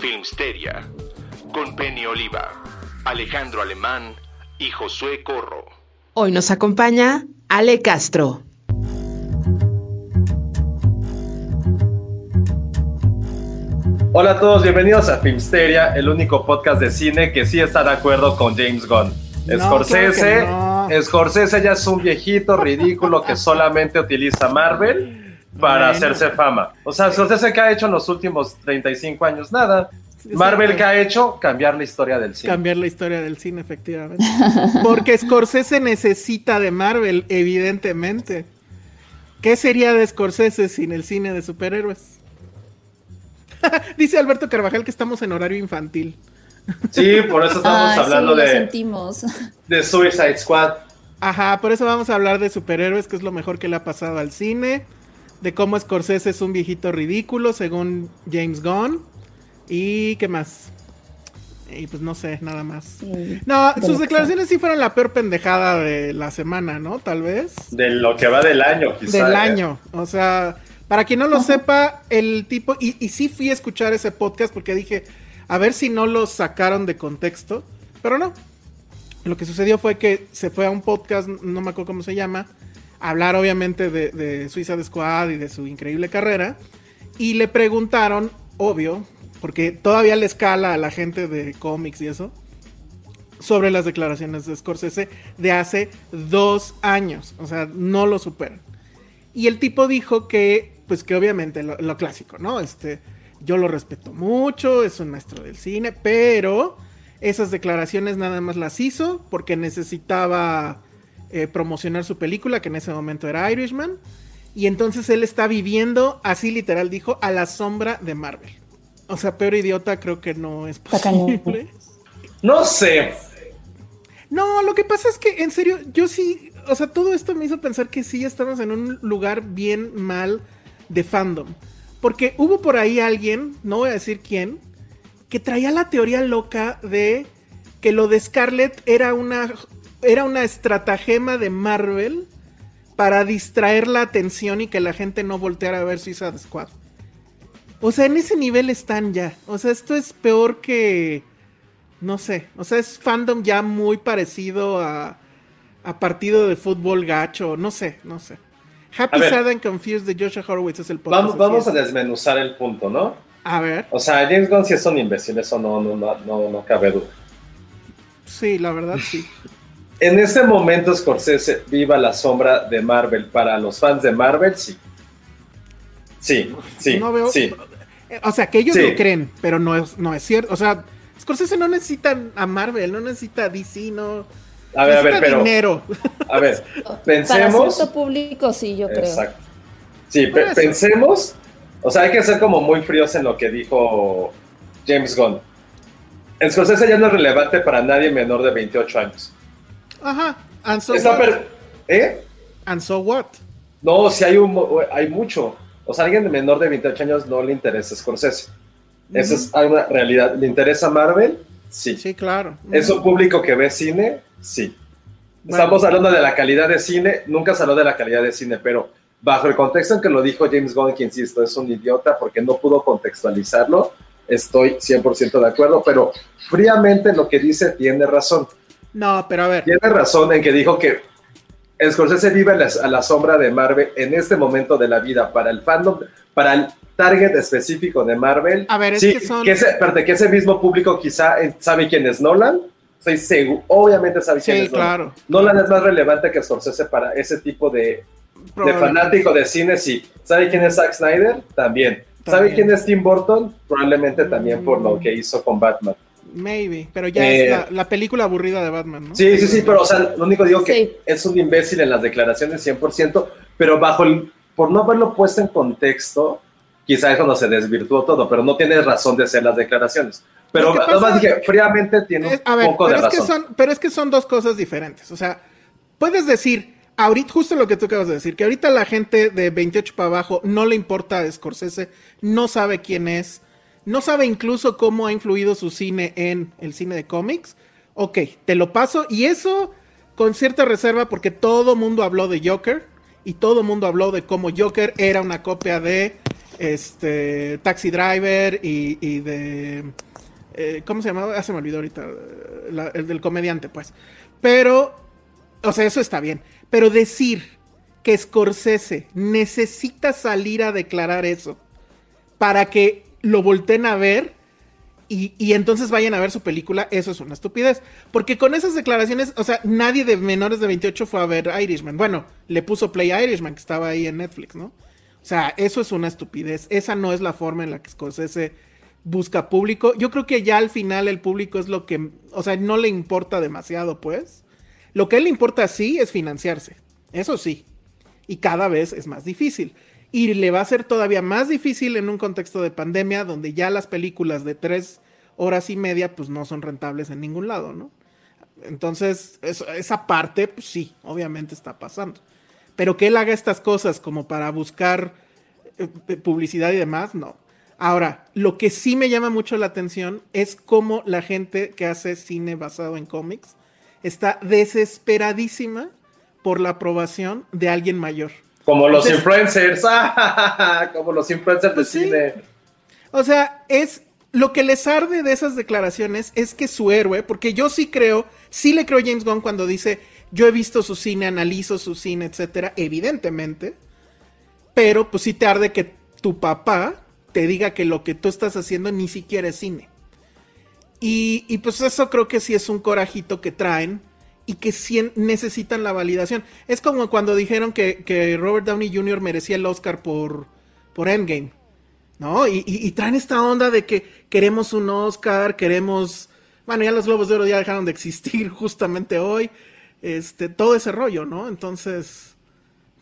Filmsteria con Penny Oliva, Alejandro Alemán y Josué Corro. Hoy nos acompaña Ale Castro. Hola a todos, bienvenidos a Filmsteria, el único podcast de cine que sí está de acuerdo con James Gunn. Scorsese, Scorsese ya es un viejito ridículo que solamente utiliza Marvel para hacerse fama. O sea, Scorsese que ha hecho en los últimos 35 años nada. Marvel que ha hecho cambiar la historia del cine. Cambiar la historia del cine, efectivamente. Porque Scorsese necesita de Marvel, evidentemente. ¿Qué sería de Scorsese sin el cine de superhéroes? Dice Alberto Carvajal que estamos en horario infantil. Sí, por eso estamos Ay, hablando sí, lo de, sentimos. de Suicide Squad. Ajá, por eso vamos a hablar de superhéroes, que es lo mejor que le ha pasado al cine. De cómo Scorsese es un viejito ridículo, según James Gunn. ¿Y qué más? Y pues no sé, nada más. Sí. No, sus declaraciones sí fueron la peor pendejada de la semana, ¿no? Tal vez. De lo que va del año, quizá. Del ¿eh? año. O sea, para quien no lo sepa, el tipo. Y, y sí fui a escuchar ese podcast porque dije, a ver si no lo sacaron de contexto. Pero no. Lo que sucedió fue que se fue a un podcast, no me acuerdo cómo se llama, hablar obviamente de, de Suiza Squad y de su increíble carrera. Y le preguntaron, obvio, porque todavía le escala a la gente de cómics y eso, sobre las declaraciones de Scorsese de hace dos años. O sea, no lo superan. Y el tipo dijo que, pues que obviamente lo, lo clásico, ¿no? Este, yo lo respeto mucho, es un maestro del cine, pero esas declaraciones nada más las hizo porque necesitaba eh, promocionar su película, que en ese momento era Irishman. Y entonces él está viviendo, así literal dijo, a la sombra de Marvel. O sea, peor idiota creo que no es posible. No sé. No, lo que pasa es que, en serio, yo sí, o sea, todo esto me hizo pensar que sí estamos en un lugar bien mal de fandom. Porque hubo por ahí alguien, no voy a decir quién, que traía la teoría loca de que lo de Scarlett era una, era una estratagema de Marvel para distraer la atención y que la gente no volteara a ver Suicide Squad. O sea, en ese nivel están ya. O sea, esto es peor que... No sé. O sea, es fandom ya muy parecido a, a partido de fútbol gacho. No sé, no sé. Happy. Sad and Confused de Joshua Horowitz es el podcast. Vamos, vamos a desmenuzar el punto, ¿no? A ver, O sea, James Gunn sí es un imbécil, eso no, no, no, no, no cabe duda. sí, la verdad sí. En ese momento Scorsese viva la sombra de Marvel para los fans de Marvel, sí. Sí, sí, no veo, sí. O sea, que ellos Sí. lo creen, pero no es, no es cierto. O sea, Scorsese no necesita a Marvel, no necesita a DC, no. A ver, a ver, necesita pero, dinero. a ver, Para pensemos. cierto público, sí, yo creo. Exacto. Sí, pe- eso. pensemos. O sea, hay que ser como muy fríos en lo que dijo James Gunn. Scorsese ya no es relevante para nadie menor de 28 años. Ajá. And so, Está what? ¿Eh? And so what? No, sí hay, un, hay mucho. O sea, alguien de menor de 28 años no le interesa Scorsese. Esa es una realidad. ¿Le interesa Marvel? Sí. Sí, claro. ¿Es un público que ve cine? Sí. Bueno. Estamos hablando de la calidad de cine. Nunca se habló de la calidad de cine, pero bajo el contexto en que lo dijo James Gunn, que insisto, es un idiota porque no pudo contextualizarlo, estoy 100% de acuerdo, pero fríamente lo que dice tiene razón. No, pero a ver. Tiene razón en que dijo que Scorsese vive a la, a la sombra de Marvel en este momento de la vida para el fandom, para el target específico de Marvel. A ver, es sí, que son. Que ese, que ese mismo público quizá eh, sabe quién es Nolan. Estoy seguro, obviamente sabe quién Sí, es Nolan. claro. Nolan es más relevante que Scorsese para ese tipo de, fanático de cine, sí. ¿Sabe quién es Zack Snyder? También. ¿Sabe quién es Tim Burton? Probablemente también por lo que hizo con Batman. Maybe, pero ya Eh, es la, la película aburrida de Batman, ¿no? Sí, sí, sí, pero o sea, lo único digo que Sí. es un imbécil en las declaraciones 100%, pero bajo el, por no haberlo puesto en contexto, quizá es cuando se desvirtuó todo, pero no tiene razón de ser las declaraciones. Pero que además dije, fríamente tiene un Es- a ver, poco de pero es, que razón. son, pero es que son dos cosas diferentes. O sea, puedes decir, ahorita, justo lo que tú acabas de decir, que ahorita la gente de 28 para abajo no le importa a Scorsese, no sabe quién es, no sabe incluso cómo ha influido su cine en el cine de cómics. Ok, te lo paso. Y eso con cierta reserva porque todo mundo habló de Joker y todo mundo habló de cómo Joker era una copia de este Taxi Driver y, de... eh, ¿Cómo se llamaba? Ah, se me olvidó ahorita. eh, el del comediante, pues. Pero, o sea, eso está bien. Pero decir que Scorsese necesita salir a declarar eso para que lo volteen a ver y, y entonces vayan a ver su película, eso es una estupidez. Porque con esas declaraciones, o sea, nadie de menores de 28 fue a ver Irishman. Bueno, le puso Play Irishman, que estaba ahí en Netflix, ¿no? O sea, eso es una estupidez. Esa no es la forma en la que Scorsese busca público. Yo creo que ya al final el público es lo que, o sea, no le importa demasiado, pues. Lo que a él le importa sí es financiarse. Eso sí. Y cada vez es más difícil. Y le va a ser todavía más difícil en un contexto de pandemia donde ya las películas de tres horas y media pues no son rentables en ningún lado, ¿no? Entonces, esa parte, pues sí, obviamente está pasando. Pero que él haga estas cosas como para buscar eh, publicidad y demás, no. Ahora, lo que sí me llama mucho la atención es cómo la gente que hace cine basado en cómics está desesperadísima por la aprobación de alguien mayor. Como los Entonces- influencers, como los influencers de Pues sí. cine. O sea, es lo que les arde de esas declaraciones es que su héroe, porque yo sí creo, sí le creo a James Gunn cuando dice, yo he visto su cine, analizo su cine, etcétera, evidentemente, pero pues sí te arde que tu papá te diga que lo que tú estás haciendo ni siquiera es cine. Y, y, pues eso creo que sí es un corajito que traen y que necesitan la validación. Es como cuando dijeron que, Robert Downey Jr. merecía el Oscar por, por Endgame. ¿No? Y traen esta onda de que queremos un Oscar, queremos. Bueno, ya los Globos de Oro ya dejaron de existir justamente hoy. Este, todo ese rollo, ¿no? Entonces,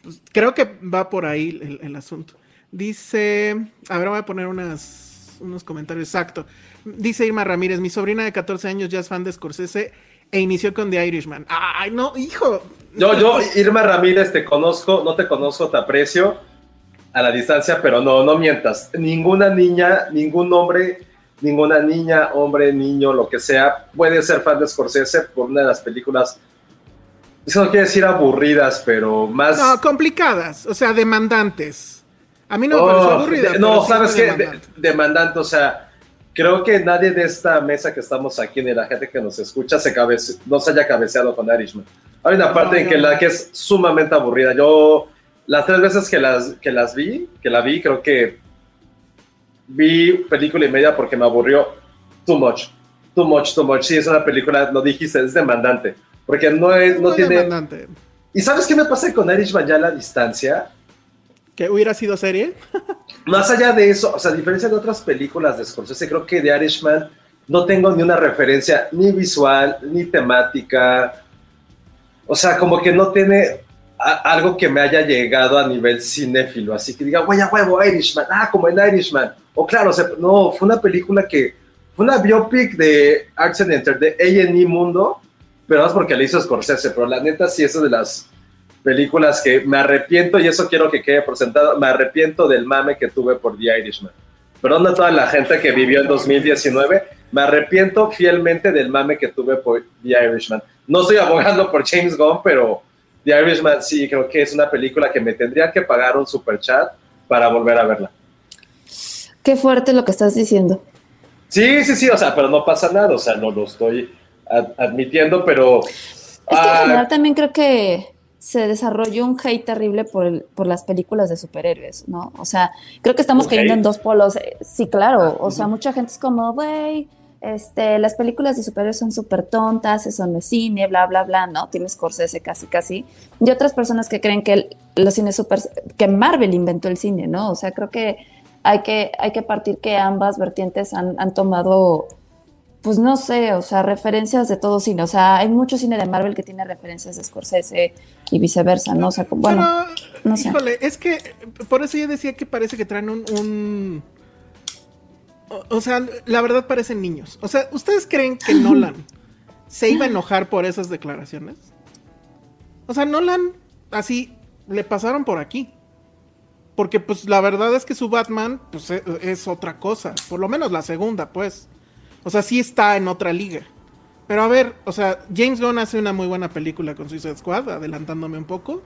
pues, creo que va por ahí el, el asunto. Dice. A ver, voy a poner unas, unos comentarios. Exacto. Dice Irma Ramírez: Mi sobrina de 14 años ya es fan de Scorsese e inició con The Irishman. Ay, no, hijo. Yo, yo, Irma Ramírez, te conozco, no te conozco, te aprecio a la distancia, pero no, no mientas. Ninguna niña, ningún hombre, ninguna niña, hombre, niño, lo que sea, puede ser fan de Scorsese por una de las películas. Eso no quiere decir aburridas, pero más. No, complicadas, o sea, demandantes. A mí no me Oh, pareció aburrida. de- no, sí ¿sabes fue qué? De- demandante. demandante, o sea, creo que nadie de esta mesa que estamos aquí, ni la gente que nos escucha, se cabece, no se haya cabeceado con Irishman. Hay una parte No, en yo que no. la que es sumamente aburrida. Yo, las tres veces que las, que las vi, que la vi, creo que vi película y media porque me aburrió too much. Too much, too much. Sí, es una película, lo dijiste, es demandante. Porque no, es, no tiene... demandante. ¿Y sabes qué me pasa con Irishman ya a la distancia? ¿Que hubiera sido serie? Más allá de eso, o sea, a diferencia de otras películas de Scorsese, creo que de Irishman no tengo ni una referencia ni visual, ni temática. O sea, como que no tiene algo que me haya llegado a nivel cinéfilo. Así que diga, güey, a huevo, Irishman. Ah, como en Irishman. O claro, no, fue una película que. Fue una biopic de Arts and Enter, de A&E Mundo, pero es porque le hizo Scorsese, pero la neta sí es de las películas que me arrepiento, y eso quiero que quede presentado, me arrepiento del mame que tuve por The Irishman. Perdón a toda la gente que vivió en 2019, me arrepiento fielmente del mame que tuve por The Irishman. No estoy abogando por James Gunn, pero The Irishman sí creo que es una película que me tendría que pagar un super chat para volver a verla. Qué fuerte lo que estás diciendo. Sí, sí, sí, o sea, pero no pasa nada, o sea, no lo estoy ad- admitiendo, pero... Es que en ah, general también creo que se desarrolló un hate terrible por, por las películas de superhéroes, ¿no? O sea, creo que estamos cayendo en dos polos. Eh, sí, claro. O sea, mucha gente es como, güey, este, las películas de superhéroes son súper tontas, eso no es cine, bla, bla, bla, ¿no? Tienes Scorsese casi, casi. Y otras personas que creen que los cines super, que Marvel inventó el cine, ¿no? O sea, creo que hay que, hay que partir que ambas vertientes han, han tomado pues no sé, o sea, referencias de todo cine. O sea, hay mucho cine de Marvel que tiene referencias de Scorsese y viceversa, ¿no? O sea, bueno, no sé. Híjole, es que por eso yo decía que parece que traen un, o, sea, la verdad parecen niños. O sea, ¿ustedes creen que Nolan se iba a enojar por esas declaraciones? O sea, Nolan así le pasaron por aquí. Porque pues la verdad es que su Batman pues e, es otra cosa. Por lo menos la segunda, pues. O sea, sí está en otra liga. Pero a ver, o sea, James Gunn hace una muy buena película con Suicide Squad, adelantándome un poco.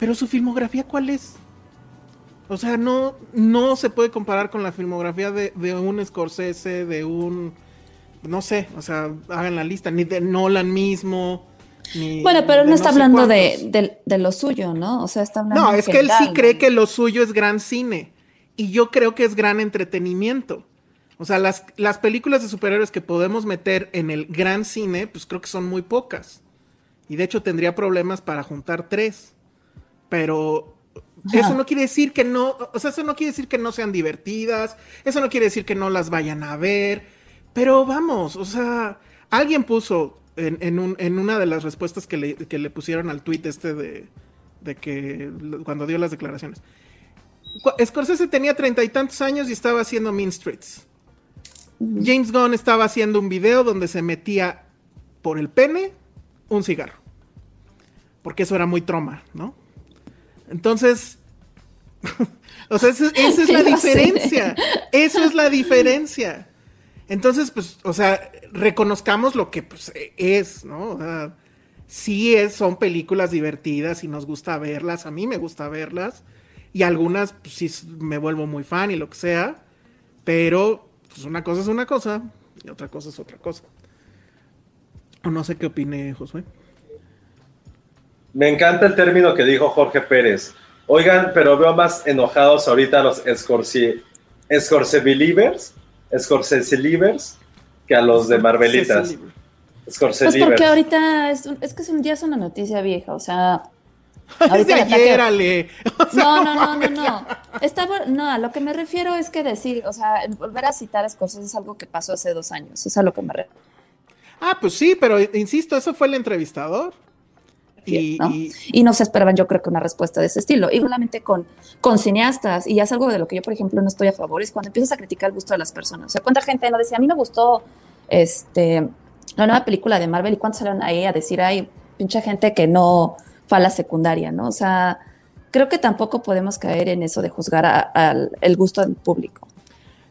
Pero su filmografía, ¿cuál es? O sea, no, no se puede comparar con la filmografía de, un Scorsese, de un. No sé, o sea, hagan la lista, ni de Nolan mismo. bueno, pero no está hablando de, lo suyo, ¿no? O sea, está hablando. No, es que él sí cree que lo suyo es gran cine. Y yo creo que es gran entretenimiento. O sea, las, las películas de superhéroes que podemos meter en el gran cine, pues creo que son muy pocas. Y de hecho tendría problemas para juntar tres. Pero eso no quiere decir que no, o sea, eso no quiere decir que no sean divertidas, eso no quiere decir que no las vayan a ver. Pero vamos, o sea, alguien puso en, un, en una de las respuestas que le, que le pusieron al tweet este de, de que cuando dio las declaraciones. Scorsese tenía treinta y tantos años y estaba haciendo Mean Streets. James Gunn estaba haciendo un video donde se metía por el pene un cigarro. Porque eso era muy troma, ¿no? Entonces, o sea, esa, es la diferencia. Eso es la diferencia. Entonces, pues, o sea, reconozcamos lo que pues, es, ¿no? O sea, sí es, son películas divertidas y nos gusta verlas. A mí me gusta verlas. Y algunas, pues sí, me vuelvo muy fan y lo que sea. Pero pues una cosa es una cosa y otra cosa es otra cosa. O no sé qué opine Josué. Me encanta el término que dijo Jorge Pérez. Oigan, pero veo más enojados ahorita los Scorsese, Scorsese Believers, Scorsese Believers, que a los de Marvelitas. Scorsese pues porque ahorita es, es que es un día es una noticia vieja, o sea, es de ayer, Ale. no, no, no, no, no. no, a lo que me refiero es que decir, o sea, volver a citar a Scorsese es algo que pasó hace dos años, es a lo que me refiero. Ah, pues sí, pero insisto, eso fue el entrevistador. Y ¿no? y no, se esperaban, yo creo que una respuesta de ese estilo. Y solamente con, con cineastas, y es algo de lo que yo, por ejemplo, no estoy a favor, es cuando empiezas a criticar el gusto de las personas. O sea, ¿cuánta gente no decía, a mí me gustó este, la nueva película de Marvel y cuántos salieron ahí a decir, ay, pinche gente que no, fala secundaria, ¿no? O sea, creo que tampoco podemos caer en eso de juzgar al el gusto del público.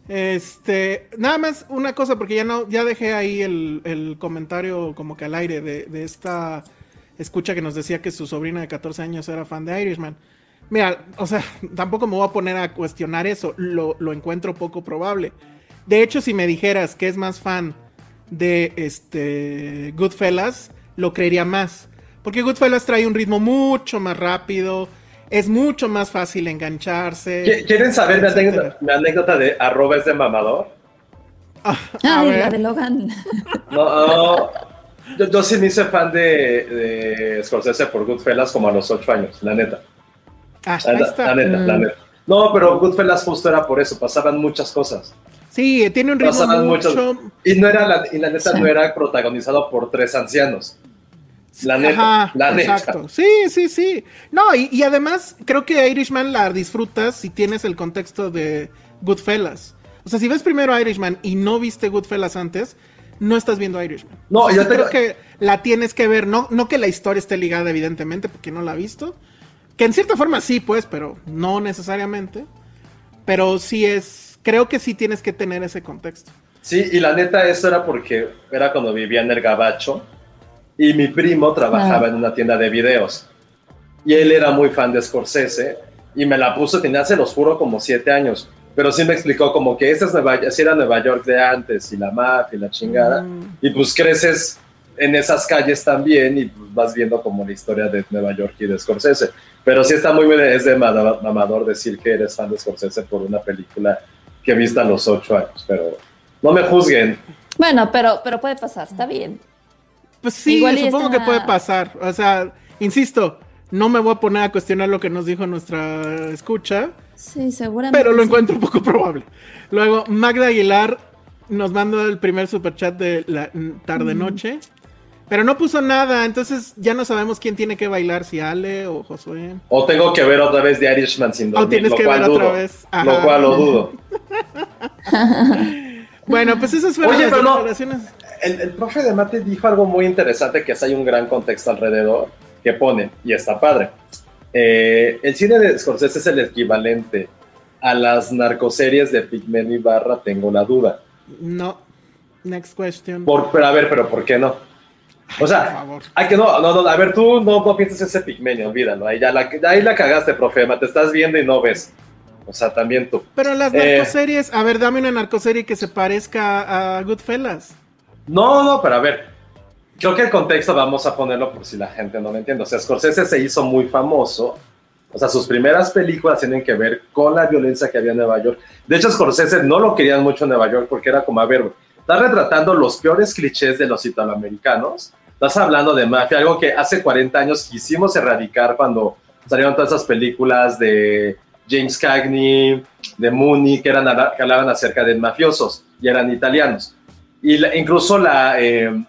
Este, nada más una cosa, porque ya no, ya dejé ahí el, comentario como que al aire de, esta escucha que nos decía que su sobrina de 14 años era fan de Irishman. Mira, o sea, tampoco me voy a poner a cuestionar eso, lo, lo encuentro poco probable. De hecho, si me dijeras que es más fan de este Goodfellas, lo creería más. Porque Goodfellas trae un ritmo mucho más rápido, es mucho más fácil engancharse. ¿Quieren saber mi anécdota, de arroba es de mamador? Ah, ah la de Logan. No, yo, sí me hice fan de, de Scorsese por Goodfellas como a los ocho años, la neta. Ah, la, está. la neta, la mm. neta. No, pero Goodfellas justo era por eso, pasaban muchas cosas. Sí, tiene un ritmo pasaban mucho... Y, no era la, y la neta no era protagonizado por tres ancianos. La neta, la exacto. Sí, sí, sí. No, y, además creo que Irishman la disfrutas si tienes el contexto de Goodfellas. O sea, si ves primero Irishman y no viste Goodfellas antes, no estás viendo Irishman. No, yo creo que la tienes que ver, no, no que la historia esté ligada evidentemente porque no la ha visto. Que en cierta forma sí, pues, pero no necesariamente. Pero sí es, creo que sí tienes que tener ese contexto. Sí, y la neta eso era porque era cuando vivía en el Gabacho y mi primo trabajaba en una tienda de videos. Y él era muy fan de Scorsese y me la puso, tenía, se los juro, como siete años. Pero sí me explicó como que esa es Nueva, era Nueva York de antes y la mafia y la chingada. Mm. Y pues creces en esas calles también y pues, vas viendo como la historia de Nueva York y de Scorsese. Pero sí está muy bien, es de mamador decir que eres fan de Scorsese por una película que viste a los ocho años, pero no me juzguen. Bueno, pero, pero puede pasar, está bien. Pues sí, supongo que puede pasar. O sea, insisto, no me voy a poner a cuestionar lo que nos dijo nuestra escucha. Sí, seguramente. Pero lo encuentro un poco probable. Luego, Magda Aguilar nos mandó el primer superchat de la tarde-noche. Pero no puso nada, entonces ya no sabemos quién tiene que bailar, si Ale o Josué. O tengo que ver otra vez de Irishman sin dormir. O tienes que ver otra vez. Lo cual lo dudo. bueno, pues esas fueron Oye, las pero el, el, profe de mate dijo algo muy interesante que hay un gran contexto alrededor que pone, y está padre. Eh, el cine de Scorsese es el equivalente a las narcoseries de Pigmen y Barra, tengo la duda. No. Next question. Por, pero a ver, pero ¿por qué no? O sea, hay que no, no, no, a ver, tú no, no pienses ese Pigmenio, olvídalo. Ahí, ya la, ahí la cagaste, profe, te estás viendo y no ves. O sea, también tú. Pero las eh, narcoseries, a ver, dame una narcoserie que se parezca a Goodfellas. No, no, pero a ver, creo que el contexto vamos a ponerlo por si la gente no lo entiende. O sea, Scorsese se hizo muy famoso. O sea, sus primeras películas tienen que ver con la violencia que había en Nueva York. De hecho, Scorsese no lo querían mucho en Nueva York porque era como, a ver, estás retratando los peores clichés de los italoamericanos. Estás hablando de mafia, algo que hace 40 años quisimos erradicar cuando salieron todas esas películas de James Cagney, de Mooney, que, eran, que hablaban acerca de mafiosos y eran italianos. Y incluso la, eh,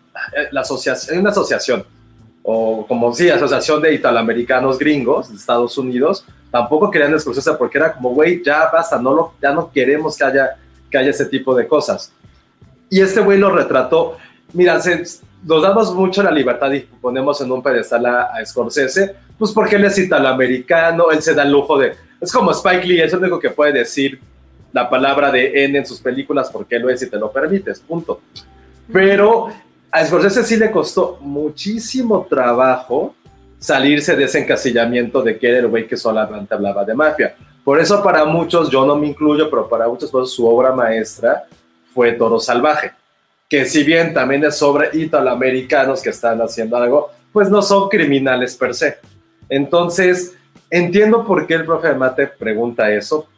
la asociación, una asociación, o como sí, asociación de italoamericanos gringos de Estados Unidos, tampoco querían exclusivamente porque era como, güey, ya basta, no lo, ya no queremos que haya, que haya ese tipo de cosas. Y este güey lo retrató, mira, nos damos mucho la libertad y ponemos en un pedestal a, a Scorsese, pues porque él es italoamericano, él se da el lujo de, es como Spike Lee, es el único que puede decir la palabra de N en sus películas porque lo es y te lo permites, punto. Pero a Scorsese sí le costó muchísimo trabajo salirse de ese encasillamiento de que era el güey que solamente hablaba de mafia. Por eso para muchos, yo no me incluyo, pero para muchos pues, su obra maestra fue Toro Salvaje, que si bien también es sobre italoamericanos que están haciendo algo, pues no son criminales per se. Entonces, entiendo por qué el profe Mate pregunta eso.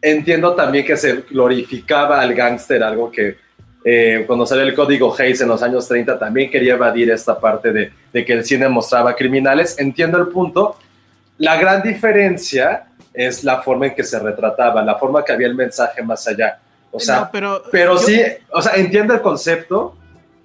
Entiendo también que se glorificaba al gángster, algo que eh, cuando salió el código Hayes en los años 30, también quería evadir esta parte de, que el cine mostraba criminales. Entiendo el punto. La gran diferencia es la forma en que se retrataba, la forma que había el mensaje más allá. O sea, pero, pero sí, o sea, entiendo el concepto,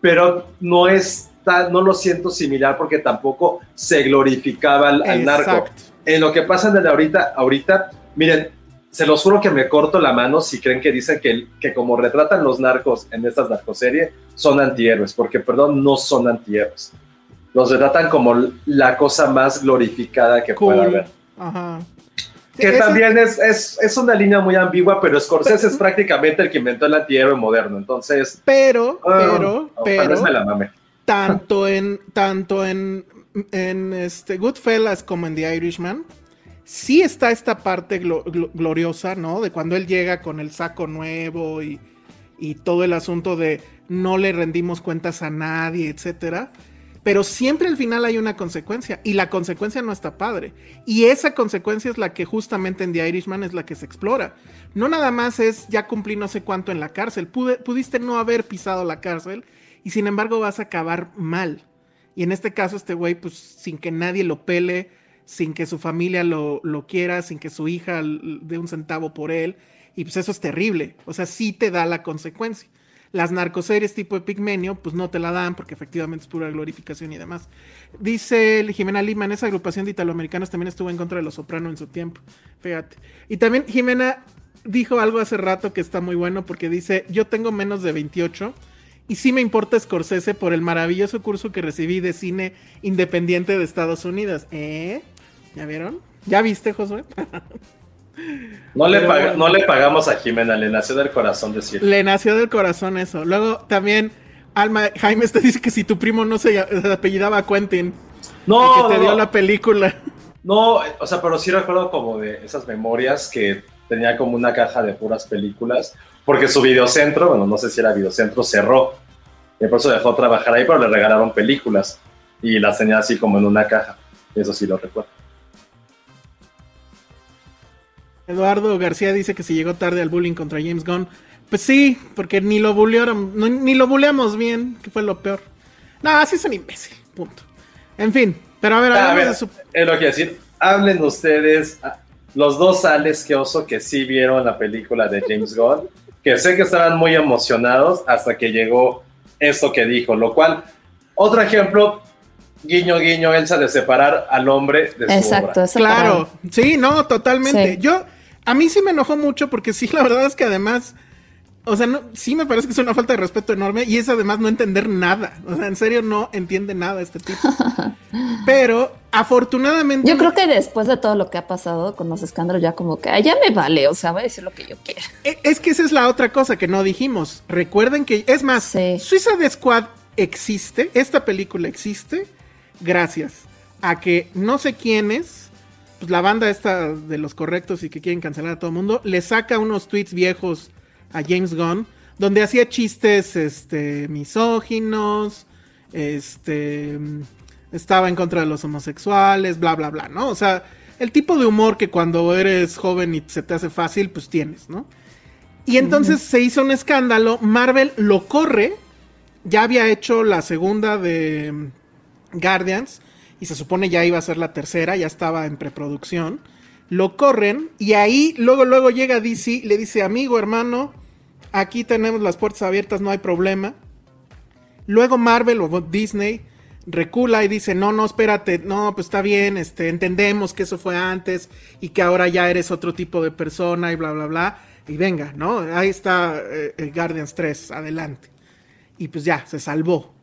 pero no es no lo siento similar porque tampoco se glorificaba al, narco. En lo que pasa desde ahorita, ahorita, miren, se los juro que me corto la mano si creen que dicen que, que como retratan los narcos en estas narcoseries, son antihéroes, porque perdón, no son antihéroes. Los retratan como la cosa más glorificada que pueda haber. Que también es, es, es, una línea muy ambigua, pero Scorsese es prácticamente el que inventó el antihéroe moderno, entonces... Pero, ah, pero, pero... Me la mame. Tanto en, tanto en, en este Goodfellas como en The Irishman, sí está esta parte gloriosa, ¿no? De cuando él llega con el saco nuevo y, todo el asunto de no le rendimos cuentas a nadie, etcétera. Pero siempre al final hay una consecuencia y la consecuencia no está padre. Y esa consecuencia es la que justamente en The Irishman es la que se explora. No nada más es ya cumplí no sé cuánto en la cárcel. pudiste no haber pisado la cárcel y sin embargo vas a acabar mal. Y en este caso este güey pues sin que nadie lo pele, sin que su familia lo, quiera, sin que su hija dé un centavo por él. Y pues eso es terrible. O sea, sí te da la consecuencia. Las narcoseries tipo Epigmenio, pues no te la dan porque efectivamente es pura glorificación y demás. Dice Jimena Lima, en esa agrupación de italoamericanos también estuvo en contra de los soprano en su tiempo. Fíjate. Y también Jimena dijo algo hace rato que está muy bueno porque dice, yo tengo menos de 28 y sí me importa Scorsese por el maravilloso curso que recibí de cine independiente de Estados Unidos. ¿Eh? ¿Ya vieron? ¿Ya viste, Josué? No le, no le pagamos a Jimena, le nació del corazón decir. Le nació del corazón eso. Luego también, Alma, Jaime te dice que si tu primo no se, apellidaba Quentin. No. Que te dio la película. No, o sea, pero sí recuerdo como de esas memorias que tenía como una caja de puras películas, porque su videocentro, bueno, no sé si era videocentro, cerró. Y por eso dejó trabajar ahí, pero le regalaron películas y las tenía así como en una caja. Eso sí lo recuerdo. Eduardo García dice que si llegó tarde al bullying contra James Gunn. Pues sí, porque ni lo bullearon, ni lo bulleamos bien, que fue lo peor. No, así es un imbécil, punto. En fin, pero a ver, a ver, es lo que decir. Hablen ustedes, ah, los dos Alex que oso que sí vieron la película de James Gunn, que sé que estaban muy emocionados hasta que llegó esto que dijo, lo cual, otro ejemplo, guiño, guiño, Elsa, de separar al hombre de su Exacto, obra. Claro, sí, no, totalmente. Yo, a mí sí me enojó mucho porque sí, la verdad es que además, o sea, no, sí me parece que es una falta de respeto enorme y es además no entender nada. O sea, en serio no entiende nada este tipo. Pero afortunadamente... Yo creo que después de todo lo que ha pasado con los escándalos ya como que, ya me vale, o sea, voy a decir lo que yo quiera. E, es que esa es la otra cosa que no dijimos. Recuerden que, es más, Sí. Suicide Squad existe, esta película existe, gracias a que no sé quiénes, pues la banda esta de los correctos y que quieren cancelar a todo el mundo, le saca unos tweets viejos a James Gunn, donde hacía chistes este, misóginos, este, estaba en contra de los homosexuales, bla, bla, bla, ¿no? O sea, el tipo de humor que cuando eres joven y se te hace fácil, pues tienes, ¿no? Y entonces se hizo un escándalo, Marvel lo corre, ya había hecho la segunda de Guardians y se supone ya iba a ser la tercera, ya estaba en preproducción. Lo corren y ahí luego luego llega DC y le dice, "Amigo, hermano, aquí tenemos las puertas abiertas, no hay problema." Luego Marvel o Disney recula y dice, no, no, espérate, no, pues está bien, este, entendemos que eso fue antes y que ahora ya eres otro tipo de persona y bla, bla, bla. Y venga, ¿no? Ahí está eh, eh, Guardians 3, adelante. Y pues ya, se salvó.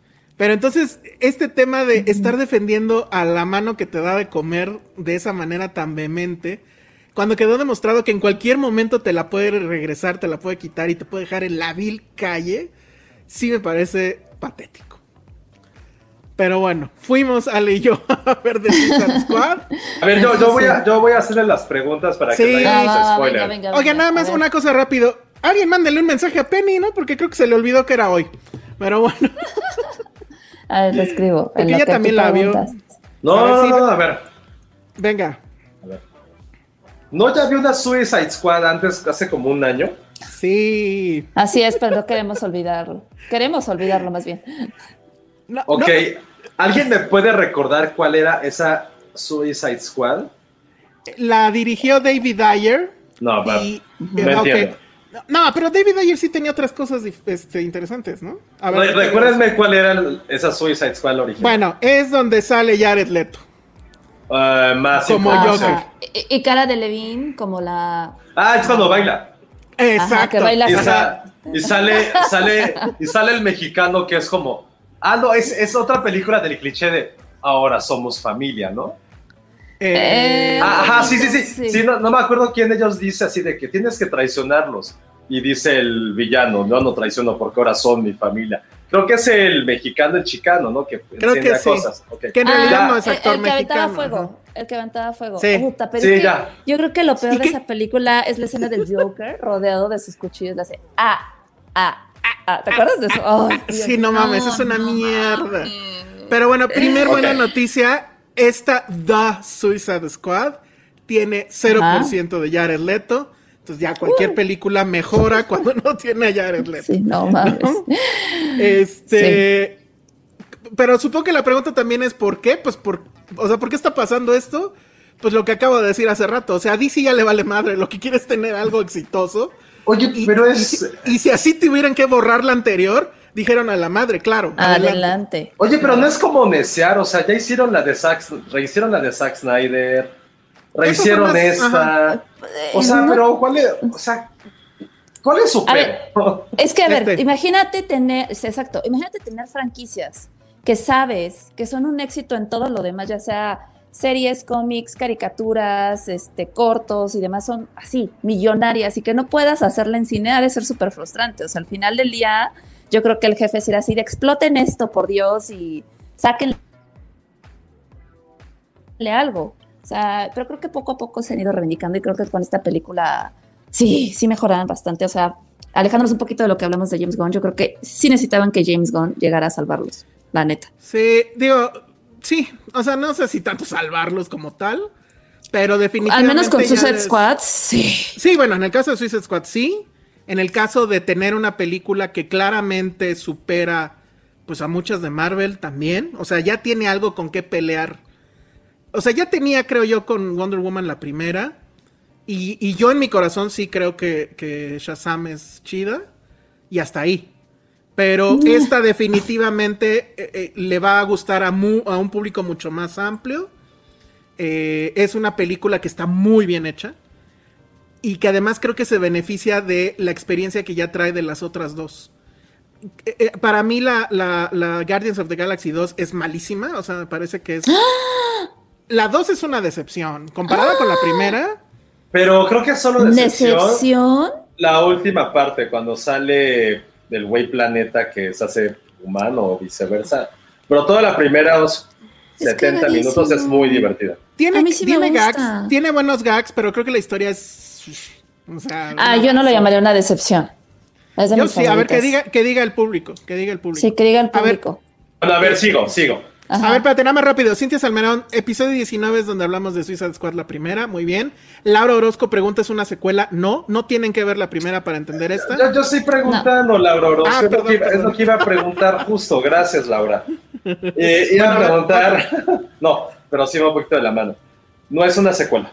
Pero entonces, este tema de estar defendiendo a la mano que te da de comer de esa manera tan vehemente, cuando quedó demostrado que en cualquier momento te la puede regresar, te la puede quitar y te puede dejar en la vil calle, sí me parece patético. Pero bueno, fuimos Ale y yo a ver The Suicide Squad. A ver, yo, yo, voy a, yo voy a hacerle las preguntas para Sí. que no haya spoiler. venga, venga, Oiga, nada más una cosa rápido. Alguien mándele un mensaje a Penny, ¿no? Porque creo que se le olvidó que era hoy. Pero bueno, A ver, lo escribo. Porque en lo ella que tú también la vio. No, A ver, no, sí, no, a ver. venga. ¿No ya vi una Suicide Squad antes, hace como un año? Sí. Así es, pero no queremos olvidarlo. Queremos olvidarlo más bien. No, Ok, no, ¿alguien me puede recordar cuál era esa Suicide Squad? la dirigió David Ayer. No, va. y, No eh, ok. entiendo. No, pero David Ayer sí tenía otras cosas este, interesantes, ¿no? A Re- ¿qué Recuérdenme cuál era el- esa Suicide Squad original. Bueno, es donde sale Jared Leto. Ah, más Como. Joker. Y, y cara de Levine como la... Ah, es cuando baila. Exacto. que baila Y, sa- y sale, sale, y sale el mexicano que es como. Ah, no, es, es otra película del cliché de ahora somos familia, ¿no? Eh, Ah, Ajá, sí, sí, sí. Sí. Sí, no, no me acuerdo quién de ellos dice así de que tienes que traicionarlos. Y dice el villano, no, no traiciono porque ahora son mi familia. Creo que es el mexicano, el chicano, ¿no? Que Creo que sí. cosas. Ok. Que en realidad Ah, no es el- actor el, que aventaba mexicano. fuego. El que aventaba fuego. Sí. Puta, pero Sí, es que ya. yo creo que lo peor ¿Y de qué? esa película es la escena del Joker rodeado de sus cuchillos. Le hace ah, ah, ah, ah. ¿Te acuerdas de eso? Dios. Sí, no mames, es una mierda. Pero bueno, primer buena Ok. noticia. Esta The Suicide Squad tiene 0% de Jared Leto. Entonces ya cualquier película mejora cuando no tiene a Jared Leto. Sí, no mames. Este. Pero supongo que la pregunta también es ¿por qué? Pues por. O sea, ¿por qué está pasando esto? Pues lo que acabo de decir hace rato. O sea, a DC ya le vale madre. Lo que quiere es tener algo exitoso. Oye, Y, pero y es. si, y si así tuvieran que borrar la anterior, dijeron a la madre, claro. adelante. Adelante. Oye, pero no es como necear, o sea, ya hicieron la de Zack, rehicieron la de Zack Snyder, rehicieron más- esta. O sea, Eh, no- pero ¿cuál es? O sea, ¿cuál es su ver? Es que, a ver, Este. imagínate tener, exacto, imagínate tener franquicias que sabes que son un éxito en todo lo demás, ya sea series, cómics, caricaturas, este, cortos y demás, son así, millonarias, y que no puedas hacerla en cine ha de ser súper frustrante. O sea, al final del día, yo creo que el jefe será así de exploten esto, por Dios, y sáquenle algo. O sea, pero creo que poco a poco se han ido reivindicando y creo que con esta película sí, sí mejoraron bastante. O sea, alejándonos un poquito de lo que hablamos de James Gunn, yo creo que sí necesitaban que James Gunn llegara a salvarlos, la neta. Sí, digo, sí, o sea, no sé si tanto salvarlos como tal, pero definitivamente. Al menos con Suicide les- Squad, sí. Sí, bueno, en el caso de Suicide Squad sí. En el caso de tener una película que claramente supera pues a muchas de Marvel también. O sea, ya tiene algo con qué pelear. O sea, ya tenía, creo yo, con Wonder Woman la primera. Y, y yo en mi corazón sí creo que, que Shazam es chida. Y hasta ahí. Pero esta definitivamente eh, eh, le va a gustar a, mu- a un público mucho más amplio. Eh, es una película que está muy bien hecha y que además creo que se beneficia de la experiencia que ya trae de las otras dos. Eh, eh, para mí la, la- la Guardians of the Galaxy 2 es malísima, o sea, me parece que es... La 2 es una decepción. Comparada con la primera, Pero creo que es solo decepción. Decepción. La última parte, cuando sale del güey planeta que se hace humano o viceversa. Pero toda la primera los Es 70 minutos es muy divertida. tiene, A mí sí me tiene gusta. gags, tiene buenos gags, pero creo que la historia es... O sea, Ah, no. yo no lo llamaría una decepción. Es de Yo mis sí, a ver, que diga, que diga el público, que diga el público. Sí, que diga el A ver, público. Bueno, a ver, sigo, sigo. Ajá. A ver, espérate, nada más rápido. Cintia Salmerón, episodio 19 es donde hablamos de Suicide Squad la primera, muy bien. Laura Orozco pregunta, ¿es una secuela? No, no tienen que ver la primera para entender esta. Yo, yo estoy preguntando, Laura Orozco, Ah, es, que lo que iba a preguntar justo. Gracias, Laura. Eh, iba a preguntar... No, pero sí va un poquito de la mano. No es una secuela.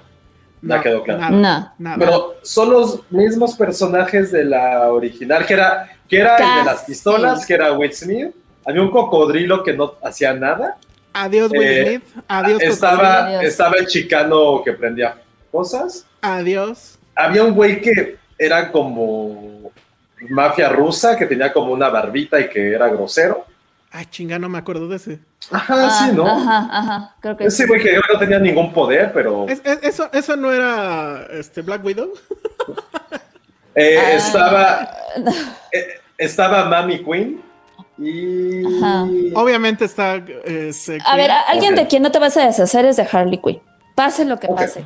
No, quedó claro. nada, No. nada. Pero son los mismos personajes de la original, que era, que era el de las pistolas, que era Will Smith. Había un cocodrilo que no hacía nada. Adiós, Will Eh, Smith. Adiós, estaba, Adiós. estaba el chicano que prendía cosas. Adiós. Había un güey que era como mafia rusa, que tenía como una barbita y que era grosero. Ay, chinga, no me acuerdo de ese. Ajá, sí, ¿no? Ajá, ajá. Creo que Ese sí. güey que no tenía ningún poder, pero Es- es- eso, eso no era este, Black Widow. eh, Ah. estaba, eh, estaba Mami Queen y... Ajá. Obviamente está. este, A ver, a- alguien de quien no te vas a deshacer es de Harley Quinn. Pase lo que pase.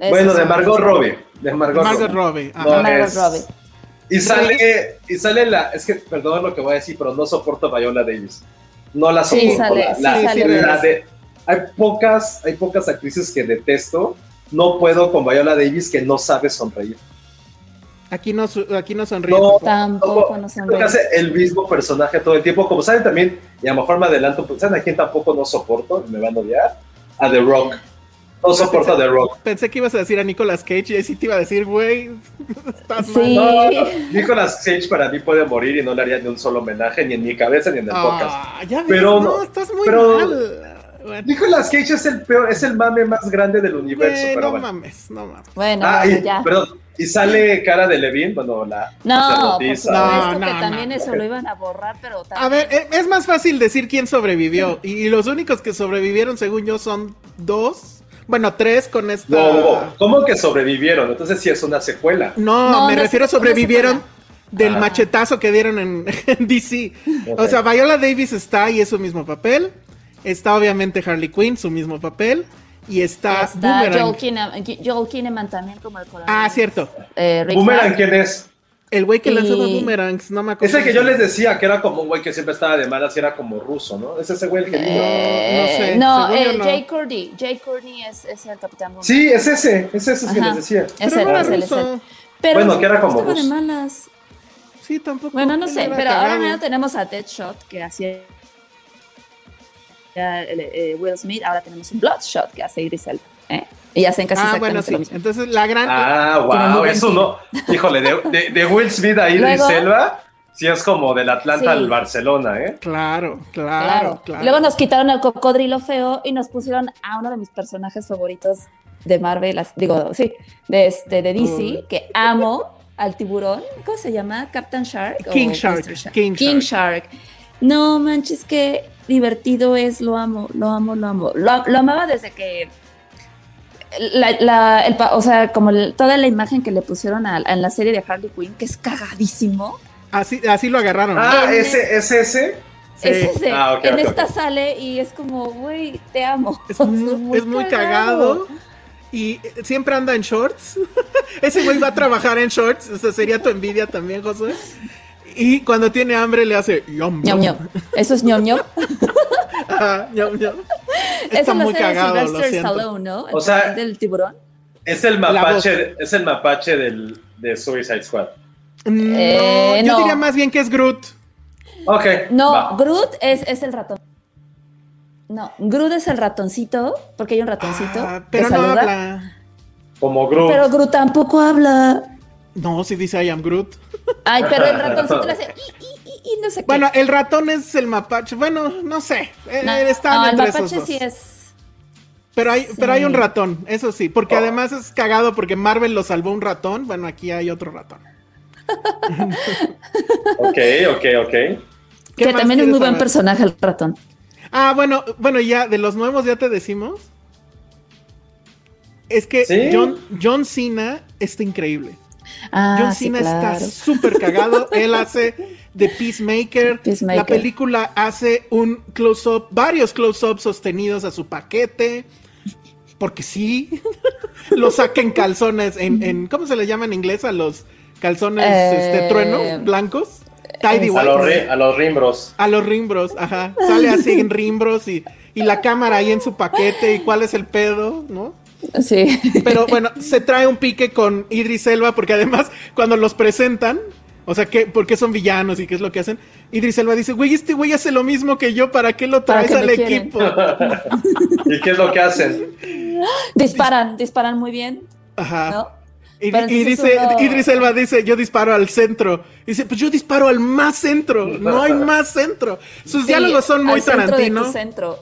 Bueno, de Margot Robbie. De Margot, Margot Robbie. Robbie. No, Ajá. Margot es- Robbie. Y sale, y sale la, es que perdón lo que voy a decir, pero no soporto a Viola Davis. No la Sí, soporto. sale, la- sí, la- sale. la de- hay pocas, hay pocas actrices que detesto. No puedo con Viola Davis que no sabe sonreír. Aquí no, aquí no sonríe. No, tampoco. No hace el mismo personaje todo el tiempo. Como saben también, y a lo mejor me adelanto, pues, ¿saben a quién tampoco no soporto? y Me van a odiar. A The Rock. No soporto a The Rock. Pensé que ibas a decir a Nicolas Cage y ahí sí te iba a decir, güey, estás Sí. mal. No, no, Nicolas Cage para mí puede morir y no le haría ni un solo homenaje, ni en mi cabeza ni en el podcast. Ah, ya ves, Pero no, no, estás muy pero- mal. Bueno, Nicolas Cage es el peor, es el mame más grande del universo, pero no bueno. mames, no mames. Bueno, Ah, bueno, y, ya. perdón, y sale cara de Levine, bueno, la No, sacerdotisa. supuesto No, que no, también no. eso lo iban a borrar, pero también. A ver, eh, es más fácil decir quién sobrevivió. Y los únicos que sobrevivieron, según yo, son dos. Bueno, tres con esta. No, ¿cómo que sobrevivieron? Entonces sí es una secuela. No, No, me no refiero a sobrevivieron del Ah. machetazo que dieron en, en DC. O sea, Viola Davis está y es su mismo papel. Está obviamente Harley Quinn, su mismo papel. Y está, Está Boomerang. Joel Kinnaman, Joel Kinnaman también como el coronel. Ah, cierto. Eh, ¿Boomerang quién es? El güey que Y- lanzaba boomerangs, no me acuerdo. Ese que yo les decía que era como un güey que siempre estaba de malas y era como ruso, ¿no? Es ese güey el que vino. Eh, No sé, no, según yo eh, no. Jay Courtney. Jay Courtney es, es el capitán Boomerang. Sí, es ese, es ese que Ajá. les decía. Es Pero no era es ruso. Pero Bueno, que era como estaba de malas. Sí, tampoco. Bueno, no sé, pero ahora mismo tenemos a Deadshot que hacía el, eh, Will Smith, ahora tenemos un Bloodshot que hace Idris Elba, ¿eh? Y hacen casi Ah, bueno, sí. lo mismo. Entonces, la gran. Ah, wow, eso no. Híjole, de, de, de Will Smith a Idris Elba, sí es como del Atlanta Sí. al Barcelona, ¿eh? Claro, claro, Claro. claro. Luego nos quitaron al cocodrilo feo y nos pusieron a uno de mis personajes favoritos de Marvel, digo, sí, de, este, de DC, Uy. que amo al tiburón. ¿Cómo se llama? ¿Captain Shark? o King Shark. King Shark. No manches, qué divertido es, lo amo, lo amo, lo amo. Lo, lo amaba desde que. La, la- el pa- o sea, como el- toda la imagen que le pusieron a- en la serie de Harley Quinn, que es cagadísimo. Así, así lo agarraron. Ah, En- ese, es ese. Sí. Es ese. Ah, en esta sale y es como, güey, te amo. Es muy, es muy cagado. y siempre anda en shorts. Ese güey va a trabajar en shorts. O sea, sería tu envidia también, José. Y cuando tiene hambre le hace yom ñom. ñom. Eso es ñom ñom. Ajá, ñom ñom. Está Eso muy cagado, lo Stallone, ¿no? o sea, del tiburón. Es el mapache, es el mapache del, de Suicide Squad. Mm, eh, no, yo diría más bien que es Groot. Ok. No, Groot es, es el ratón. No, Groot es el ratoncito, porque hay un ratoncito. Ah, pero no habla. Como Groot. Pero Groot tampoco habla. No, si dice I am Groot. Ay, pero el ratoncito le hace y, no sé qué. Bueno, el ratón es el mapache. Bueno, no sé. Eh, no, el mapache sí es. Pero hay, pero hay un ratón, eso sí. Porque oh. además es cagado porque Marvel lo salvó un ratón. Bueno, aquí hay otro ratón. ok, ok, ok. Que también es muy buen personaje el ratón. Ah, bueno, bueno, ya, de los nuevos ya te decimos. Es que John, John Cena está increíble. Ah, John Cena está súper cagado. Él hace The Peacemaker. La película hace un close-up, varios close-ups sostenidos a su paquete. Porque sí, lo saca en calzones, en, ¿cómo se le llama en inglés a los calzones este, eh, trueno blancos? Tidy a, los a los rimbros. A los rimbros, ajá. Sale así en rimbros y, y la cámara ahí en su paquete y cuál es el pedo, ¿no? Sí. Pero bueno, se trae un pique con Idris Elba porque además cuando los presentan, o sea, ¿qué, ¿por qué son villanos y qué es lo que hacen? Idris Elba dice, güey, este güey hace lo mismo que yo, ¿para qué lo traes al equipo? ¿Y qué es lo que hacen? Disparan, disparan muy bien. Ajá. Y, dice, Idris Elba dice, yo disparo al centro. Y dice, pues yo disparo al más centro. No hay más centro. Sus diálogos son muy Tarantino. Centro,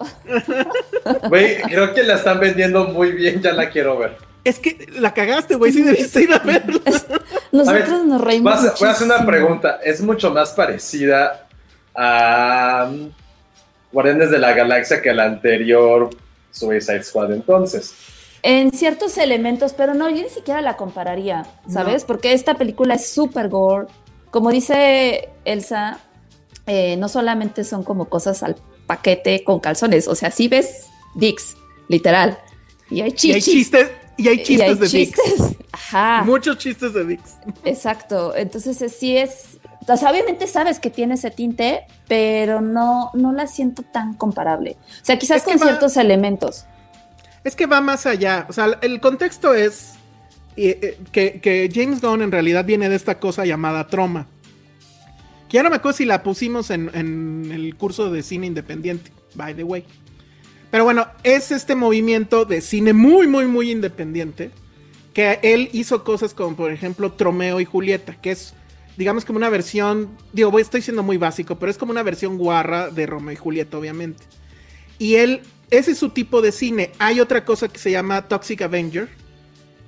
Güey, creo que la están vendiendo muy bien, ya la quiero ver. Es que la cagaste, güey, sí debiste ir a verla. Nosotros nos reímos. Voy a hacer una pregunta. Es mucho más parecida a um, Guardianes de la Galaxia que la anterior Suicide Squad entonces en ciertos elementos, pero no, yo ni siquiera la compararía, ¿sabes? Porque esta película es súper gore. Como dice Elsa, eh, no solamente son como cosas al paquete con calzones, o sea, sí ves dicks, literal. Y hay, chistes. Y hay chistes de chistes. Ajá. Muchos chistes de dicks. Exacto. Entonces sí es. O sea, obviamente sabes que tiene ese tinte, pero no, no la siento tan comparable. O sea, quizás con ciertos elementos. Es que va más allá. O sea, el contexto es eh, que, James Gunn en realidad viene de esta cosa llamada Troma. Que ya no me acuerdo si la pusimos en, el curso de cine independiente, by the way. Pero bueno, es este movimiento de cine muy, muy, muy independiente. Que él hizo cosas como, por ejemplo, Tromeo y Julieta, que es, digamos, como una versión. Digo, estoy siendo muy básico, pero es como una versión guarra de Romeo y Julieta, obviamente. Y él ese es su tipo de cine. Hay otra cosa que se llama Toxic Avenger,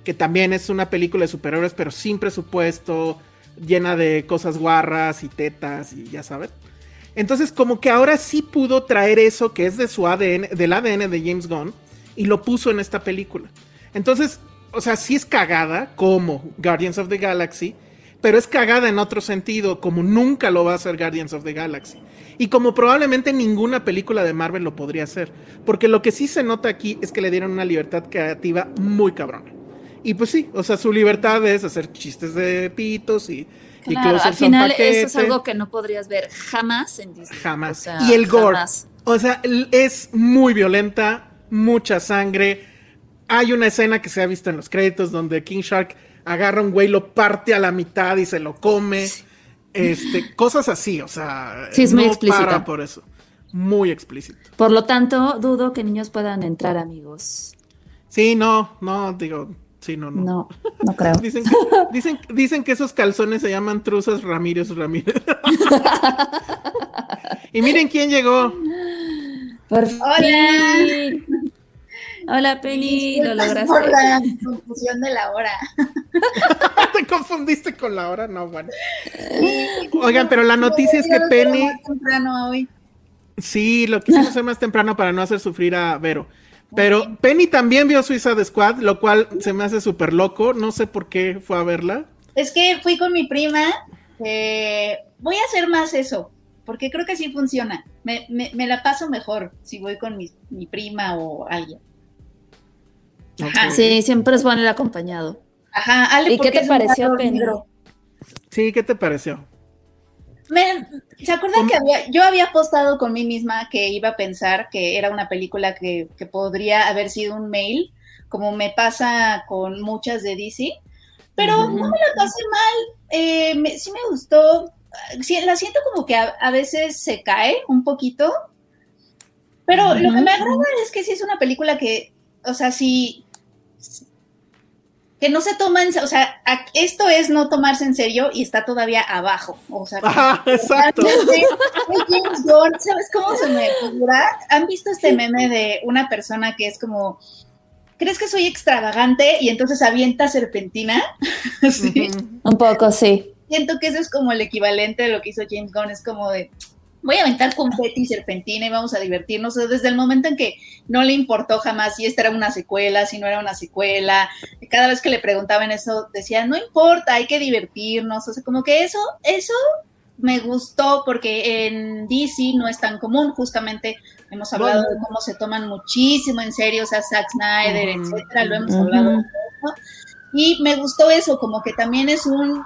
que también es una película de superhéroes, pero sin presupuesto, llena de cosas guarras y tetas y ya saben. Entonces, como que ahora sí pudo traer eso que es de su ADN, del ADN de James Gunn, y lo puso en esta película. Entonces, o sea, sí es cagada como Guardians of the Galaxy, pero es cagada en otro sentido, como nunca lo va a hacer Guardians of the Galaxy. Y como probablemente ninguna película de Marvel lo podría hacer. Porque lo que sí se nota aquí es que le dieron una libertad creativa muy cabrona. Y pues sí, o sea, su libertad es hacer chistes de pitos y... Claro, al final eso es algo que no podrías ver jamás en Disney. Jamás. y el gore. O sea, es muy violenta, mucha sangre. Hay una escena que se ha visto en los créditos donde King Shark agarra un güey, lo parte a la mitad y se lo come. Este, cosas así, o sea, sí, es muy explícito. por eso. Muy explícito. Por lo tanto, dudo que niños puedan entrar, amigos. Sí, no, no, digo, sí, no, no. No, no creo. dicen, que, dicen, dicen que esos calzones se llaman truzas Ramírez Ramírez. y miren quién llegó. Por Hola. Hola, Penny, lo lograste. Por la confusión de la hora. ¿Te confundiste con la hora? No, bueno. Oigan, pero la noticia es que Penny. temprano hoy. Sí, lo quisimos hacer más temprano para no hacer sufrir a Vero. Pero Penny también vio Suiza Squad, lo cual se me hace súper loco. No sé por qué fue a verla. Es que fui con mi prima. Eh, voy a hacer más eso, porque creo que sí funciona. Me, la paso mejor si voy con mi prima o alguien. Sí, siempre es bueno ir acompañado. Ajá, Ale, ¿Y qué te pareció, Pedro? Sí, ¿qué te pareció? ¿Se acuerdan que había, yo había apostado con mí misma que iba a pensar que era una película que, podría haber sido un mail, como me pasa con muchas de DC? Pero no me la pasé mal, eh, sí me gustó, la siento como que a, veces se cae un poquito, pero lo que me agrada es que sí es una película que, o sea, sí, que no se toma en, o sea, esto es no tomarse en serio y está todavía abajo, o sea, exacto. ¿sabes cómo se me figura? ¿Han visto este meme de una persona que es como, ¿crees que soy extravagante? Y entonces avienta serpentina, sí. Un poco, sí. Siento que eso es como el equivalente de lo que hizo James Gunn, es como de, voy a aventar confeti y serpentina y vamos a divertirnos. desde el momento en que no le importó jamás si esta era una secuela, si no era una secuela, cada vez que le preguntaban eso, decía, no importa, hay que divertirnos. O sea, como que eso, eso me gustó porque en DC no es tan común, justamente hemos hablado de cómo se toman muchísimo en serio, o sea, Zack Snyder, etcétera, lo hemos hablado. Y me gustó eso, como que también es un,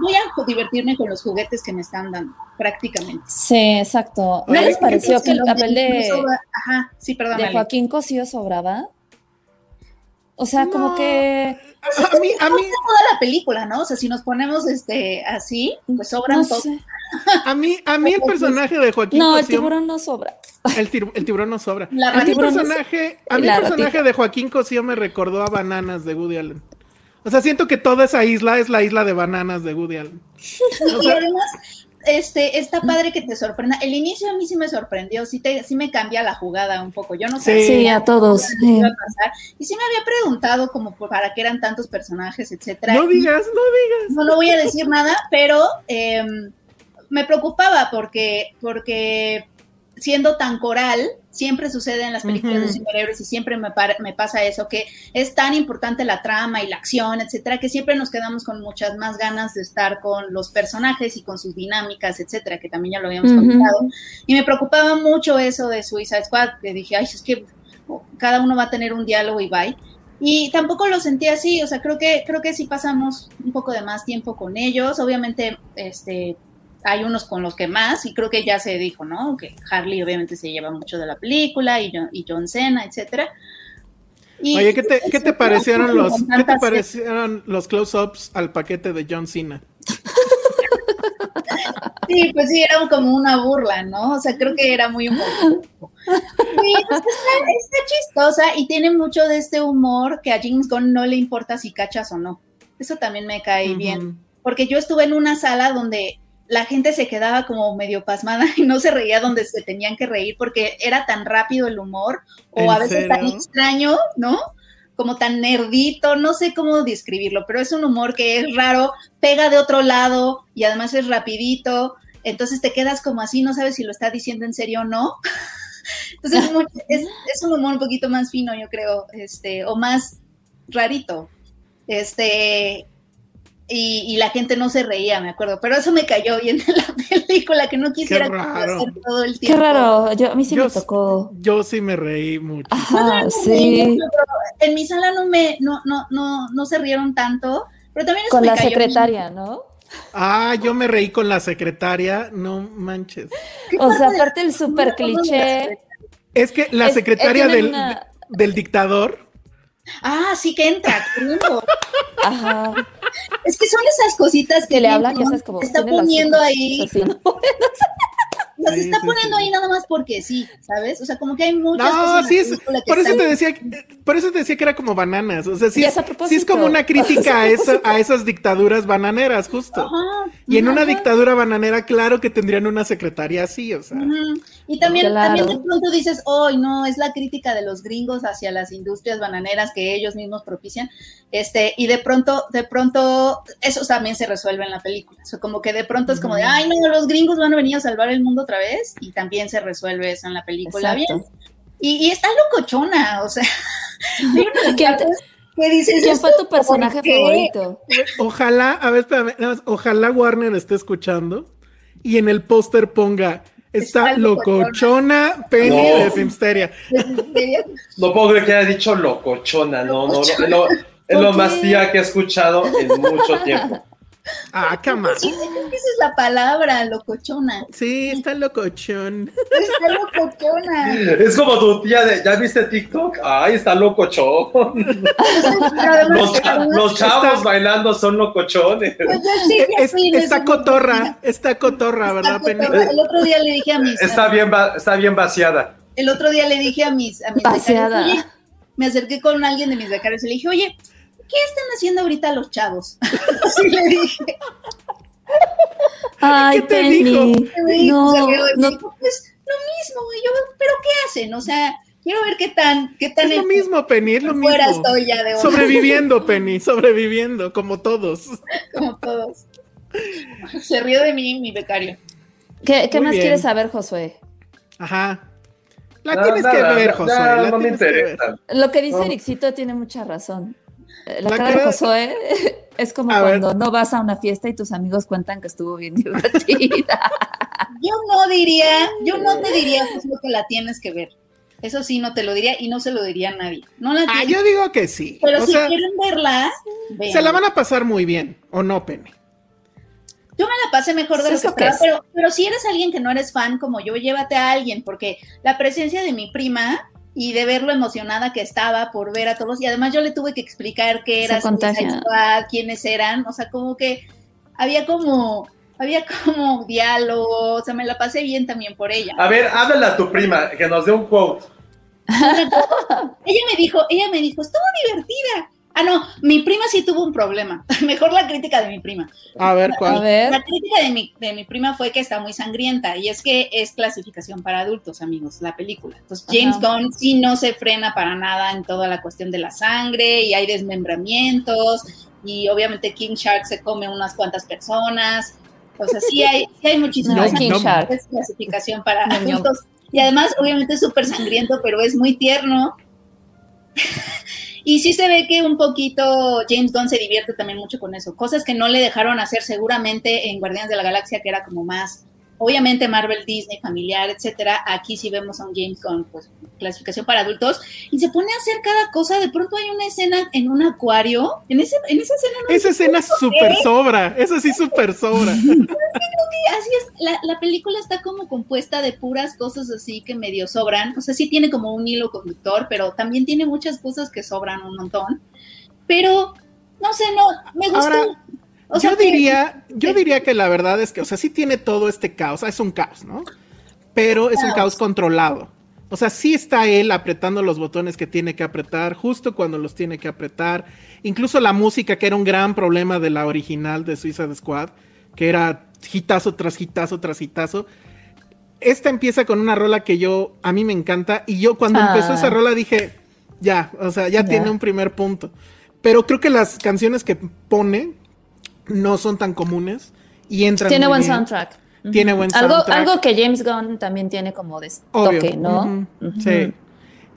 voy a, divertirme con los juguetes que me están dando, prácticamente. Sí, exacto. ¿No les pareció que el papel de, Ajá, sí, perdón, de Joaquín Cosío sobraba? O sea, como que... A mí, a mí... toda la película, ¿no? O sea, si nos ponemos este así, pues sobran no A mí, a mí el personaje de Joaquín No, el tiburón no sobra. El, tiburón no sobra. a mí, personaje, a mí el personaje de Joaquín Cosío me recordó a Bananas de Woody Allen. O sea, siento que toda esa isla es la isla de bananas de Woody Allen. y además, este, está padre que te sorprenda. El inicio a mí sí me sorprendió, sí, te, sí me cambia la jugada un poco. Yo no sé. Sí, a todos. Y sí me había preguntado como para qué eran tantos personajes, etcétera. No digas, no digas. No, no voy a decir nada, pero em, me preocupaba porque, porque siendo tan coral, siempre sucede en las películas de superhéroes y siempre me, me, pasa eso, que es tan importante la trama y la acción, etcétera, que siempre nos quedamos con muchas más ganas de estar con los personajes y con sus dinámicas, etcétera, que también ya lo habíamos comentado. Y me preocupaba mucho eso de Suicide Squad, que dije, ay, es que cada uno va a tener un diálogo y bye. Y tampoco lo sentí así, o sea, creo que, creo que sí pasamos un poco de más tiempo con ellos. Obviamente, este, hay unos con los que más, y creo que ya se dijo, ¿no? Que Harley obviamente se lleva mucho de la película y John, y John Cena, etcétera. Oye, ¿qué te, ¿qué te parecieron los, ¿qué te parecieron los close-ups al paquete de John Cena? Sí, pues sí, era como una burla, ¿no? O sea, creo que era muy humor. Sí, está, chistosa y tiene mucho de este humor que a James Gunn no le importa si cachas o no. Eso también me cae bien. Porque yo estuve en una sala donde la gente se quedaba como medio pasmada y no se reía donde se tenían que reír porque era tan rápido el humor o a veces tan extraño, ¿no? Como tan nerdito, no sé cómo describirlo, pero es un humor que es raro, pega de otro lado y además es rapidito, entonces te quedas como así, no sabes si lo está diciendo en serio o no. Entonces es, es, un humor un poquito más fino, yo creo, este, o más rarito. Este, y, la gente no se reía, me acuerdo, pero eso me cayó bien en la película, que no quisiera hacer todo el tiempo. Qué raro, yo, a mí sí me tocó. Yo sí me reí mucho. Ajá, sí. En mi sala no me, no, no, no, no se rieron tanto, pero también Con la secretaria, ¿no? Ah, yo me reí con la secretaria, no manches. O sea, aparte el super cliché. Es que la secretaria del, del dictador Ah, sí que entra, Ajá. Es que son esas cositas que, le hablan, como está poniendo ahí. Las está poniendo ahí nada más porque sí, ¿sabes? O sea, como que hay muchas no, sí es, por eso te decía, por eso te decía que era como bananas, o sea, sí, es, sí es como una crítica a, a esas dictaduras bananeras, justo. y en una dictadura bananera, claro que tendrían una secretaria así, o sea. Y también, también de pronto dices, hoy no, es la crítica de los gringos hacia las industrias bananeras que ellos mismos propician, este, y de pronto, de pronto, eso también se resuelve en la película. O sea, como que de pronto es como de, ay, no, los gringos van a venir a salvar el mundo otra vez, y también se resuelve eso en la película bien. Y, y, está locochona, o sea, ¿Qué dices? ¿Quién fue tu personaje favorito? Ojalá, a ver, espérame, ojalá Warner esté escuchando y en el póster ponga Está locochona Penny de Filmsteria. No puedo creer que haya dicho locochona, no, no, no, es lo más tía que he escuchado en mucho tiempo. Ah, cama. Sí, esa es la palabra, locochona. Sí, está locochón. Está locochona. Es como tu tía de, ¿ya viste TikTok? Ay, está locochón. los, chavos bailando son locochones. Pues está cotorra, está cotorra, ¿verdad, Penny? El otro día le dije a mis... Está bien, está bien vaciada. El otro día le dije a mis... A mis vaciada. me acerqué con alguien de mis becarios y le dije, oye, ¿qué están haciendo ahorita los chavos? Así le dije. Ay, ¿Qué te Penny. dijo? No, Se rió y no. dijo, pues lo mismo, y yo, pero ¿qué hacen? O sea, quiero ver qué tan, qué tan Es lo mismo, Penny, es lo mismo. fuera estoy ya de Sobreviviendo, Penny, sobreviviendo, como todos. como todos. Se rió de mí mi becario. ¿Qué, más bien. quieres saber, Josué? Ajá. La No, tienes nada, que ver, Josué. no, la no me tienes que ver. interesa. Lo que dice No. Ericito tiene mucha razón. Eh, La, La cara de Josué es como A ver. cuando no vas a una fiesta y tus amigos cuentan que estuvo bien divertida. Yo no diría, yo no te diría lo que la tienes que ver. Eso sí, no te lo diría y no se lo diría a nadie. No la Ah, yo digo que sí. pero o si sea, quieren verla, vean. se la van a pasar muy bien, ¿o no, Penny? Yo me la pasé mejor de lo ¿Eso que esperaba, es? pero, pero si eres alguien que no eres fan como yo, llévate a alguien, porque la presencia de mi prima y de ver lo emocionada que estaba por ver a todos, y además yo le tuve que explicar qué era Squad, quiénes eran, o sea, como que había como, había como diálogo, o sea, me la pasé bien también por ella. A ver, háblale a tu prima, que nos dé un quote. Ella me dijo, ella me dijo, estuvo divertida. Ah, no, mi prima sí tuvo un problema. Mejor la crítica de mi prima. A ver, A ¿cuál? ver. La crítica de mi, de mi prima fue que está muy sangrienta y es que es clasificación para adultos, amigos, la película. Entonces, James Ajá. Gunn sí no se frena para nada en toda la cuestión de la sangre y hay desmembramientos y obviamente King Shark se come unas cuantas personas. O sea, sí hay, sí hay muchísima No, King. Shark. es clasificación para No, no. adultos. Y además, obviamente, es súper sangriento, pero es muy tierno. y sí se ve que un poquito James Gunn se divierte también mucho con eso. Cosas que no le dejaron hacer seguramente en Guardianes de la Galaxia, que era como más, obviamente, Marvel, Disney, familiar, etcétera. Aquí sí vemos a un James Gunn, pues, clasificación para adultos. Y se pone a hacer cada cosa. De pronto hay una escena en un acuario. En, ese, en esa escena no Esa escena súper sobra, esa sí súper sobra. así es, la, la película está como compuesta de puras cosas así que medio sobran, o sea, sí tiene como un hilo conductor, pero también tiene muchas cosas que sobran un montón, pero, no sé, no, me gustó. Ahora, O sea, yo que- diría, yo diría que la verdad es que, o sea, sí tiene todo este caos, sea, es un caos, ¿no? Pero es un Caos. caos controlado. O sea, sí está él apretando los botones que tiene que apretar, justo cuando los tiene que apretar. Incluso la música, que era un gran problema de la original de Suicide Squad, que era hitazo tras hitazo tras hitazo. Esta empieza con una rola que yo, a mí me encanta, y yo cuando Ah. empezó esa rola dije, ya, o sea, ya, Ya. tiene un primer punto. Pero creo que las canciones que pone no son tan comunes y entran Tiene buen bien. soundtrack. Tiene buen Algo, soundtrack. algo que James Gunn también tiene como de Obvio. toque, ¿no? Sí.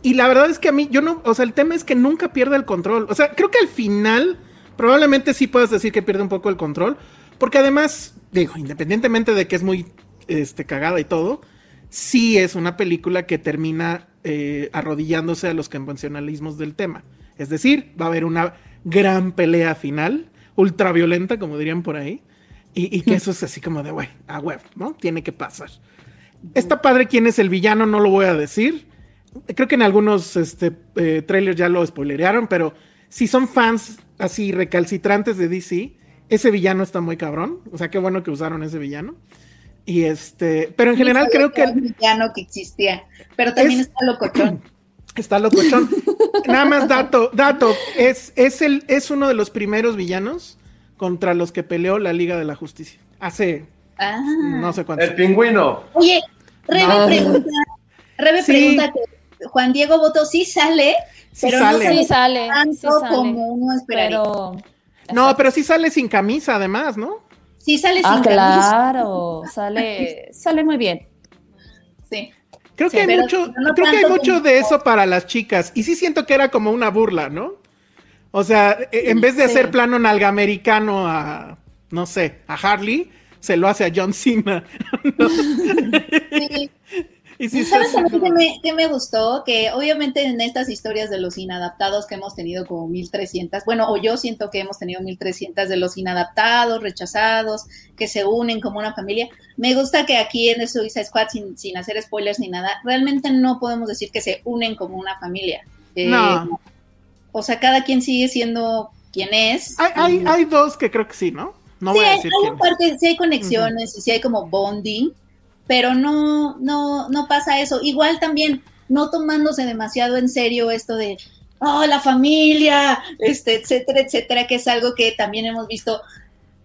Y la verdad es que a mí, yo no, o sea, el tema es que nunca pierde el control. O sea, creo que al final probablemente sí puedas decir que pierde un poco el control, porque además, digo, independientemente de que es muy este, cagada y todo, sí es una película que termina eh, arrodillándose a los convencionalismos del tema. Es decir, va a haber una gran pelea final, ultraviolenta, como dirían por ahí, y, y que eso es así como de, güey, a web, ¿no? Tiene que pasar. Está padre quién es el villano, no lo voy a decir. Creo que en algunos este, eh, trailers ya lo spoilerearon, pero si son fans así recalcitrantes de DC, ese villano está muy cabrón. O sea, qué bueno que usaron ese villano. Y este, pero en general creo que un villano que existía, pero también Es- está locochón. está locochón. Nada más dato, dato, es, es, el, es uno de los primeros villanos contra los que peleó la Liga de la Justicia. Hace Ah. no sé cuánto. El pingüino. Oye, Rebe No. pregunta, Rebe Sí. pregunta que Juan Diego Boto sí sale, Sí pero sale. no Sí sale, tanto sí sale. como uno esperaría. Pero. No, pero sí sale sin camisa además, ¿no? Sí sale sin Ah, camisa. claro, sale, sale muy bien. Sí. Creo Sí, que hay mucho, no creo que hay mucho de eso para las chicas. Y sí siento que era como una burla, ¿no? O sea, e- en vez de Sí. hacer plano nalga americano a, no sé, a Harley, se lo hace a John Cena. sí. Y ¿Sabes a mí que me, gustó? Que obviamente en estas historias de los inadaptados que hemos tenido como 1300, bueno, o yo siento que hemos tenido 1300 de los inadaptados, rechazados, que se unen como una familia. Me gusta que aquí en el Suicide Squad, sin, sin hacer spoilers ni nada, realmente no podemos decir que se unen como una familia. Eh, no. O sea, cada quien sigue siendo quien es. Hay, hay, hay dos que creo que sí, ¿no? No voy a decir hay, parte, sí hay conexiones y sí hay como bonding, pero no, no, no pasa eso. Igual también no tomándose demasiado en serio esto de, oh, la familia, este, etcétera, etcétera, que es algo que también hemos visto.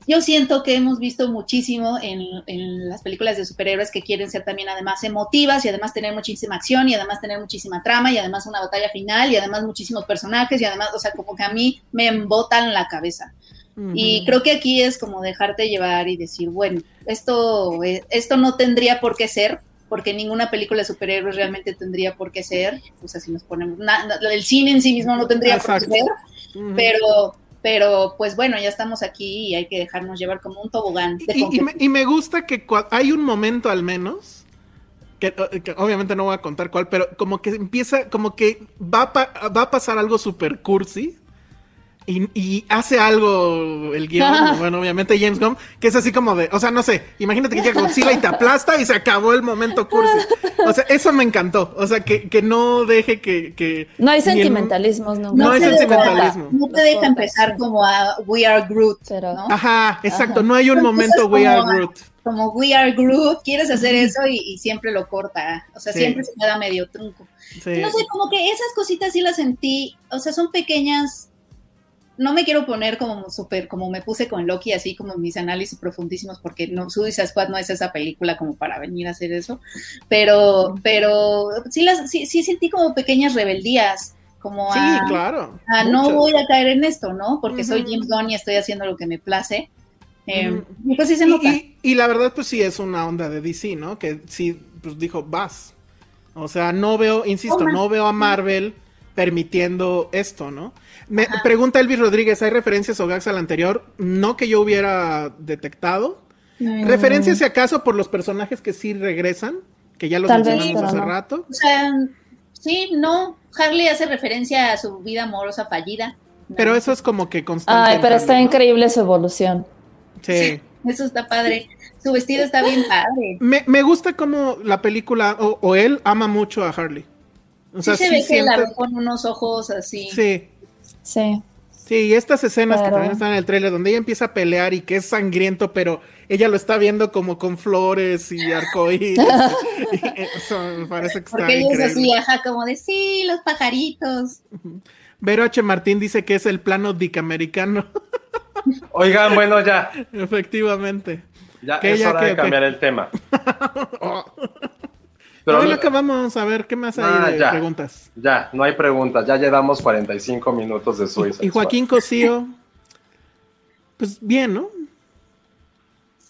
Yo siento que hemos visto muchísimo en, en, las películas de superhéroes que quieren ser también además emotivas y además tener muchísima acción y además tener muchísima trama y además una batalla final y además muchísimos personajes y además, o sea, como que a mí me embotan la cabeza. Y creo que aquí es como dejarte llevar y decir, bueno, esto, eh, esto no tendría por qué ser, porque ninguna película de superhéroes realmente tendría por qué ser. O sea, si nos ponemos, el cine en sí mismo no tendría por qué ser, pero, pero pues bueno, ya estamos aquí y hay que dejarnos llevar como un tobogán. y, me, gusta que hay un momento al menos. Que, obviamente no voy a contar cuál, pero como que empieza, como que va va a pasar algo super cursi, y, hace algo el guion, bueno, obviamente James Gunn, que es así como de, o sea, no sé, imagínate que llega Godzilla y te aplasta y se acabó el momento cursi. O sea, eso me encantó. O sea, que, que no deje que, No hay sentimentalismos, no. No, hay sentimentalismo. no te deja empezar como a We Are Groot, ¿no? Ajá, exacto, no hay un momento We Are Groot. Como We Are Groot, quieres hacer eso y, siempre lo corta. O sea, siempre se queda medio trunco. No sé, como que esas cositas sí las sentí, o sea, son pequeñas no me quiero poner como súper, como me puse con Loki, así como mis análisis profundísimos, porque no, Suicide Squad no es esa película como para venir a hacer eso, pero, pero sí, las, sí, sí sentí como pequeñas rebeldías, como sí, claro, a no voy a caer en esto, ¿no? Porque soy James Gunn y estoy haciendo lo que me place. Eh, y pues sí se nota. Y, la verdad, pues sí es una onda de DC, ¿no? Que sí, pues dijo, vas. O sea, no veo, insisto, no veo a Marvel permitiendo esto, ¿no? Me pregunta Elvis Rodríguez, ¿hay referencias o gags al anterior? No que yo hubiera detectado. ¿Referencias si acaso por los personajes que sí regresan? Que ya los mencionamos hace rato. O sea, sí, no. Harley hace referencia a su vida amorosa fallida. Pero eso es como que constante. Ay, pero está increíble su evolución. Sí. Eso está padre. Su vestido está bien padre. Me, gusta como la película, o, él ama mucho a Harley. O sea, sí se ve que la ve con unos ojos así. Sí, Sí. Sí, y estas escenas que también están en el trailer, donde ella empieza a pelear y que es sangriento, pero ella lo está viendo como con flores y arcoíris. eso me parece que Porque ella es así, ajá, como de sí, los pajaritos. Vero H. Martín dice que es el plano dicamericano. Oigan, bueno, ya. Efectivamente. Ya es hora de cambiar el tema. oh. Pero lo acabamos a ver qué más hay ah, de preguntas. Ya, no hay preguntas, ya llevamos 45 minutos de Suiza. Y Joaquín Cosío, pues bien, ¿no?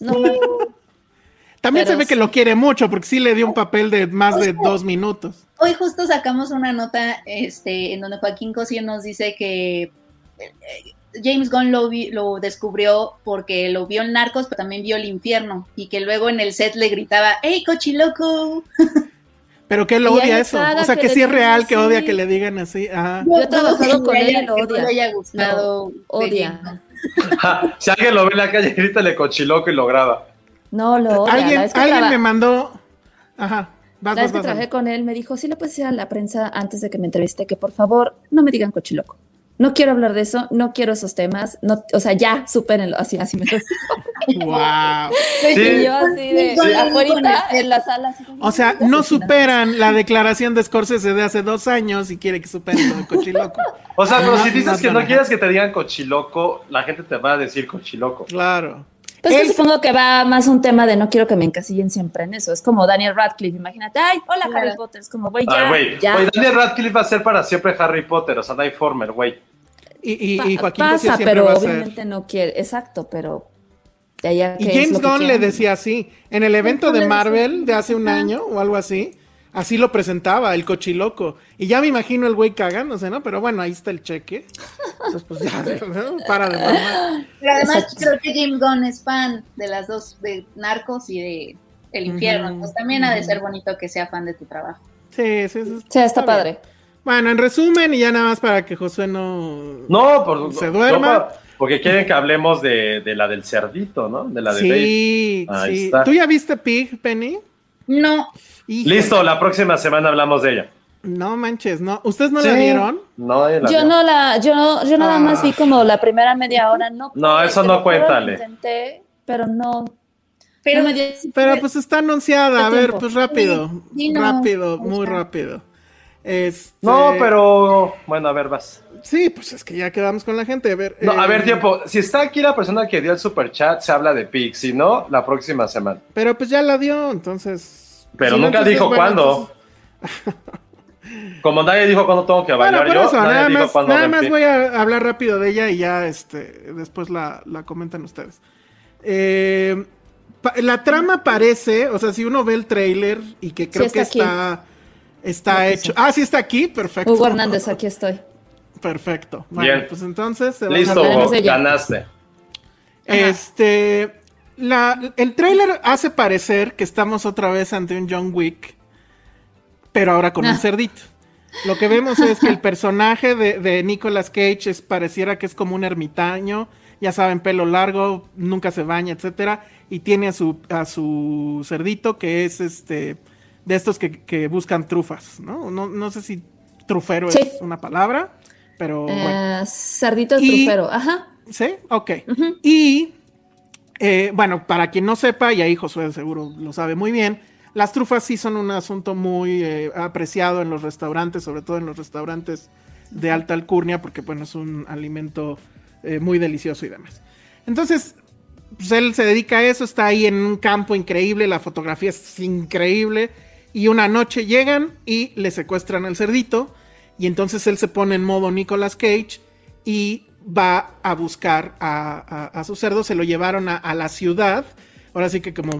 No. También se ve que lo quiere mucho, porque sí le dio un papel de más de dos minutos. Hoy justo sacamos una nota este, en donde Joaquín Cosío nos dice que eh, James Gunn lo, lo descubrió porque lo vio en Narcos, pero también vio el infierno y que luego en el set le gritaba, ¡Hey, cochiloco! Pero que él odia eso. O sea, que, sí es real que odia que le digan así. Yo he trabajado con él y lo odia. le haya gustado. odia. si alguien lo ve en la calle, grítale cochiloco y lo graba. No, lo odia. Alguien, alguien me mandó. Ajá. Vas, la vez que trabajé con él, me dijo, sí le puedes decir a la prensa antes de que me entreviste que por favor no me digan cochiloco no quiero hablar de eso, no quiero esos temas, no, o sea, ya, supérenlo, así, así me lo Wow. Sí. yo así de afuera en la sala. o sea, no superan la declaración de Scorsese de hace dos años y quiere que superen lo de cochiloco. O sea, pero si dices que no quieres que te digan cochiloco, la gente te va a decir cochiloco. Claro. Pues supongo que va más un tema de no quiero que me encasillen siempre en eso. Es como Daniel Radcliffe, imagínate, ay, hola Harry Potter. Es como, güey, ya, ya. Daniel Radcliffe va a ser para siempre Harry Potter, o sea, no former, güey. Y, y, Joaquín pasa, pero obviamente no quiere, exacto, pero y James Gunn le decía así, en el evento de Marvel de hace un año o algo así, Así lo presentaba el cochiloco. Y ya me imagino el güey cagándose, ¿no? Pero bueno, ahí está el cheque. Entonces, pues ya, ¿no? para de mamar. Pero además creo que James Gunn es fan de las dos, de Narcos y de El Infierno. Pues también ha de ser bonito que sea fan de tu trabajo. Sí, sí, sí. Sí, está bien. Bueno, en resumen, y ya nada más para que Josué no. No, por, Se duerma. no, porque quieren que hablemos de, de la del cerdito, ¿no? De la de Babe. Sí, Ahí sí. está. ¿Tú ya viste Pig, Penny? No, Híjole. Listo, la próxima semana hablamos de ella. No manches, no. ¿Ustedes no Sí. la vieron? No, la Yo vio. no la, yo, yo nada más vi Ah. como la primera media hora, no. No, pude, eso no cuéntale. Intenté, pero no. pero no me dio- Pero pues está anunciada. A ¿Qué ver, tiempo? pues rápido. Sí, no. rápido, muy rápido. Este, No, pero bueno, a ver, vas. Sí, pues es que ya quedamos con la gente. A ver, No, a eh, ver, tiempo. Si está aquí la persona que dio el super chat, se habla de Pig. Si no, la próxima semana. Pero pues ya la dio, entonces. Pero si no, nunca entonces, dijo bueno, cuándo. Como nadie dijo cuándo tengo que Bueno, bailar por yo, eso, nadie nada más, nada más voy a hablar rápido de ella y ya este, después la, la comentan ustedes. Eh, la trama parece, o sea, si uno ve el trailer y que creo está que aquí. Está, hecho. sí. Ah, sí está aquí, perfecto. Hugo Hernández, aquí estoy. Perfecto. Bueno, Bien. pues entonces se va a Listo, ganaste. Este, la, el tráiler hace parecer que estamos otra vez ante un John Wick, pero ahora con un Ah. cerdito. Lo que vemos es que el personaje de, de Nicolas Cage es, pareciera que es como un ermitaño, ya saben, pelo largo, nunca se baña, etcétera, y tiene a su, a su cerdito que es este de estos que, que buscan trufas, ¿no? ¿no? No sé si trufero Sí. es una palabra, pero bueno. Eh, cerdito Y- trufero, ajá. ¿Sí? Ok. Y eh, bueno, para quien no sepa, y ahí Josué seguro lo sabe muy bien, las trufas sí son un asunto muy eh, apreciado en los restaurantes, sobre todo en los restaurantes de alta alcurnia, porque bueno, es un alimento eh, muy delicioso y demás. Entonces, pues él se dedica a eso, está ahí en un campo increíble, la fotografía es increíble, y una noche llegan y le secuestran al cerdito, y entonces él se pone en modo Nicolas Cage y va a buscar a, a- a su cerdo, se lo llevaron a, a la ciudad, ahora sí que como,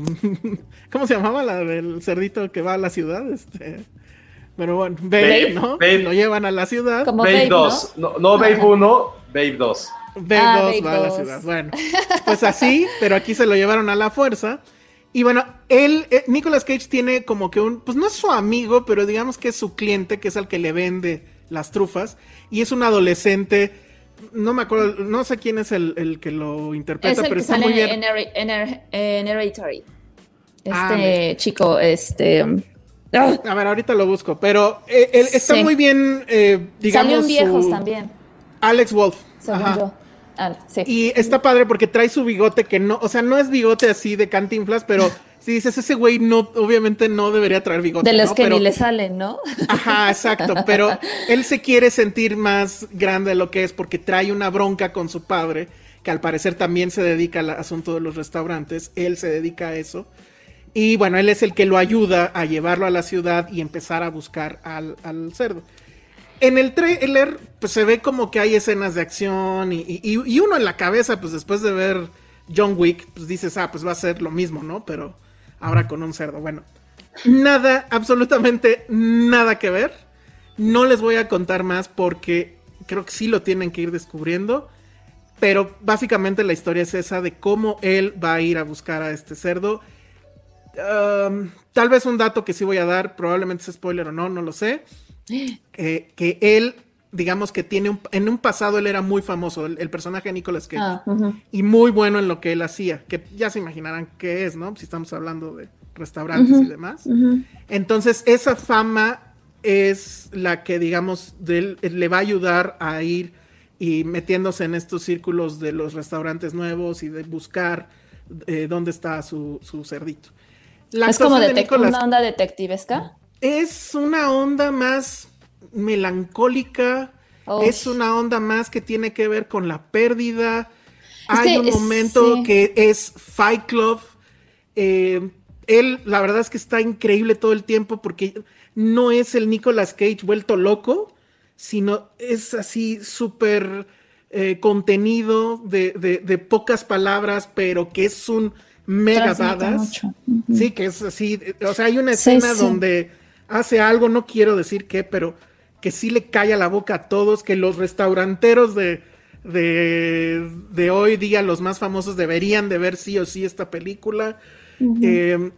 ¿cómo se llamaba la del cerdito que va a la ciudad? Este, pero bueno, Babe, Babe, ¿no? Babe. Lo llevan a la ciudad. Como Babe Babe, 2. No, no Babe 1, Babe 2. Babe Ah, 2 Babe va a la 2. ciudad. Bueno, pues así, pero aquí se lo llevaron a la fuerza. Y bueno, él, eh, Nicolas Cage tiene como que un, pues no es su amigo, pero digamos que es su cliente, que es al que le vende las trufas. Y es un adolescente, no me acuerdo, no sé quién es el, el que lo interpreta, Es el pero que está sale muy bien. en, Hereditary. Este Ah, chico, este. ah, A ver, ahorita lo busco, pero eh, él está Sí. muy bien, eh, digamos. salió en viejos su- también, Alex Wolf. según Ajá. yo. Ah, sí. Y está padre porque trae su bigote que no, o sea, no es bigote así de cantinflas, pero si dices ese güey no, obviamente no debería traer bigote. de los ¿no? que Pero- ni le salen, ¿no? Ajá, exacto, pero él se quiere sentir más grande de lo que es porque trae una bronca con su padre, que al parecer también se dedica al asunto de los restaurantes, él se dedica a eso. Y bueno, él es el que lo ayuda a llevarlo a la ciudad y empezar a buscar al, al cerdo. En el trailer, pues se ve como que hay escenas de acción y, y- uno en la cabeza, pues después de ver John Wick, pues dices, ah, pues va a ser lo mismo, ¿no? Pero ahora con un cerdo. Bueno, nada, absolutamente nada que ver. No les voy a contar más porque creo que sí lo tienen que ir descubriendo. Pero básicamente la historia es esa de cómo él va a ir a buscar a este cerdo. Um, tal vez un dato que sí voy a dar, probablemente es spoiler o no, no lo sé. Que él, digamos que tiene un, en un pasado él era muy famoso, el, el personaje de Nicolas Cage, Ah, y muy bueno en lo que él hacía, que ya se imaginarán qué es, ¿no? Si estamos hablando de restaurantes y demás. Entonces, esa fama es la que, digamos, de él- le va a ayudar a ir y metiéndose en estos círculos de los restaurantes nuevos y de buscar eh, dónde está su, su cerdito. La es como de Nicolas- una onda detectivesca. Es una onda más melancólica, Oh. es una onda más que tiene que ver con la pérdida. Es Hay que un momento sí. que es Fight Club. Eh, él, la verdad es que está increíble todo el tiempo porque no es el Nicolas Cage vuelto loco, sino es así súper eh, contenido de, de- de pocas palabras, pero que es un mega badass. Sí, que es así. O sea, hay una Sí, escena sí. donde hace algo, no quiero decir qué, pero que sí le calla la boca a todos, que los restauranteros de, de, hoy día, los más famosos, deberían de ver sí o sí esta película. Em,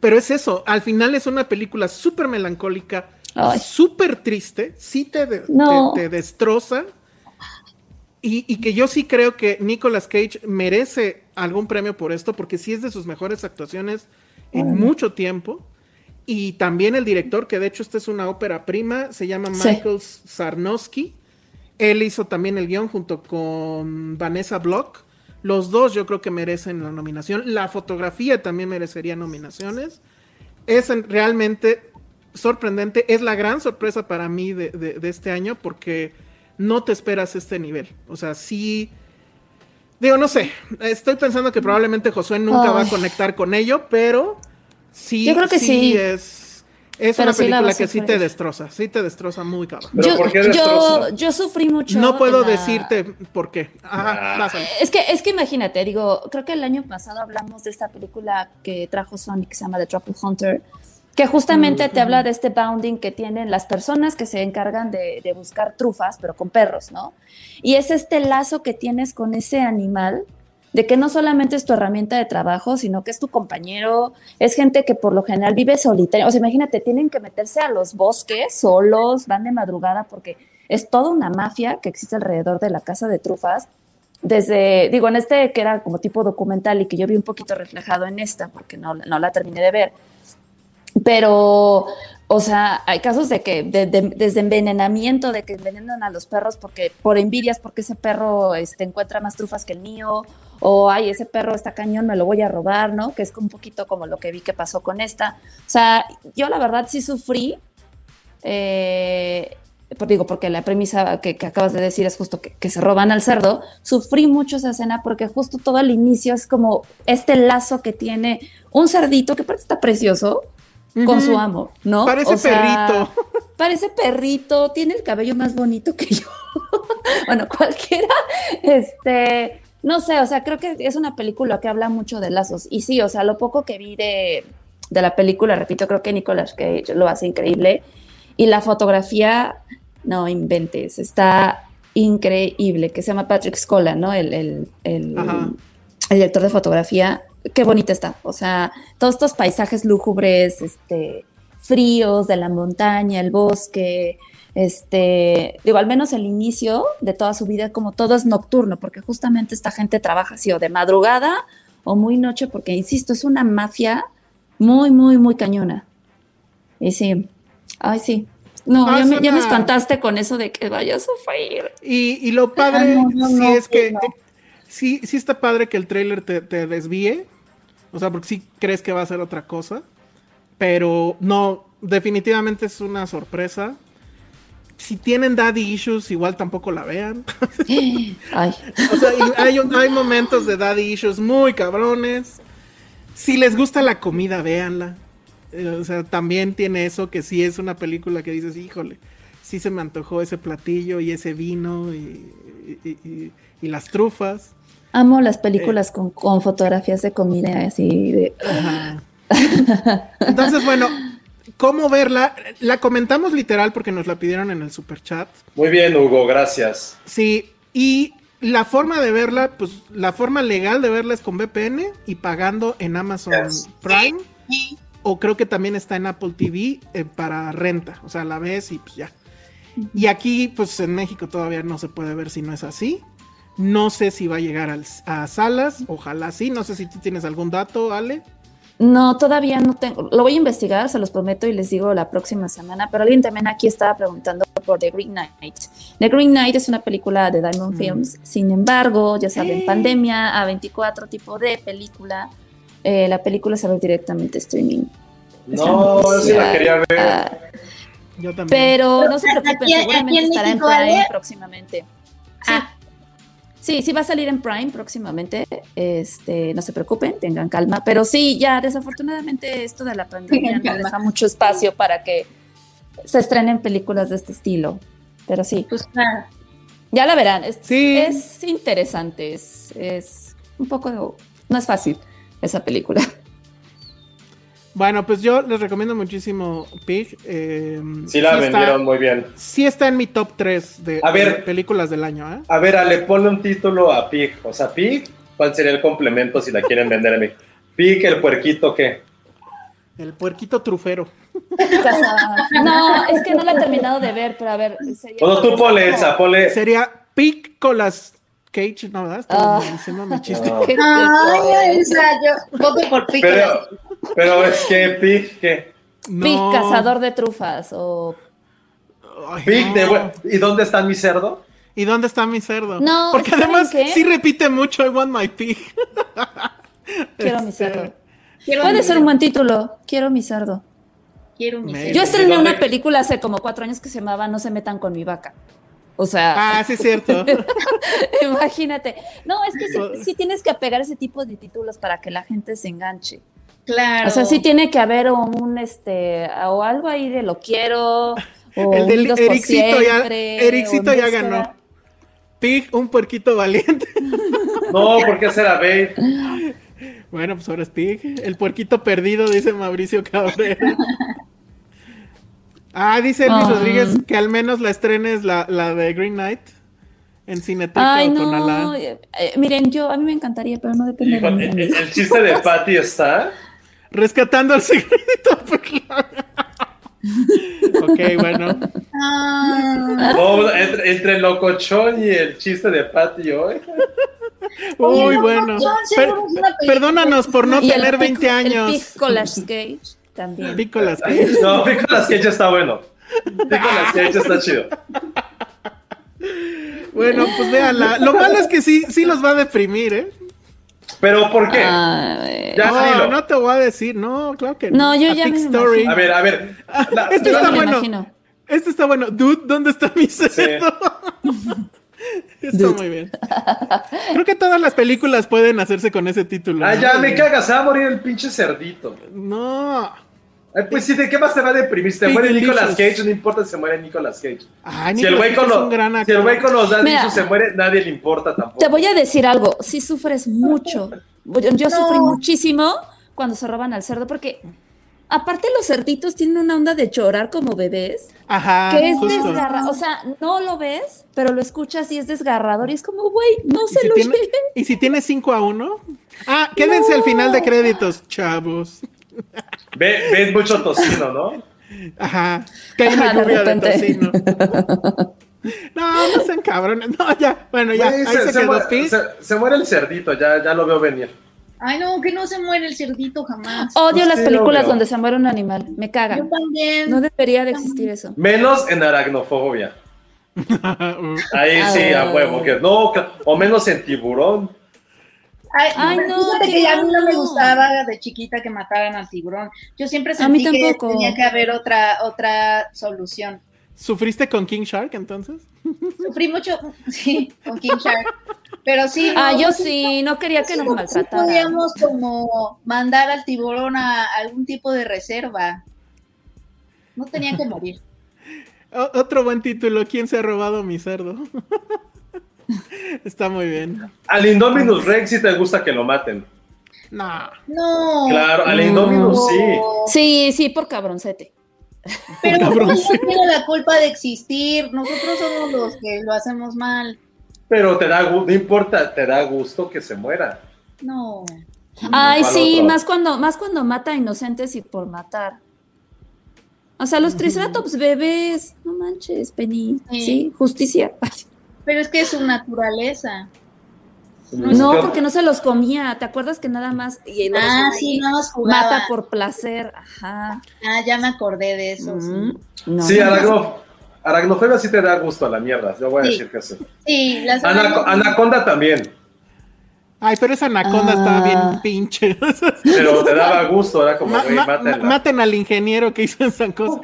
pero es eso, al final es una película súper melancólica, súper triste, sí te, te, destroza. Y, y, que yo sí creo que Nicolas Cage merece algún premio por esto, porque sí es de sus mejores actuaciones en mucho tiempo. Y también el director, que de hecho esta es una ópera prima, se llama Michael Sarnowski. Él hizo también el guion junto con Vanessa Block. Los dos yo creo que merecen la nominación. La fotografía también merecería nominaciones. Es realmente sorprendente. Es la gran sorpresa para mí de, este año porque no te esperas este nivel. O sea, sí... Digo, no sé. Estoy pensando que probablemente Josué nunca va a conectar con ello, pero Sí, yo creo que sí. Es, es una película que sí te destroza, sí te destroza muy cabrón. Yo, yo, sufrí mucho. No puedo decirte por qué. Ajá, ah. es que, es que imagínate, digo, creo que el año pasado hablamos de esta película que trajo Sonic que se llama The Truffle Hunter, que justamente te habla de este bounding que tienen las personas que se encargan de, de buscar trufas, pero con perros, ¿no? Y es este lazo que tienes con ese animal de que no solamente es tu herramienta de trabajo, sino que es tu compañero, es gente que por lo general vive solitaria. O sea, imagínate, tienen que meterse a los bosques solos, van de madrugada porque es toda una mafia que existe alrededor de la casa de trufas. Desde, digo, en este que era como tipo documental y que yo vi un poquito reflejado en esta, porque no, no la terminé de ver, pero o sea, hay casos de que desde envenenamiento, de que envenenan a los perros porque por envidias, porque ese perro este, encuentra más trufas que el mío, o ay, ese perro está cañón, me lo voy a robar, ¿no? Que es un poquito como lo que vi que pasó con esta. O sea, yo la verdad sí sufrí, eh, digo, porque la premisa que, acabas de decir es justo que, se roban al cerdo, sufrí mucho esa escena porque justo todo el inicio es como este lazo que tiene un cerdito que parece está precioso, con su amo, ¿no? Parece perrito. Parece perrito, tiene el cabello más bonito que yo. bueno, cualquiera. Este, no sé, o sea, creo que es una película que habla mucho de lazos. Y sí, o sea, lo poco que vi de, la película, repito, creo que Nicolas Cage lo hace increíble. Y la fotografía, no inventes, está increíble, que se llama Patrick Scola, ¿no? El, el, el, el director de fotografía qué bonita está. O sea, todos estos paisajes lúgubres, este, fríos de la montaña, el bosque, este, digo, al menos el inicio de toda su vida, como todo es nocturno, porque justamente esta gente trabaja así o de madrugada o muy noche, porque insisto, es una mafia muy, muy, muy cañona. Y sí, ay, sí. No, ya, me, espantaste con eso de que vaya a sufrir. Y, y lo padre sí es que sí, sí está padre que el trailer te, desvíe. O sea, porque sí crees que va a ser otra cosa. Pero no, definitivamente es una sorpresa. Si tienen daddy issues, igual tampoco la vean. Ay. o sea, hay, hay momentos de daddy issues muy cabrones. Si les gusta la comida, véanla. Eh, o sea, también tiene eso que sí es una película que dices, híjole, sí se me antojó ese platillo y ese vino y, y las trufas. Amo las películas eh. con, con, fotografías de comida así de... Entonces, bueno, ¿cómo verla? La comentamos literal porque nos la pidieron en el super chat. Muy bien, Hugo, gracias. Sí, y la forma de verla, pues la forma legal de verla es con VPN y pagando en Amazon Prime. O creo que también está en Apple TV eh, para renta. O sea, la ves y pues ya. Y aquí, pues en México todavía no se puede ver si no es así. No sé si va a llegar a salas, ojalá sí. No sé si tú tienes algún dato, Ale. No, todavía no tengo. Lo voy a investigar, se los prometo y les digo la próxima semana. Pero alguien también aquí estaba preguntando por The Green Knight. The Green Knight es una película de Diamond mm. Films. Sin embargo, ya saben, pandemia, A24 tipo de película. Eh, la película sale directamente streaming. No, sí la quería ver. Yo también. Pero no se preocupen, seguramente estará en Prime próximamente. Ah, Sí, sí va a salir en Prime próximamente. Este, no se preocupen, tengan calma. Pero sí, ya desafortunadamente esto de la pandemia no deja mucho espacio para que se estrenen películas de este estilo. Pero sí. Pues Ya la verán. Es, es interesante. Es, es un poco. No es fácil esa película. Bueno, pues yo les recomiendo muchísimo Pig. Eh, sí la vendieron muy bien. Sí está en mi top 3 de, A ver. de películas del año, ¿eh? A ver, Ale, ponle un título a Pig. O sea, Pig, ¿cuál sería el complemento si la quieren vender a mí? Pig, el puerquito, ¿qué? El puerquito trufero. No, es que no la he terminado de ver, pero a ver. sería- Bueno, tú ponle esa, ponle. Sería Pig con las Cage, ¿no? ¿verdad? Estaba Ah. diciendo mi chiste. No. Qué Ay. Elsa, yo voto por Pico. Pero, pero es que Pig, ¿qué? Pig, No. cazador de trufas o Ay, Pig no. de ¿Y dónde está mi cerdo? ¿Y dónde está mi cerdo? No, Porque ¿saben además qué? sí repite mucho I want my pig. quiero mi Este, cerdo. Quiero Puede mi- ser un buen título. Quiero mi cerdo. Quiero mi cerdo. Yo estrené una película hace como cuatro años que se llamaba No se metan con mi vaca. O sea, Ah, sí es cierto. imagínate. No, es que sí, sí tienes que apegar ese tipo de títulos para que la gente se enganche. Claro. O sea, sí tiene que haber un este o algo ahí de lo quiero o El del Ericito ya- Ericito ya ganó. Pig, un puerquito valiente. No, porque será Babe. Bueno, pues ahora es Pig. El puerquito perdido, dice Mauricio Cabrera. Ah, dice Luis Ah. Rodríguez que al menos la estrenes la, la de Green Knight en Cineteca Ay, o no. Eh, eh, miren, yo a mí me encantaría, pero no depende de el, el chiste de Patty está. Rescatando el secreto. ok, bueno. Ah, No, entre, entre el locochón y el chiste de Patty hoy. Uy, bueno. Per- perdónanos por no el tener Pic- 20 El años. Picolas Cage también. Pícolas Cage. No, Nicolas Cage está bueno. Nicolas Cage está chido. Bueno, pues véanla. Lo malo es que sí, sí los va a deprimir, ¿eh? Pero ¿por qué? Ay, Ya, No, no te voy a decir, no, claro que No, yo A ya me Story. A ver, a ver. La- Este yo está bueno. imagino. Este está bueno. Dude, ¿dónde está mi cerdo? está muy bien. Creo que todas las películas pueden hacerse con ese título. Ah, ¿no? ya me cagas, se va a morir el pinche cerdito. No. Ay, pues sí, ¿de qué más te va a deprimir? Si te muere. Nicolas Cage, no importa si se muere Nicolas Cage. Ay, Si el Nicolas güey con, Cage gran si el güey con los Mira. se muere, nadie le importa tampoco. Te voy a decir algo, si sufres mucho. Yo, sufrí No. muchísimo cuando se roban al cerdo porque aparte los cerditos tienen una onda de llorar como bebés, Ajá, que es desgarrador, o sea, no lo ves, pero lo escuchas y es desgarrador y es como, güey, no ¿Y se si, lo tiene, lleven. y si tiene 5 a 1? Ah, quédense al final de créditos, chavos. Ve, ves mucho tocino, ¿no? Ajá. Que hay una lluvia de, tocino. No, no sean cabrones. No, ya. Bueno, ya. Ahí se, quedó muere, Pig. se- se muere el cerdito, ya, ya lo veo venir. Ay, no, que no se muere el cerdito jamás. Odio Pues las sí, películas donde se muere un animal, me Yo cagan. también. No debería de existir eso. Menos en aracnofobia. Ahí sí, a Ah. huevo. Que no, o menos en tiburón. Ay, no, fíjate que a mí no me gustaba de chiquita que mataran al tiburón. Yo siempre A mí sentí que tenía que haber otra, otra solución. ¿Sufriste con King Shark entonces? Sufrí mucho, sí, con King Shark. Pero sí. Ah, yo sí, sí, no quería que nos sí maltrataran. podíamos como mandar al tiburón a algún tipo de reserva. No tenía que morir. O- otro buen título. ¿Quién se ha robado mi cerdo? Está muy bien. Al Indominus Rex sí te gusta que lo maten. No. No. Claro, al Indominus sí. Sí, sí, por cabroncete. Pero no tiene la culpa de existir. Nosotros somos los que lo hacemos mal. Pero te da no importa, te da gusto que se muera. No. Ay, ¿Cuál sí, otro? más cuando, más cuando mata a inocentes y por matar. O sea, los triceratops bebés, no manches, Penny. Sí. Sí, justicia. Pero es que es su naturaleza. No, porque no se los comía. ¿Te acuerdas que nada más y Ah, sí, nada más jugaba. mata por placer? Ajá. Ah, ya me acordé de eso. sí. Mm, no, Sí, no, aracno, aracnofobia sí te da gusto a la mierda. Yo voy a Sí. decir que sí. Sí, las Anaco- anaconda también, Ay, pero esa anaconda Ah. estaba bien pinche. pero te daba gusto, era como, Ma- güey, ma- mátenla. ma- maten al ingeniero que hizo esa cosa.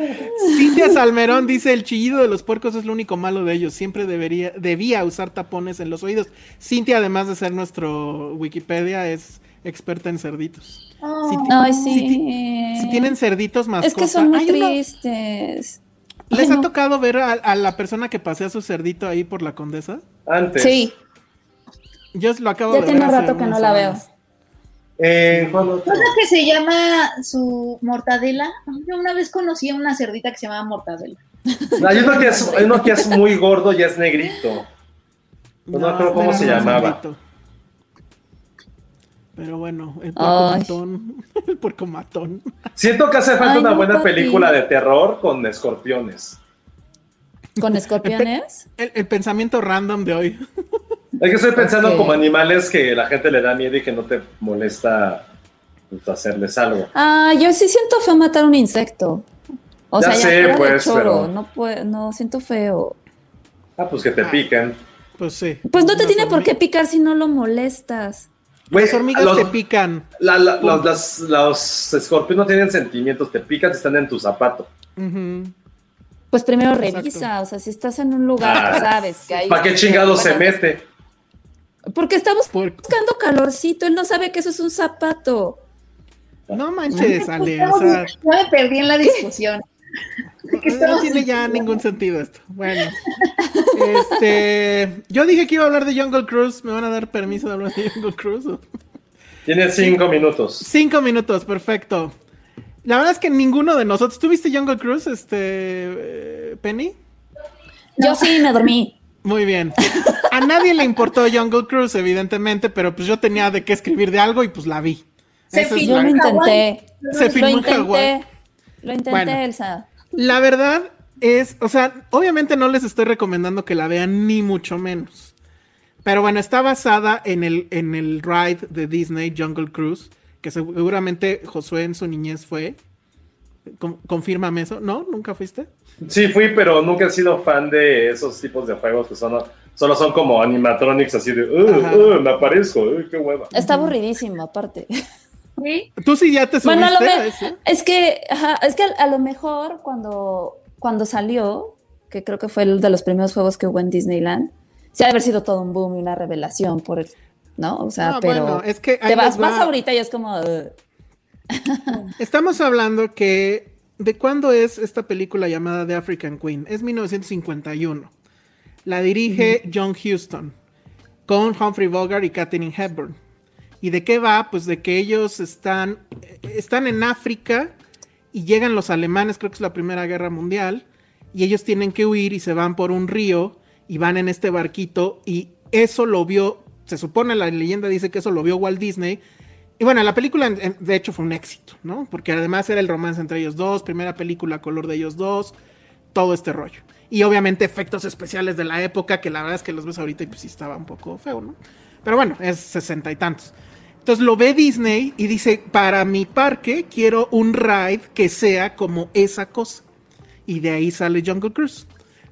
Cintia Salmerón dice: el chillido de los puercos es lo único malo de ellos. Siempre debería, debía usar tapones en los oídos. Cintia, además de ser nuestro Wikipedia, es experta en cerditos. Oh. Si Ay, si sí. Si tienen cerditos más Es que son muy tristes. ¿Les Ay, ha no. tocado ver a, a la persona que pasea su cerdito ahí por la condesa? Antes. Sí, Yo lo acabo Ya de tiene ver. rato que no la veo. Eh, ¿cuál ¿No otro? es la que se llama su mortadela? Yo una vez conocí a una cerdita que se llamaba mortadela. Hay uno que es, hay uno que es muy gordo y es negrito. No me acuerdo cómo se llamaba. negrito. Pero bueno, el puerco Ay. matón. El puerco matón. Siento que hace falta Ay, una no, buena papi. película de terror con escorpiones. ¿Con escorpiones? El, el pensamiento random de hoy. Es que estoy pensando como animales que la gente le da miedo y que no te molesta pues, hacerles algo. Ah, yo sí siento feo matar un insecto. O Ya sea, sé, ya pues, choro, pero- no, puedo, no siento feo. Ah, pues que te piquen. Pues sí. Pues no te Las tiene por qué picar si no lo molestas. Güey, Las hormigas los, te pican. la- la- los, las- los escorpiones no tienen sentimientos, te pican si están en tu zapato. Pues primero Exacto. revisa, o sea, si estás en un lugar, Ah, tú sabes que hay... ¿Para qué chingado se mete? Porque estamos Puerco. buscando calorcito, él no sabe que eso es un zapato. No manches, Ale. O Estamos- sea, ya me perdí en la discusión. ¿Qué no tiene ya ningún sentido esto. Bueno. Este. Yo dije que iba a hablar de Jungle Cruise. ¿Me van a dar permiso de hablar de Jungle Cruise? Tienes cinco minutos. Cinco minutos, perfecto. La verdad es que ninguno de nosotros. ¿Tuviste Jungle Cruise, este. eh, Penny? Yo sí me dormí. Muy bien. A nadie le importó Jungle Cruise, evidentemente, pero pues yo tenía de qué escribir de algo y pues la vi. Se Esa filmó Yo la- lo en Hawái. intenté. Se Lo filmó en Hawái. intenté. Lo intenté, Bueno. Elsa. La verdad es, o sea, obviamente no les estoy recomendando que la vean ni mucho menos. Pero bueno, está basada en el, en el ride de Disney Jungle Cruise, que seguramente Josué en su niñez fue. Con- confírmame eso. ¿No? ¿Nunca fuiste? Sí, fui, pero nunca he sido fan de esos tipos de juegos que son, solo son como animatronics así de, uh, uh, me aparezco, uh, qué hueva. Está aburridísimo, aparte. Sí. Tú sí ya te subiste Bueno, a lo a me- ese? es que, ajá, es que a, a lo mejor cuando, cuando salió, que creo que fue el de los primeros juegos que hubo en Disneyland, sí ha de haber sido todo un boom y una revelación por el, ¿no? O sea, No, pero bueno, es que te vas, va. vas ahorita y es como. Estamos hablando que. ¿De cuándo es esta película llamada The African Queen? Es 1951. La dirige John Huston con Humphrey Bogart y Katharine Hepburn. ¿Y de qué va? Pues de que ellos están, están en África y llegan los alemanes, creo que es la Primera Guerra Mundial, y ellos tienen que huir y se van por un río y van en este barquito y eso lo vio, se supone la leyenda dice que eso lo vio Walt Disney. Y bueno, la película de hecho fue un éxito, ¿no? Porque además era el romance entre ellos dos, primera película color de ellos dos, todo este rollo. Y obviamente efectos especiales de la época, que la verdad es que los ves ahorita y pues sí estaba un poco feo, ¿no? Pero bueno, es sesenta y tantos. Entonces lo ve Disney y dice, para mi parque quiero un ride que sea como esa cosa. Y de ahí sale Jungle Cruise.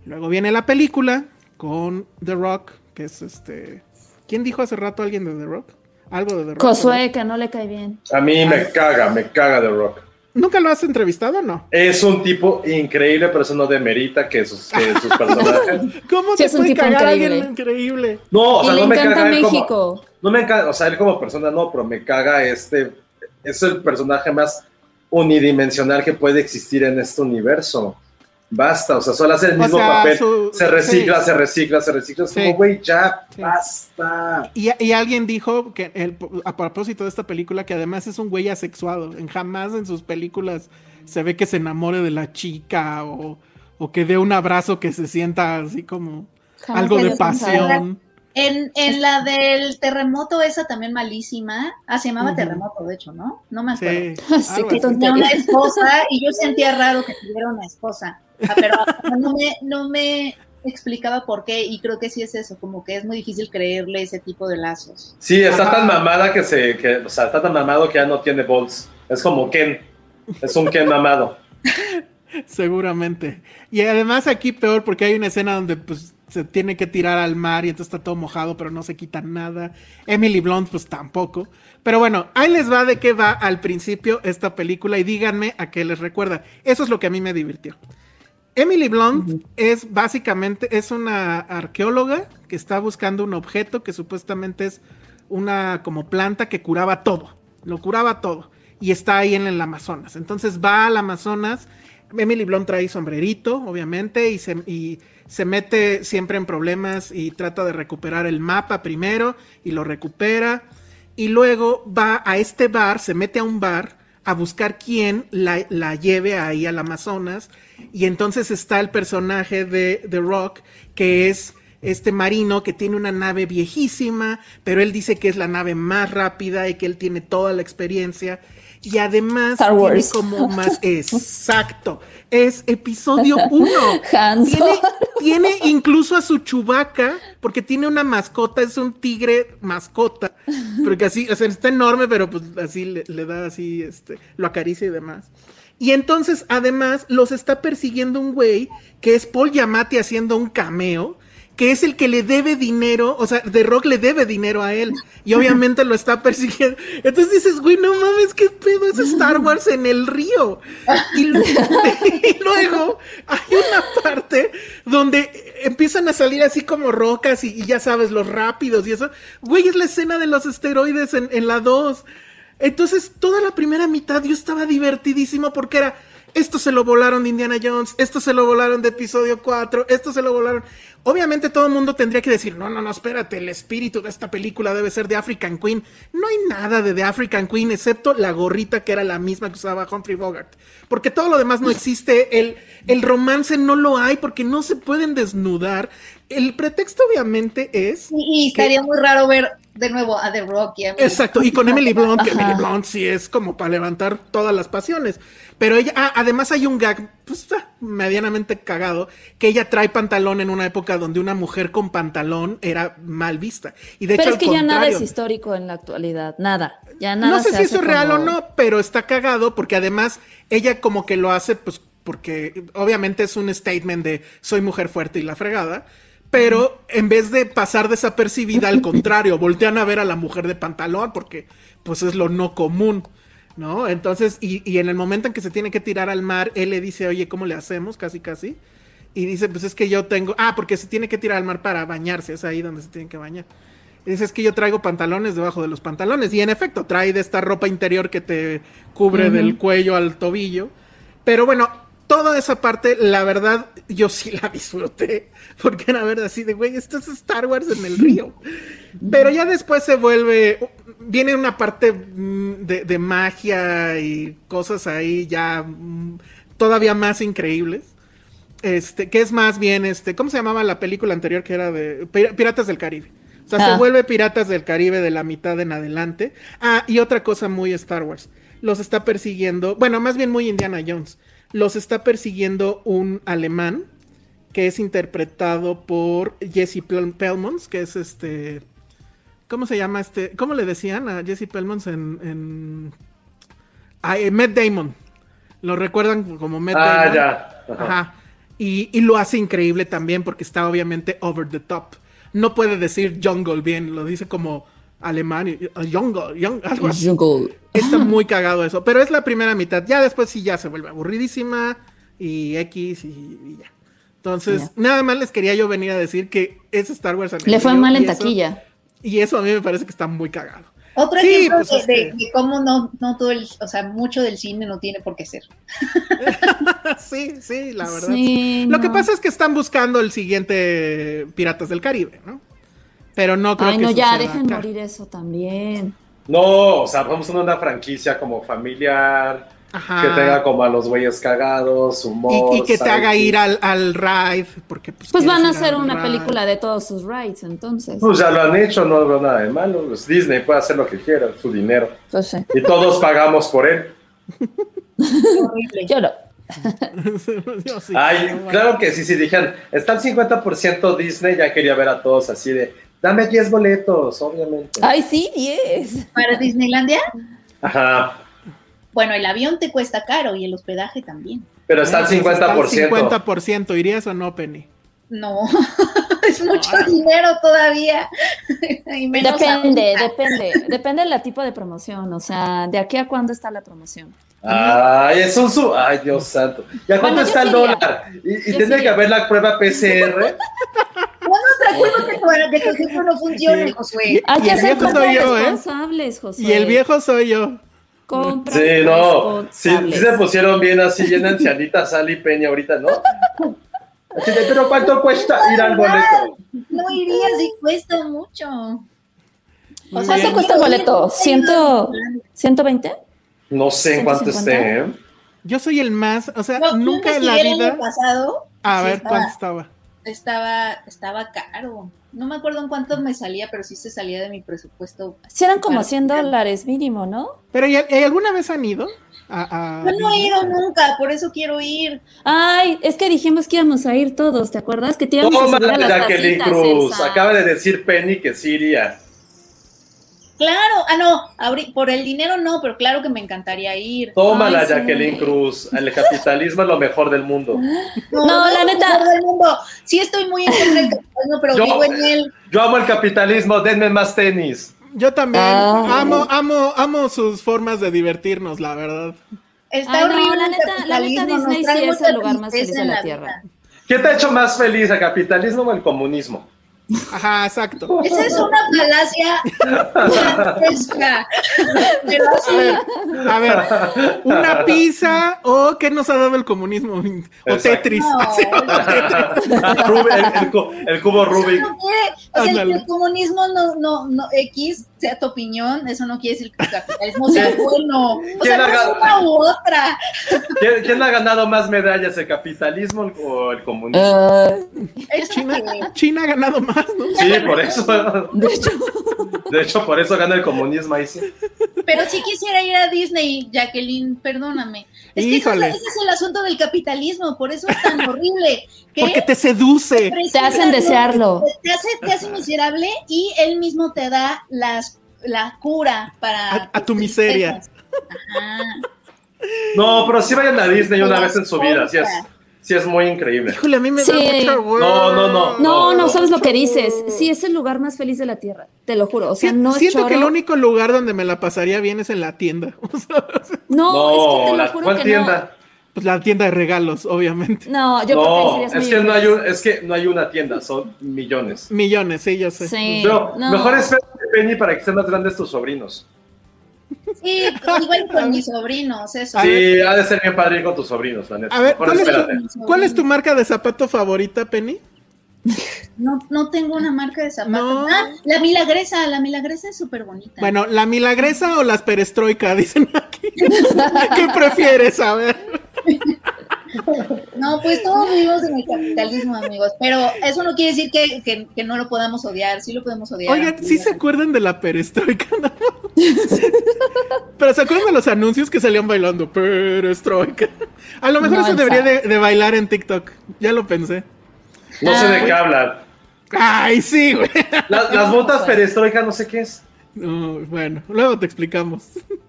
Luego viene la película con The Rock, que es este... ¿Quién dijo hace rato alguien de The Rock? Algo de The Rock. Josué, que no le cae bien. A mí me caga, me caga The Rock. ¿Nunca lo has entrevistado o no? Es un tipo increíble, pero eso no demerita que sus, que sus personajes. ¿Cómo Sí, te es un puede tipo cagar increíble. alguien increíble? No, o y sea, le no me encanta caga él como. México. No me encanta, o sea, él como persona no, pero me caga este. Es el personaje más unidimensional que puede existir en este universo. Basta, o sea, solo hace el O mismo sea, papel. su- se recicla, sí. se recicla, se recicla. Es Sí. como, güey, ya, Sí. basta. Y, y alguien dijo que el- a propósito de esta película que además es un güey asexuado. En jamás en sus películas se ve que se enamore de la chica o, o que dé un abrazo que se sienta así como Jamás algo de pasión. En, en la del terremoto, esa también malísima. Ah, se llamaba. Terremoto, de hecho, ¿no? No me acuerdo. Sí, Sí, tonto. Tenía una esposa y yo sentía raro que tuviera una esposa. Ah, pero no me, no me explicaba por qué y creo que sí es eso, como que es muy difícil creerle ese tipo de lazos. Sí, está tan mamada que se. Que, o sea, está tan mamado que ya no tiene balls. Es como Ken. Es un Ken mamado. Seguramente. Y además aquí peor porque hay una escena donde pues se tiene que tirar al mar y entonces está todo mojado pero no se quita nada. Emily Blunt pues tampoco. Pero bueno, ahí les va de qué va al principio esta película y díganme a qué les recuerda. Eso es lo que a mí me divirtió. Emily Blunt es básicamente es una arqueóloga que está buscando un objeto que supuestamente es una como planta que curaba todo, lo curaba todo y está ahí en el Amazonas. Entonces va al Amazonas, Emily Blunt trae sombrerito, obviamente, y se, y se mete siempre en problemas y trata de recuperar el mapa primero y lo recupera y luego va a este bar, se mete a un bar a buscar quién la, la lleve ahí al Amazonas. Y entonces está el personaje de The Rock, que es este marino que tiene una nave viejísima, pero él dice que es la nave más rápida y que él tiene toda la experiencia. Y además tiene como más exacto. Es episodio 1. Tiene, tiene, incluso a su chubaca, porque tiene una mascota, es un tigre mascota. Porque así, o sea, está enorme, pero pues así le, le da así, este, lo acaricia y demás. Y entonces, además, los está persiguiendo un güey que es Paul Yamati haciendo un cameo que es el que le debe dinero, o sea, The Rock le debe dinero a él y obviamente lo está persiguiendo. Entonces dices, güey, no mames, qué pedo es Star Wars en el río. Y, luego hay una parte donde empiezan a salir así como rocas y, ya sabes, los rápidos y eso. Güey, es la escena de los esteroides en, en la 2. Entonces, toda la primera mitad yo estaba divertidísimo porque era esto se lo volaron de Indiana Jones, esto se lo volaron de episodio 4, esto se lo volaron. Obviamente todo el mundo tendría que decir, no, no, no, espérate, el espíritu de esta película debe ser de African Queen. No hay nada de The African Queen excepto la gorrita que era la misma que usaba Humphrey Bogart. Porque todo lo demás no existe, el, el romance no lo hay porque no se pueden desnudar. El pretexto obviamente es... Y, estaría muy raro ver de nuevo a The Rock. Exacto, y con Emily Blunt, que Emily Blunt sí es como para levantar todas las pasiones. Pero ella, ah, además hay un gag, pues, ah, medianamente cagado, que ella trae pantalón en una época donde una mujer con pantalón era mal vista. Y de pero hecho, es que ya nada es histórico en la actualidad, nada. Ya nada no sé si eso es real o no, pero está cagado porque además ella como que lo hace, pues, porque obviamente es un statement de soy mujer fuerte y la fregada. Pero en vez de pasar desapercibida, al contrario, voltean a ver a la mujer de pantalón porque pues es lo no común. ¿No? Entonces, y, y, en el momento en que se tiene que tirar al mar, él le dice, oye, ¿cómo le hacemos? Casi, casi. Y dice, pues es que yo tengo, ah, porque se tiene que tirar al mar para bañarse, es ahí donde se tiene que bañar. Y dice, es que yo traigo pantalones debajo de los pantalones. Y en efecto, trae de esta ropa interior que te cubre del cuello al tobillo. Pero bueno, toda esa parte, la verdad, yo sí la disfruté. Porque era verdad así de, güey, esto es Star Wars en el río. Pero ya después se vuelve viene una parte mm, de, magia y cosas ahí ya mm, todavía más increíbles. Este, que es más bien, este, ¿cómo se llamaba la película anterior que era de Piratas del Caribe? O sea, se ah. vuelve Piratas del Caribe de la mitad en adelante. Ah, y otra cosa muy Star Wars. Los está persiguiendo, bueno, más bien muy Indiana Jones. Los está persiguiendo un alemán que es interpretado por Jesse Pelmons, que es este ¿Cómo se llama este? ¿Cómo le decían a Jesse Pelmons en. en... Ah, eh, Matt Damon. Lo recuerdan como Matt ah, Damon. ya. Ajá. Y, y, lo hace increíble también porque está obviamente over the top. No puede decir jungle bien, lo dice como alemán. Y, uh, jungle, algo así. Jungle. Está muy cagado eso. Pero es la primera mitad. Ya después sí ya se vuelve aburridísima. Y X y, ya. Entonces, nada más les quería yo venir a decir que es Star Wars. Le fue mal en taquilla. Y eso a mí me parece que está muy cagado. Otro ejemplo pues, de, cómo no, no todo el, o sea, mucho del cine no tiene por qué ser. sí, sí, la verdad. Lo que pasa es que están buscando el siguiente Piratas del Caribe, ¿no? Pero no creo Ay, no, ya, dejen morir eso también. No, o sea, vamos a una franquicia como familiar, que tenga como a los güeyes cagados, humor. Y, que te haga ir al, al ride. Porque, pues, pues van a hacer una película de todos sus rides, entonces. Pues ya lo han hecho, no veo nada de malo. Pues Disney puede hacer lo que quiera, su dinero. Pues y todos pagamos por él. Yo no. Ay, claro que sí, si dijeron, está el 50% Disney, ya quería ver a todos así de, dame 10 boletos, obviamente. Ay, sí, 10. ¿Para Disneylandia? Ajá. Bueno, el avión te cuesta caro y el hospedaje también. Pero está al 50%. 50%, ¿irías o no, Penny? No, es mucho dinero todavía. depende, depende, depende del tipo de promoción, o sea, de aquí a cuándo está la promoción. Ay, es un su... Ay, Dios santo. ¿Ya cuándo está el dólar? Y, tiene que haber la prueba PCR. ¿Cuándo te acuerdas de que el jefe no funcione, Josué? Hay que ser ¿eh? responsables, Josué. Y el viejo soy yo sí, no. Sí, se pusieron bien así, bien ancianitas, Sally Peña ahorita, ¿no? Así de, pero ¿cuánto cuesta ir al boleto? No iría si cuesta mucho. ¿Cuánto cuesta el boleto? ¿Ciento, ¿120? No sé en cuánto esté. ¿eh? Yo soy el más, o sea, nunca en la vida. El año pasado, a ver, ¿cuánto estaba? Estaba, estaba caro. No me acuerdo en cuánto me salía, pero sí se salía de mi presupuesto. Sí, eran como 100 dólares mínimo, ¿no? Pero ¿y, alguna vez han ido? Yo no he ido nunca, por eso quiero ir. Ay, es que dijimos que íbamos a ir todos, ¿te acuerdas? Que te íbamos a subir a las Jacqueline Cruz, acaba de decir Penny que sí iría. Claro, ah, no, por el dinero no, pero claro que me encantaría ir. Tómala, Jacqueline Cruz. El capitalismo es lo mejor del mundo. No, la neta. Del mundo. Sí, estoy muy en contra del capitalismo, pero yo, vivo en él. Yo amo el capitalismo, denme más tenis. Yo también. Ah. Amo, amo, amo sus formas de divertirnos, la verdad. Está horrible. la neta, la neta Disney sí es el lugar más feliz de la, tierra. ¿Qué te ha hecho más feliz, el capitalismo o el comunismo? Ajá, exacto. Esa es una falacia gigantesca. a, ver, una pizza o qué nos ha dado el comunismo o Tetris. el, cubo Rubik. o sea, el comunismo no, no, no, X sea tu opinión, eso no quiere decir que el capitalismo sea bueno. O sea, una u otra. ¿Quién, ha ganado más medallas, el capitalismo o el comunismo? China, China ha ganado más. Sí, por eso. De hecho. por eso gana el comunismo ahí sí. Pero si quisiera ir a Disney, Jacqueline, perdóname. Es que ese, es el asunto del capitalismo, por eso es tan horrible. Porque te seduce. Te hacen desearlo. Te hace, te hace miserable y él mismo te da las, la cura para... A, tu miseria. No, pero sí vayan a Disney una vez en su vida, así es sí es muy increíble. Híjole, a mí me da mucha No, no, no. No, no, sabes lo que dices. Sí, es el lugar más feliz de la Tierra, te lo juro. O sea, no Siento que el único lugar donde me la pasaría bien es en la tienda. no, es que te lo juro ¿cuál tienda? Pues la tienda de regalos, obviamente. No, yo creo que es que no hay un, es que no hay una tienda, son millones. Millones, sí, yo sé. Sí, Pero mejor espera Penny para que sean más grandes tus sobrinos. Sí, igual con mis sobrinos, eso. Sí, ha de ser bien padre con tus sobrinos, la A ver, ¿cuál es, tu, marca de zapato favorita, Penny? No, no tengo una marca de zapatos. Ah, la milagresa, la milagresa es súper bonita. Bueno, ¿la milagresa o las perestroika? Dicen aquí. ¿Qué prefieres? A ver. No, pues todos vivimos en el capitalismo, amigos, pero eso no quiere decir que, no lo podamos odiar, sí lo podemos odiar. Oigan, ¿sí se acuerdan de la perestroika? Pero ¿se acuerdan de los anuncios que salían bailando perestroika? A lo mejor eso debería de, bailar en TikTok, ya lo pensé. No sé de qué hablan. Ay, sí, güey. Las, botas perestroika no sé qué es. bueno, luego te explicamos.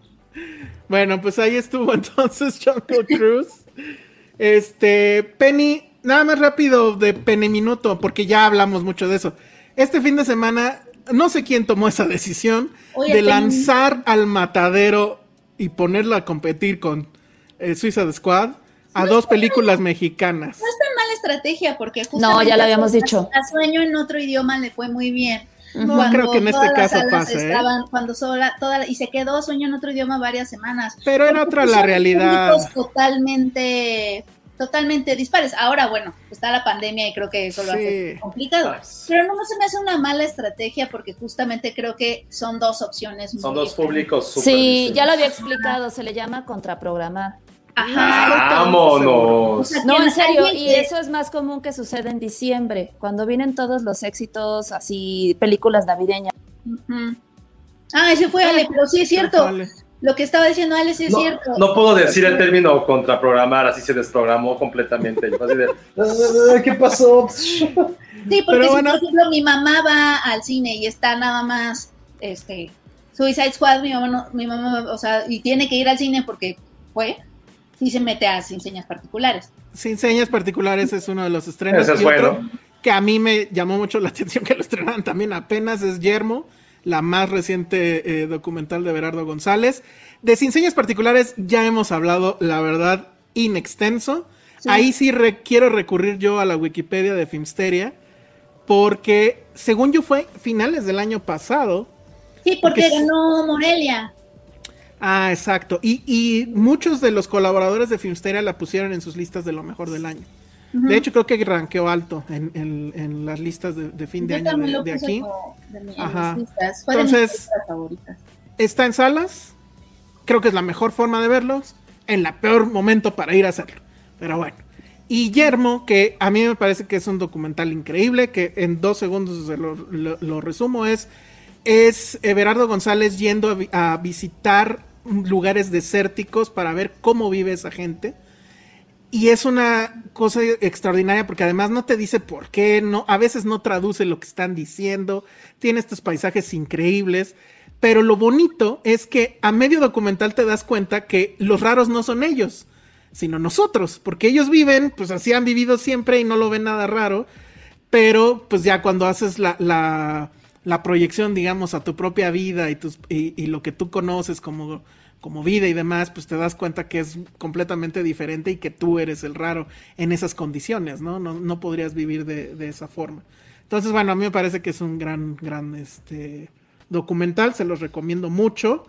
Bueno, pues ahí estuvo entonces Jungle Cruz. Este, Penny, nada más rápido de Penny Minuto, porque ya hablamos mucho de eso. Este fin de semana, no sé quién tomó esa decisión de lanzar al matadero y ponerlo a competir con eh, Suiza de Squad a dos películas mexicanas. No es tan mala estrategia, porque No, ya lo habíamos dicho. A sueño en otro idioma le fue muy bien. No creo que en este caso pase. ¿eh? Cuando sola, toda, y se quedó sueño en otro idioma varias semanas. Pero era otra la realidad. Totalmente, totalmente dispares. Ahora, bueno, está la pandemia y creo que eso lo hace complicado. Pues. Pero no se me hace una mala estrategia porque justamente creo que son dos opciones. Son dos públicos. sí, ya lo había explicado, se le llama contraprogramar. Ajá. Vámonos. No, en serio, y eso es más común que sucede en diciembre, cuando vienen todos los éxitos, así, películas navideñas. Ah, ese fue Ale, pero sí es cierto. Lo que estaba diciendo Ale sí es cierto. No puedo decir el término contraprogramar, así se desprogramó completamente. Ah, ¿Qué pasó? Sí, porque si, por ejemplo, mi mamá va al cine y está nada más, este, Suicide Squad, mi mamá, mi mamá, o sea, y tiene que ir al cine porque fue, sí se mete a Sin Señas Particulares. Sin Señas Particulares es uno de los estrenos. es bueno. que a mí me llamó mucho la atención que lo estrenaran también apenas es Yermo, la más reciente eh, documental de Berardo González. De Sin Señas Particulares ya hemos hablado, la verdad, in extenso. Ahí sí quiero recurrir yo a la Wikipedia de Filmsteria, porque según yo fue finales del año pasado. Sí, porque ganó Morelia. Ah, exacto. Y, muchos de los colaboradores de Filmsteria la pusieron en sus listas de lo mejor del año. De hecho, creo que ranqueó alto en, las listas de, fin de año de, aquí. Ajá. Entonces, está en salas. Creo que es la mejor forma de verlos. En la peor momento para ir a hacerlo. Pero bueno. Y Yermo, que a mí me parece que es un documental increíble, que en dos segundos lo, resumo, es, es Everardo González yendo a visitar lugares desérticos para ver cómo vive esa gente. Y es una cosa extraordinaria porque además no te dice por qué, no, a veces no traduce lo que están diciendo, tiene estos paisajes increíbles, pero lo bonito es que a medio documental te das cuenta que los raros no son ellos, sino nosotros, porque ellos viven, pues así han vivido siempre y no lo ven nada raro, pero pues ya cuando haces la, la, la proyección, digamos, a tu propia vida y, tus, y lo que tú conoces como como vida y demás, pues te das cuenta que es completamente diferente y que tú eres el raro en esas condiciones, ¿no? No, podrías vivir de, esa forma. Entonces, bueno, a mí me parece que es un gran, gran este, documental, se los recomiendo mucho.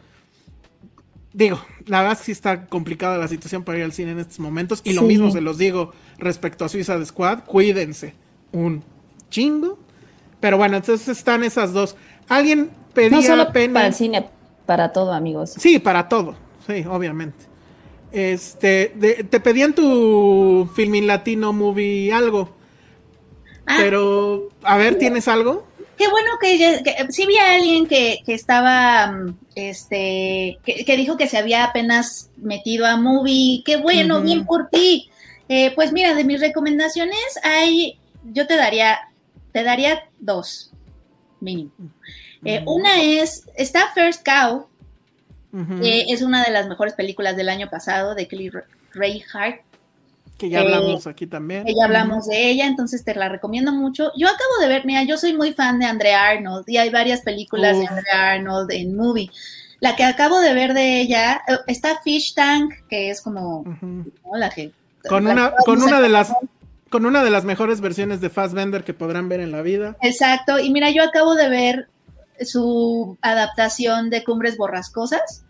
Digo, la verdad sí está complicada la situación para ir al cine en estos momentos. Y lo mismo se los digo respecto a Suiza de Squad, cuídense un chingo. Pero bueno, entonces están esas dos. Alguien pedía no solo pena. Para el cine, para todo, amigos. Sí, para todo. Sí, obviamente. Este, te pedían tu filming latino movie algo. Ah. pero, a ver, ¿tienes algo? Qué bueno que, sí vi a alguien que, estaba, mm, este, que, dijo que se había apenas metido a movie. Qué bueno, bien por ti. Eh, pues mira, de mis recomendaciones hay, yo te daría, te daría dos, mínimo. Eh, una es, está First Cow, que es una de las mejores películas del año pasado de Kelly Reichardt. Que ya hablamos aquí también. Que ya hablamos de ella, entonces te la recomiendo mucho. Yo acabo de ver, mira, yo soy muy fan de Andrea Arnold y hay varias películas de Andrea Arnold en movie. La que acabo de ver de ella, eh, está Fish Tank, que es como la que... Con una, con una de las con una de las mejores versiones de Fassbender que podrán ver en la vida. Exacto, y mira, yo acabo de ver su adaptación de Cumbres Borrascosas,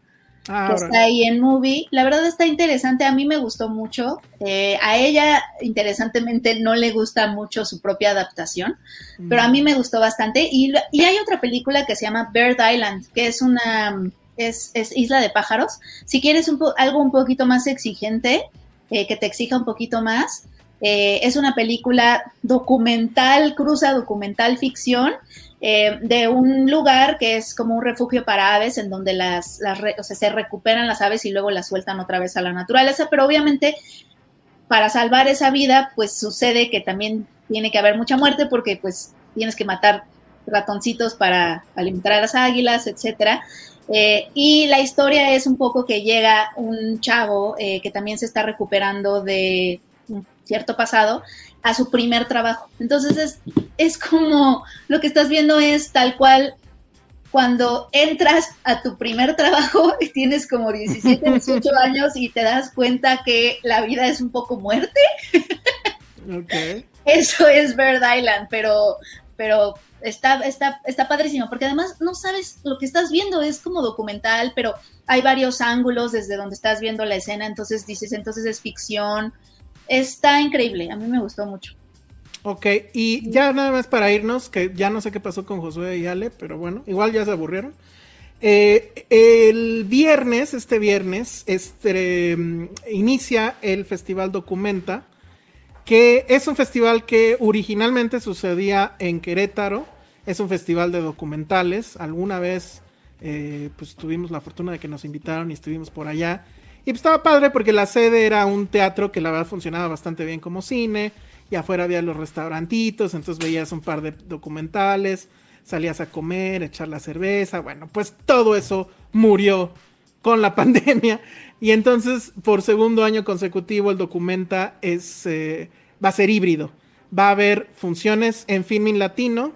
ah, que está ahí en movie. La verdad está interesante, a mí me gustó mucho. Eh, a ella, interesantemente, no le gusta mucho su propia adaptación, pero a mí me gustó bastante. Y, hay otra película que se llama Bird Island, que es una... Es, Isla de Pájaros. Si quieres un algo un poquito más exigente, eh, que te exija un poquito más, eh, es una película documental, cruza documental ficción, eh, de un lugar que es como un refugio para aves, en donde las, se recuperan las aves y luego las sueltan otra vez a la naturaleza, pero obviamente para salvar esa vida, pues sucede que también tiene que haber mucha muerte porque pues tienes que matar ratoncitos para alimentar a las águilas, etcétera. Eh, y la historia es un poco que llega un chavo que también se está recuperando de cierto pasado a su primer trabajo. Entonces es, es como lo que estás viendo es tal cual cuando entras a tu primer trabajo y tienes como 17, 18 años y te das cuenta que la vida es un poco muerte. Eso es Bird Island, pero, pero está, está, está padrísimo, porque además no sabes lo que estás viendo, es como documental, pero hay varios ángulos desde donde estás viendo la escena, entonces dices, entonces es ficción, Está increíble, a mí me gustó mucho. Ok, y ya nada más para irnos, que ya no sé qué pasó con Josué y Ale, pero bueno, igual ya se aburrieron. Eh, el viernes, este viernes, este, mm, inicia el Festival Documenta, que es un festival que originalmente sucedía en Querétaro, es un festival de documentales, alguna vez eh, pues tuvimos la fortuna de que nos invitaron y estuvimos por allá y pues estaba padre porque la sede era un teatro que la verdad funcionaba bastante bien como cine. Y afuera había los restaurantitos, entonces veías un par de documentales, salías a comer, echar la cerveza. Bueno, pues todo eso murió con la pandemia. Y entonces, por segundo año consecutivo, el documenta es, eh, va a ser híbrido. Va a haber funciones en Filming Latino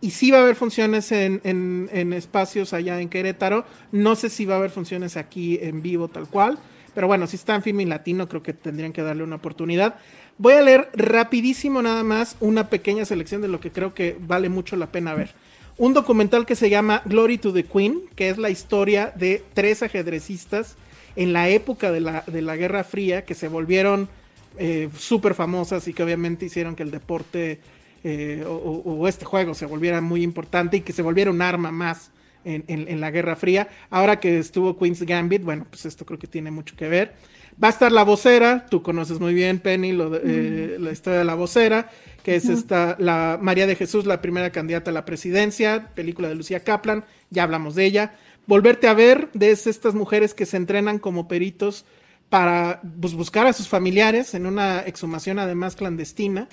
y sí va a haber funciones en, en, espacios allá en Querétaro. No sé si va a haber funciones aquí en vivo tal cual. Pero bueno, si está en Filming Latino, creo que tendrían que darle una oportunidad. Voy a leer rapidísimo nada más una pequeña selección de lo que creo que vale mucho la pena ver. Un documental que se llama Glory to the Queen, que es la historia de tres ajedrecistas en la época de la, de la Guerra Fría que se volvieron eh, súper famosas y que obviamente hicieron que el deporte eh, o, este juego se volviera muy importante y que se volviera un arma más en, la Guerra Fría. Ahora que estuvo Queen's Gambit, bueno, pues esto creo que tiene mucho que ver. Va a estar la vocera, tú conoces muy bien, Penny, lo eh, la historia de la vocera, que es esta, la María de Jesús, la primera candidata a la presidencia, película de Lucía Kaplan, ya hablamos de ella. Volverte a ver de estas mujeres que se entrenan como peritos para pues, buscar a sus familiares en una exhumación además clandestina.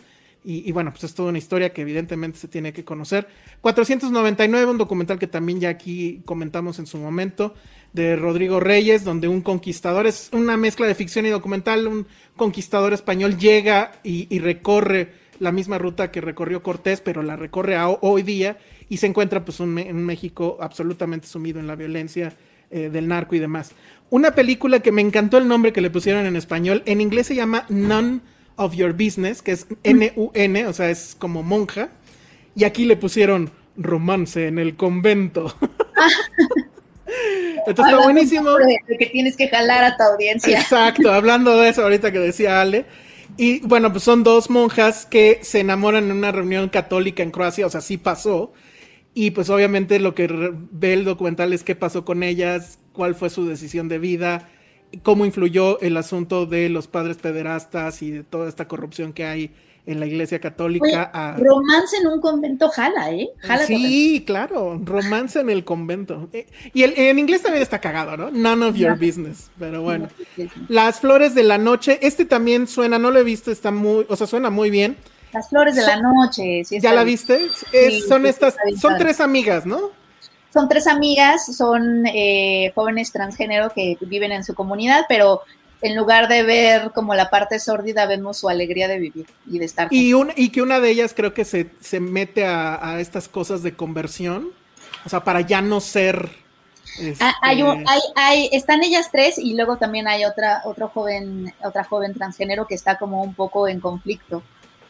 Y, bueno, pues es toda una historia que evidentemente se tiene que conocer. 499, un documental que también ya aquí comentamos en su momento, de Rodrigo Reyes, donde un conquistador, es una mezcla de ficción y documental, un conquistador español llega y, recorre la misma ruta que recorrió Cortés, pero la recorre hoy día y se encuentra pues un, México absolutamente sumido en la violencia eh, del narco y demás. Una película que me encantó el nombre que le pusieron en español. En inglés se llama None of Your Business, que es N-U-N, o sea, es como monja. Y aquí le pusieron romance en el convento. Esto está buenísimo. De que tienes que jalar a tu audiencia. Exacto, hablando de eso ahorita que decía Ale. Y bueno, pues son dos monjas que se enamoran en una reunión católica en Croacia, o sea, sí pasó. Y pues obviamente lo que ve el documental es qué pasó con ellas, cuál fue su decisión de vida, cómo influyó el asunto de los padres pederastas y de toda esta corrupción que hay en la iglesia católica. Romance en un convento jala, ¿eh? Jala sí, claro, romance en el convento. Eh, y el, en inglés también está cagado, ¿no? None of your business. Pero bueno. Las flores de la noche, este también suena, no lo he visto, está muy, o sea, suena muy bien. Las flores de la noche. ¿Ya la viste? son estas, son tres amigas, ¿no? Son tres amigas, son eh, jóvenes transgénero que viven en su comunidad, pero en lugar de ver como la parte sórdida, vemos su alegría de vivir y de estar. Y, y que una de ellas creo que se, mete a, estas cosas de conversión, o sea, para ya no ser... Ah, hay, este hay, hay, están ellas tres y luego también hay otra, otro joven, otra joven transgénero que está como un poco en conflicto.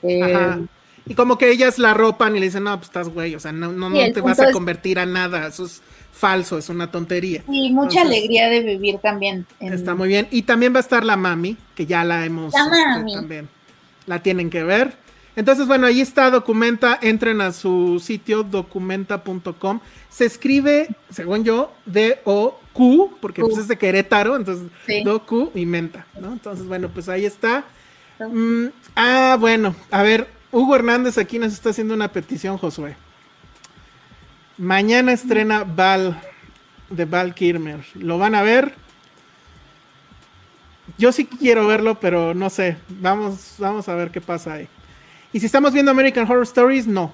Eh, y como que ellas la ropan y le dicen, no, pues estás güey, o sea, no, no, te vas a convertir a nada, eso es falso, es una tontería. Y mucha alegría de vivir también. Está muy bien. Y también va a estar la mami, que ya la hemos la este, mami. también. La tienen que ver. Entonces, bueno, ahí está Documenta, entren a su sitio documenta.com. Se escribe, según yo, D-O-Q, porque pues es de Querétaro, entonces Do-Q y Menta, ¿no? Entonces, bueno, pues ahí está. Mm, ah, bueno, a ver, Hugo Hernández aquí nos está haciendo una petición, Josué. Mañana estrena Val de Val Kirmer. ¿Lo van a ver? Yo sí quiero verlo, pero no sé. Vamos, vamos a ver qué pasa ahí. Y si estamos viendo American Horror Stories, no.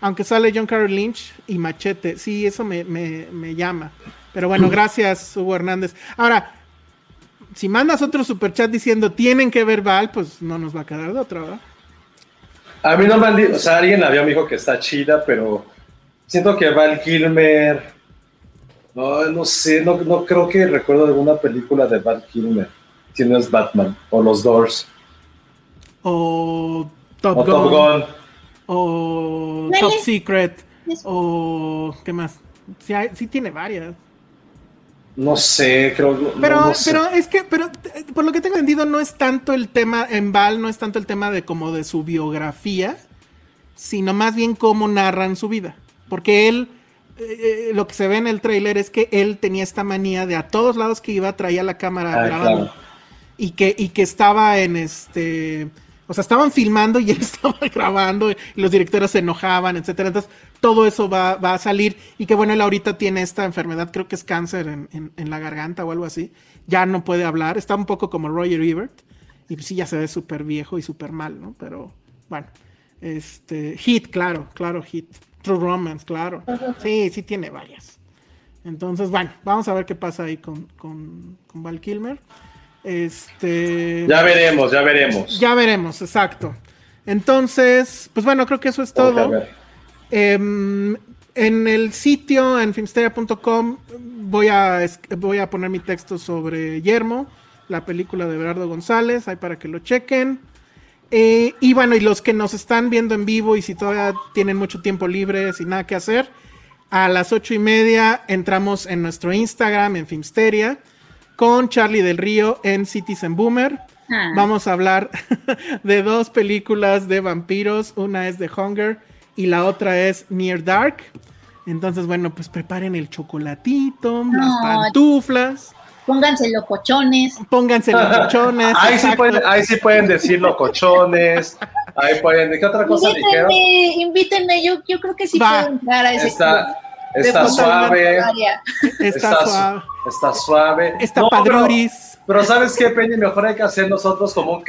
Aunque sale John Carroll Lynch y Machete. Sí, eso me, me llama. Pero bueno, gracias, Hugo Hernández. Ahora, si mandas otro superchat diciendo tienen que ver Val, pues no nos va a quedar de otra, ¿verdad? A mí no me han dicho, o sea, alguien la vio, me dijo que está chida, pero siento que Val Kilmer, no, no sé, no, no creo que recuerdo alguna película de Val Kilmer, si no es Batman, o Los Doors. O Top, Gun, O Top Secret. O ¿qué más? Sí, sí tiene varias. No sé, creo. Pero, pero es que, pero por lo que tengo entendido, no es tanto el tema en Val, no es tanto el tema de como de su biografía, sino más bien cómo narran su vida. Porque él, eh, lo que se ve en el tráiler es que él tenía esta manía de a todos lados que iba traía la cámara ah, grabando. Y que, y que estaba en este o sea, estaban filmando y él estaba grabando y los directores se enojaban, etcétera. Entonces, todo eso va, a salir. Y que bueno, él ahorita tiene esta enfermedad, creo que es cáncer en, la garganta o algo así. Ya no puede hablar. Está un poco como Roger Ebert. Y pues sí, ya se ve súper viejo y súper mal, ¿no? Pero bueno. Este. Hit, claro, claro, Hit. True Romance, claro. Sí, sí tiene varias. Entonces, bueno, vamos a ver qué pasa ahí con, con Val Kilmer. Este. Ya veremos, ya veremos. Ya veremos, exacto. Entonces, pues bueno, creo que eso es todo. Em, en el sitio, en filmsteria.com, voy a, voy a poner mi texto sobre Yermo, la película de Berardo González, ahí para que lo chequen. Eh, y bueno, y los que nos están viendo en vivo y si todavía tienen mucho tiempo libre, sin nada que hacer, a las ocho y media entramos en nuestro Instagram, en Filmsteria con Charlie del Río en Citizen Boomer. ah. vamos a hablar de dos películas de vampiros. Una es The Hunger y la otra es Near Dark. Entonces, bueno, pues preparen el chocolatito, las pantuflas. Pónganse locochones. Pónganse locochones. ahí, sí pueden, ahí sí pueden decir locochones. Ahí pueden. ¿Qué otra cosa invítenme, dijeron? Invítenme, yo, yo creo que sí pueden entrar a ese Está, está suave. Está, suave. Está suave. Está no. Pero, ¿sabes qué, Peña? Mejor hay que hacer nosotros como un.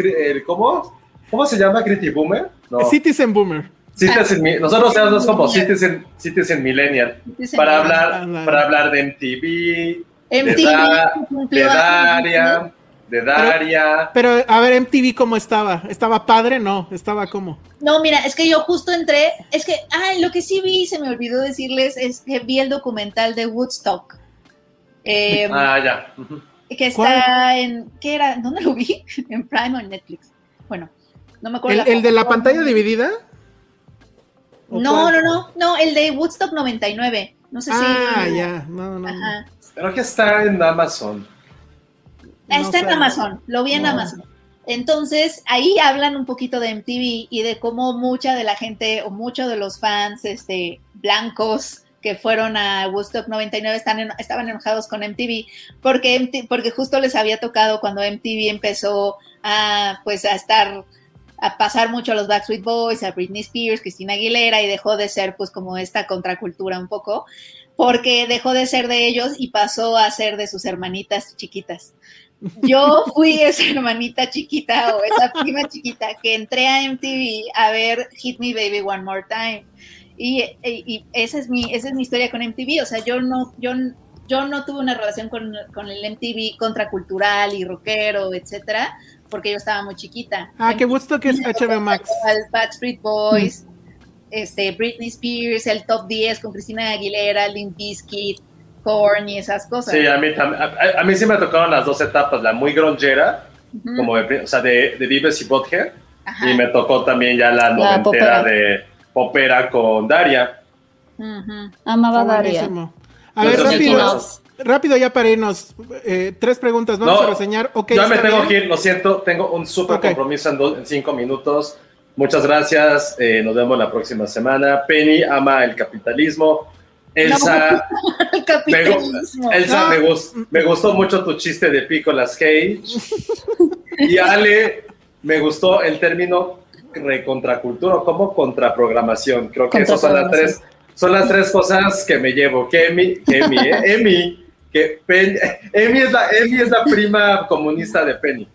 ¿Cómo? ¿Cómo se llama? ¿Criti Boomer? Citizen Boomer. Citizen, nosotros somos como Citizen, Citizen Millennial. para, hablar, para hablar de MTV, MTV de, Daria, de Daria. Pero, a ver, MTV cómo estaba, ¿estaba padre? No, estaba como. No, mira, es que yo justo entré, es que, ay, lo que sí vi, se me olvidó decirles, es que vi el documental de Woodstock. Em, ah, ya. Que está en, ¿qué era? ¿Dónde lo vi? en Prime o en Netflix. Bueno, no me acuerdo. ¿El, de la pantalla dividida? No, no, no, no, el de Woodstock 99. No sé si. Ah, ya, no, no. Ajá. Creo que está en Amazon. Está en Amazon, lo vi en Amazon. Entonces, ahí hablan un poquito de MTV y de cómo mucha de la gente o muchos de los fans este, blancos que fueron a Woodstock 99 están estaban enojados con MTV porque, porque justo les había tocado cuando MTV empezó a, pues, a estar a pasar mucho a los Backstreet Boys, a Britney Spears, Christina Aguilera y dejó de ser pues como esta contracultura un poco porque dejó de ser de ellos y pasó a ser de sus hermanitas chiquitas. Yo fui esa hermanita chiquita o esa prima chiquita que entré a MTV a ver Hit Me Baby One More Time. Y, esa, es mi, esa es mi historia con MTV. O sea, yo no, yo, yo no tuve una relación con, con el MTV contracultural y rockero, etcétera, porque yo estaba muy chiquita. Ah, qué gusto que es HBO Max. Al Backstreet Boys, este, Britney Spears, el top 10 con Cristina Aguilera, Limp Bizkit, Korn y esas cosas. Sí, a mí, a, mí sí me tocaron las dos etapas, la muy grongera, como de, o sea, de, de Dives y Bothead, y me tocó también ya la, noventera de popera con Daria. Amaba Daria. A ver, rápido, rápido ya para irnos. Eh, tres preguntas, vamos a reseñar. Okay, ya me tengo que ir, lo siento, tengo un súper compromiso en, en cinco minutos. Muchas gracias. Eh, nos vemos la próxima semana. Penny ama el capitalismo. Elsa, Elsa me, gustó mucho tu chiste de Picolas Cage. Y Ale, me gustó el término recontracultura como contraprogramación. Creo que esas son las tres, son las tres cosas que me llevo. Que Emi, Emi, eh, Emi que Penny, Emi es la, Emi es la prima comunista de Penny.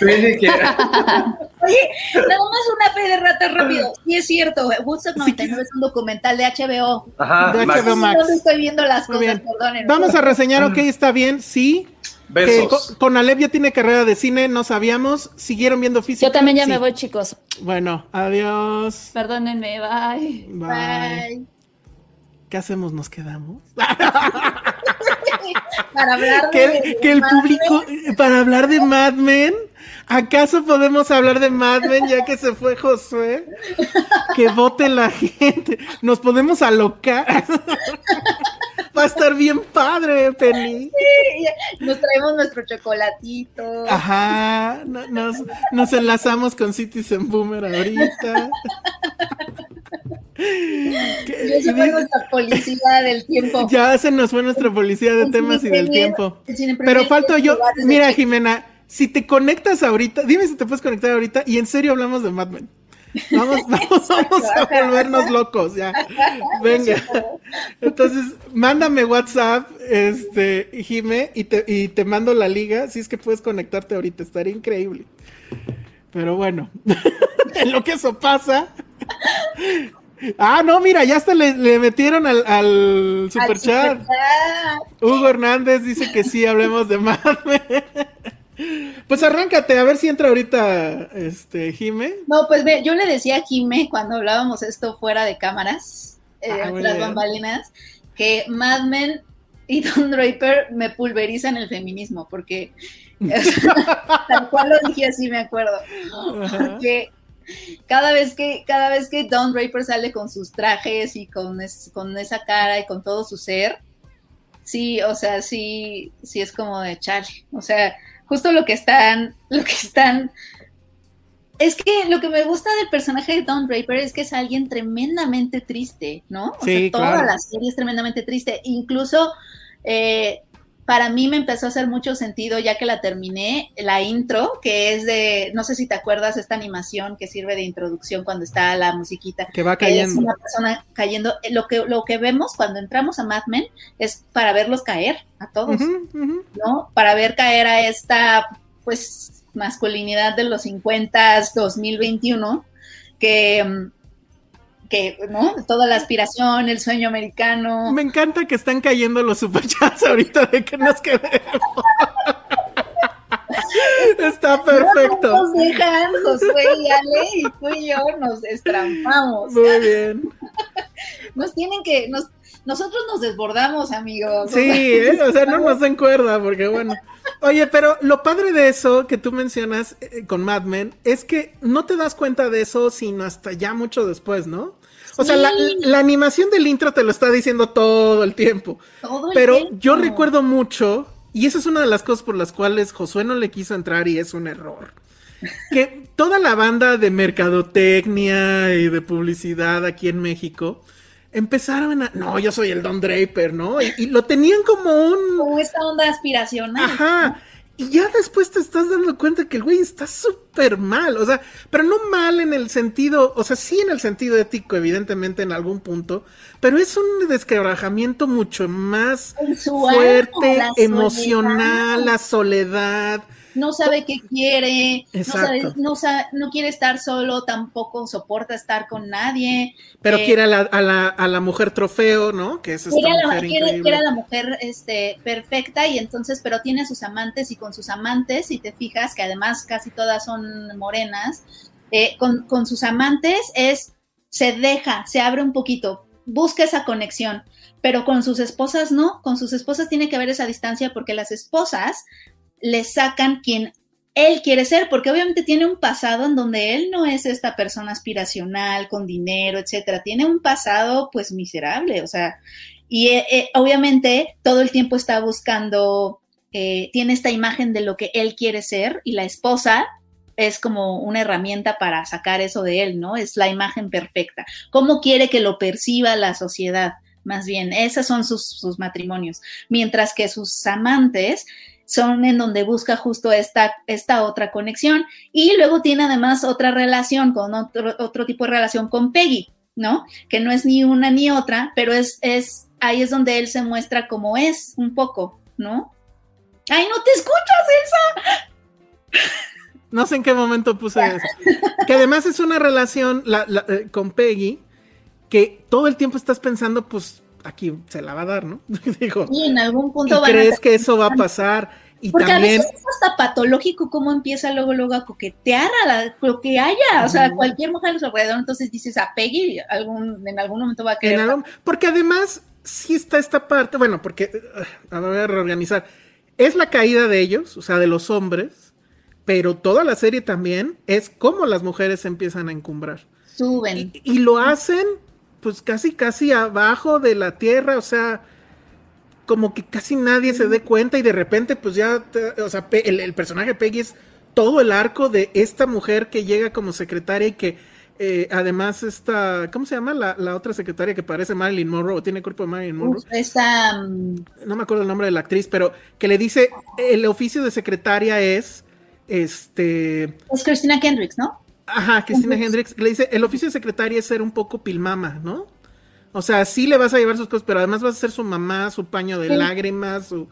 Penny que... Oye, nada más una fe de rata rápido. Sí es cierto, Woodstock 99 es un documental de HBO. Ajá, de HBO Max. No estoy viendo las cosas, perdonen. Vamos a reseñar, ok, está bien, sí. Besos. con, con Alep ya tiene carrera de cine, no sabíamos. ¿Siguieron viendo física? Yo también ya me voy, chicos. Bueno, adiós. Perdónenme, bye. Bye. bye. ¿Qué hacemos? ¿Nos quedamos? para hablar de, que, el público, para hablar de Mad Men, ¿acaso podemos hablar de Mad Men ya que se fue Josué? Que vote la gente, nos podemos alocar. Va a estar bien padre, Penny. Sí, nos traemos nuestro chocolatito. Ajá, nos, nos enlazamos con Citizen Boomer ahorita. Yo soy nuestra policía del tiempo. Ya se nos fue nuestra policía de temas y del tiempo. Pero falto yo. Mira, Jimena, si te conectas ahorita, dime si te puedes conectar ahorita y en serio hablamos de Mad Men. Vamos, vamos, vamos a volvernos locos, ya. Venga. Entonces, mándame WhatsApp, este, Jime, y te, y te mando la liga. Si es que puedes conectarte ahorita, estaría increíble. Pero bueno, en lo que eso pasa, Ah, no, mira, ya hasta le, metieron al, al superchat. Hugo Hernández dice que sí, hablemos de Madme. Pues arráncate, a ver si entra ahorita este Jime. No, pues ve, yo le decía a Jime cuando hablábamos esto fuera de cámaras, eh, ah, las bambalinas, que Mad Men y Don Draper me pulverizan el feminismo, porque tal cual lo dije así, me acuerdo. Porque cada vez que, cada vez que Don Draper sale con sus trajes y con, con esa cara y con todo su ser, sí, o sea, sí, sí es como de Charlie. O sea, justo lo que están, lo que están es que lo que me gusta del personaje de Don Draper es que es alguien tremendamente triste, ¿no? O sea, toda la serie es tremendamente triste. Incluso eh, para mí me empezó a hacer mucho sentido ya que la terminé, la intro, que es de, no sé si te acuerdas, esta animación que sirve de introducción cuando está la musiquita. Que va cayendo. es una persona cayendo. Lo que, lo que vemos cuando entramos a Mad Men es para verlos caer a todos, ¿no? Para ver caer a esta, pues, masculinidad de los 50, 2021, que, mm, que, ¿no? Toda la aspiración, el sueño americano. Me encanta que están cayendo los superchats ahorita de que nos quedemos. Está perfecto. No nos dejan, Josué y Ale, y tú y yo nos estrampamos. Muy bien. Nos tienen que, nos, nosotros nos desbordamos, amigos. Sí, ¿eh? o sea, no nos den cuerda, porque bueno. Oye, pero lo padre de eso que tú mencionas eh, con Mad Men es que no te das cuenta de eso sino hasta ya mucho después, ¿no? O sea, la, animación del intro te lo está diciendo todo el tiempo. Todo el pero yo recuerdo mucho, y esa es una de las cosas por las cuales Josué no le quiso entrar y es un error. Que toda la banda de mercadotecnia y de publicidad aquí en México empezaron a, no, yo soy el Don Draper, ¿no? Y, lo tenían como un... Como esta onda aspiracional. Ajá. Y ya después te estás dando cuenta que el güey está súper mal, o sea, pero no mal en el sentido, o sea, sí en el sentido ético, evidentemente en algún punto, pero es un desquebrajamiento mucho más fuerte, emocional, la soledad, no sabe qué quiere, no, sabe, no, quiere estar solo, tampoco soporta estar con nadie. Pero eh, quiere a la, a, la, a la, mujer trofeo, ¿no? Que es esta quiere, mujer la, quiere, quiere, a la mujer este, perfecta y entonces, pero tiene a sus amantes y con sus amantes, si te fijas, que además casi todas son morenas, eh, con, con sus amantes es, se deja, se abre un poquito, busca esa conexión pero con sus esposas no, con sus esposas tiene que haber esa distancia porque las esposas le sacan quien él quiere ser, porque obviamente tiene un pasado en donde él no es esta persona aspiracional, con dinero, etcétera. Tiene un pasado, pues, miserable, o sea, y eh, eh, obviamente todo el tiempo está buscando, eh, tiene esta imagen de lo que él quiere ser, y la esposa es como una herramienta para sacar eso de él, ¿no? Es la imagen perfecta. ¿Cómo quiere que lo perciba la sociedad? Más bien, esos son sus, sus matrimonios. Mientras que sus amantes son en donde busca justo esta, esta otra conexión. Y luego tiene además otra relación con otro, otro tipo de relación con Peggy, ¿no? Que no es ni una ni otra, pero es, es, ahí es donde él se muestra como es un poco, ¿no? ¡Ay, no te escuchas, Elsa! No sé en qué momento puse eso. Que además es una relación eh, con Peggy que todo el tiempo estás pensando, pues, aquí se la va a dar, ¿no? Digo, y en algún punto ¿y crees que eso va a pasar y Porque también... a veces es hasta patológico cómo empieza luego luego a coquetear a lo que haya, o sea, cualquier mujer a su alrededor, entonces dices a Peggy algún, en algún momento va a querer. porque además sí está esta parte, bueno, porque, uh, a ver, a reorganizar, es la caída de ellos, o sea, de los hombres, pero toda la serie también es cómo las mujeres se empiezan a encumbrar. Suben. y lo hacen pues casi, casi abajo de la tierra, o sea, como que casi nadie se dé cuenta y de repente pues ya, o sea, el, personaje Peggy es todo el arco de esta mujer que llega como secretaria y que eh, además esta, ¿cómo se llama la, otra secretaria que parece Marilyn Monroe? ¿Tiene cuerpo de Marilyn Monroe? esta... Mm, no me acuerdo el nombre de la actriz, pero que le dice, el oficio de secretaria es, este... Es Christina Kendricks, ¿no? Ajá, Cristina Hendricks le dice, el oficio de secretaria es ser un poco pilmama, ¿no? O sea, sí le vas a llevar sus cosas, pero además vas a ser su mamá, su paño de lágrimas, su,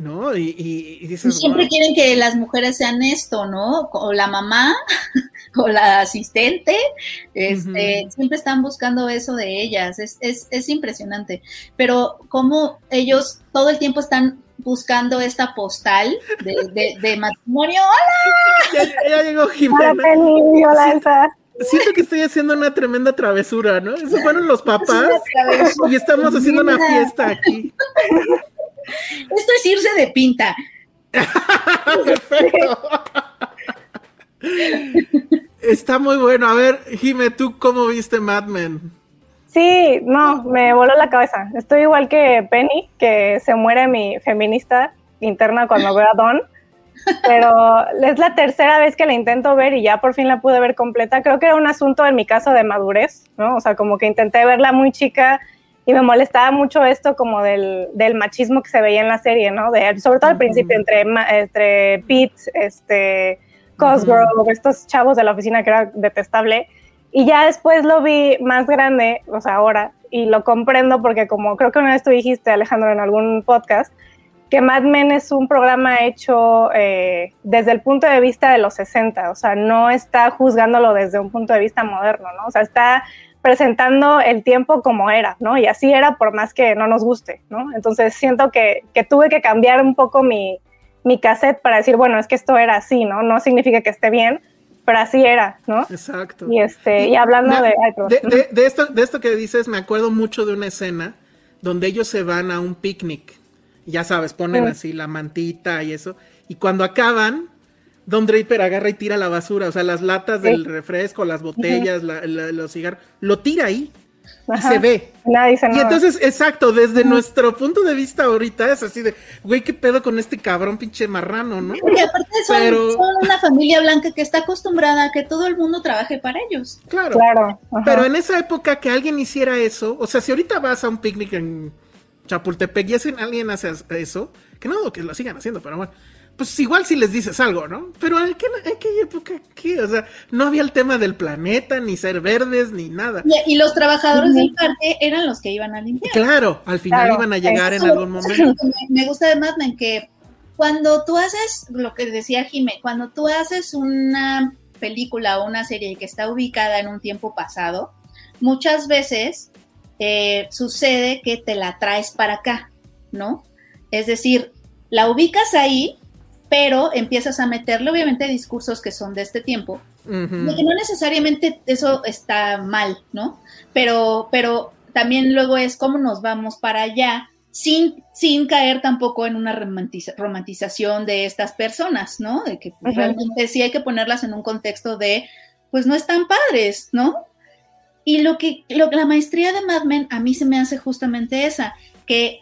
¿no? Y, y, siempre quieren que las mujeres sean esto, ¿no? O la mamá, o la asistente, este, siempre están buscando eso de ellas, es, es, es impresionante. Pero como ellos todo el tiempo están buscando esta postal de, de, matrimonio. ¡Hola! Ya, llegó Jimena. Hola, Siento que estoy haciendo una tremenda travesura, ¿no? Esos fueron los papás y estamos haciendo una fiesta aquí. Esto es irse de pinta. Perfecto. Está muy bueno. A ver, Jime, ¿tú cómo viste Mad Men? Sí, no, me voló la cabeza. Estoy igual que Penny, que se muere mi feminista interna cuando veo a Don. pero es la tercera vez que la intento ver y ya por fin la pude ver completa. Creo que era un asunto en mi caso de madurez, ¿no? O sea, como que intenté verla muy chica y me molestaba mucho esto como del, del machismo que se veía en la serie, ¿no? De, sobre todo al principio entre, entre Pete, este, Cosgrove, estos chavos de la oficina que era detestable. Y ya después lo vi más grande, o sea, ahora, y lo comprendo porque como creo que una vez tú dijiste, Alejandro, en algún podcast, que Mad Men es un programa hecho eh, desde el punto de vista de los 60, o sea, no está juzgándolo desde un punto de vista moderno, ¿no? O sea, está presentando el tiempo como era, ¿no? Y así era por más que no nos guste, ¿no? Entonces siento que, que tuve que cambiar un poco mi, mi cassette para decir, bueno, es que esto era así, ¿no? No significa que esté bien, pero así era, ¿no? Exacto. Y, este, y, hablando de, de, de, esto, de esto que dices, me acuerdo mucho de una escena donde ellos se van a un picnic. Ya sabes, ponen así la mantita y eso. Y cuando acaban, Don Draper agarra y tira la basura, o sea, las latas del refresco, las botellas, los cigarros, lo tira ahí y se ve. Nadie y entonces, exacto, desde nuestro punto de vista ahorita es así de, güey, qué pedo con este cabrón pinche marrano, ¿no? Y aparte son, son una familia blanca que está acostumbrada a que todo el mundo trabaje para ellos. Claro. claro. Pero en esa época que alguien hiciera eso, o sea, si ahorita vas a un picnic en Chapultepec y hacen, alguien hace eso, que no, que lo sigan haciendo, pero bueno pues igual si les dices algo, ¿no? Pero en, qué, aquella época, ¿qué? O sea, no había el tema del planeta, ni ser verdes, ni nada. Y, los trabajadores del parque eran los que iban a limpiar. Claro, al final iban a llegar en algún momento. Me, gusta de Mad que cuando tú haces, lo que decía Jimé, cuando tú haces una película o una serie que está ubicada en un tiempo pasado, muchas veces eh, sucede que te la traes para acá, ¿no? Es decir, la ubicas ahí, pero empiezas a meterle obviamente discursos que son de este tiempo, que no necesariamente eso está mal, ¿no? Pero, pero también luego es cómo nos vamos para allá sin, sin caer tampoco en una romantización de estas personas, ¿no? De que realmente sí hay que ponerlas en un contexto de, pues no están padres, ¿no? Y lo que lo, la maestría de Mad Men a mí se me hace justamente esa, que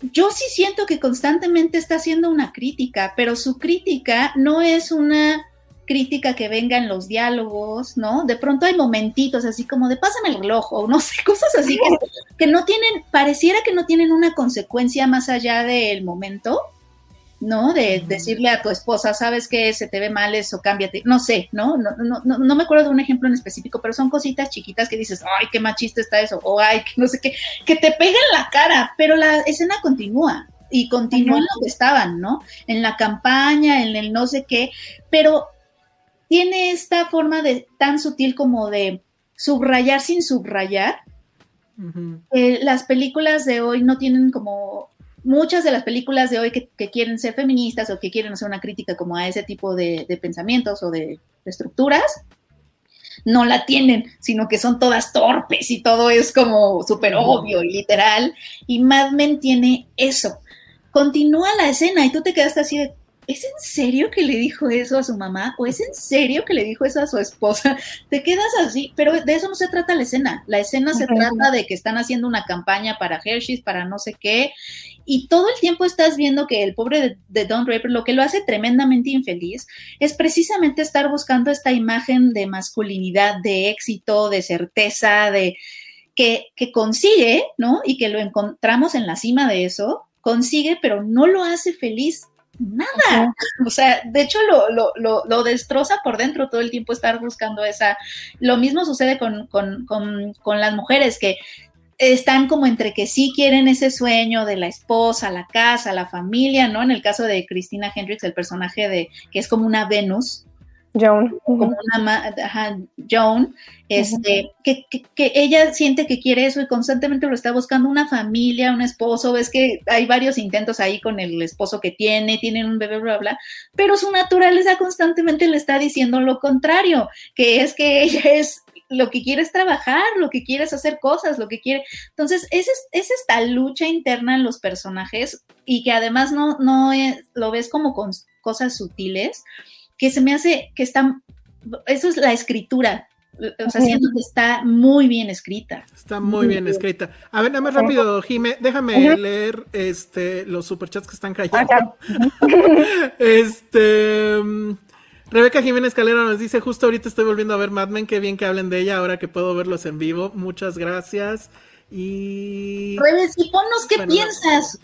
yo sí siento que constantemente está haciendo una crítica, pero su crítica no es una crítica que venga en los diálogos, ¿no? De pronto hay momentitos así como de pásame el reloj no sé, cosas así que no tienen, pareciera que no tienen una consecuencia más allá del momento, ¿no? De decirle a tu esposa, sabes que se te ve mal eso, cámbiate, no sé, ¿no? No, no, no, no me acuerdo de un ejemplo en específico, pero son cositas chiquitas que dices, ay, qué machista está eso, o ay, que no sé qué, que te pega en la cara, pero la escena continúa y continúa en lo que estaban, ¿no? En la campaña, en el no sé qué, pero tiene esta forma de tan sutil como de subrayar sin subrayar. las películas de hoy no tienen como muchas de las películas de hoy que, quieren ser feministas o que quieren hacer una crítica como a ese tipo de, pensamientos o de, estructuras, no la tienen, sino que son todas torpes y todo es como súper obvio y literal. Y Mad Men tiene eso. Continúa la escena y tú te quedaste así de, ¿es en serio que le dijo eso a su mamá? ¿O es en serio que le dijo eso a su esposa? Te quedas así, pero de eso no se trata la escena. La escena se trata de que están haciendo una campaña para Hershey's, para no sé qué, y todo el tiempo estás viendo que el pobre de, Don Draper lo que lo hace tremendamente infeliz es precisamente estar buscando esta imagen de masculinidad, de éxito, de certeza, de que, que consigue, ¿no? Y que lo encontramos en la cima de eso, consigue, pero no lo hace feliz nada. O sea, de hecho lo, lo, lo, lo, destroza por dentro todo el tiempo estar buscando esa. Lo mismo sucede con, con, con, con, las mujeres que están como entre que sí quieren ese sueño de la esposa, la casa, la familia, ¿no? En el caso de Christina Hendricks, el personaje de que es como una Venus. Joan. Como una ajá, Joan, este, que, que, ella siente que quiere eso y constantemente lo está buscando una familia, un esposo. Ves que hay varios intentos ahí con el esposo que tiene, tienen un bebé, bla, bla, pero su naturaleza constantemente le está diciendo lo contrario, que es que ella es lo que quieres trabajar, lo que quieres hacer cosas, lo que quiere. Entonces, es, es esta lucha interna en los personajes y que además no, no lo ves como con cosas sutiles, que se me hace que están, eso es la escritura O sea, siento que está muy bien escrita. Está muy bien escrita. A ver, nada más rápido, Jime, déjame leer este los superchats que están cayendo. este mm, Rebeca Jiménez Calera nos dice, justo ahorita estoy volviendo a ver Mad Men, qué bien que hablen de ella ahora que puedo verlos en vivo. Muchas gracias. Y... Rebeca, y ponnos qué piensas.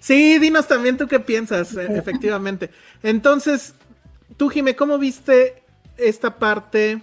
Sí. dinos también tú qué piensas, e, efectivamente. Entonces, tú, Jime, ¿cómo viste esta parte?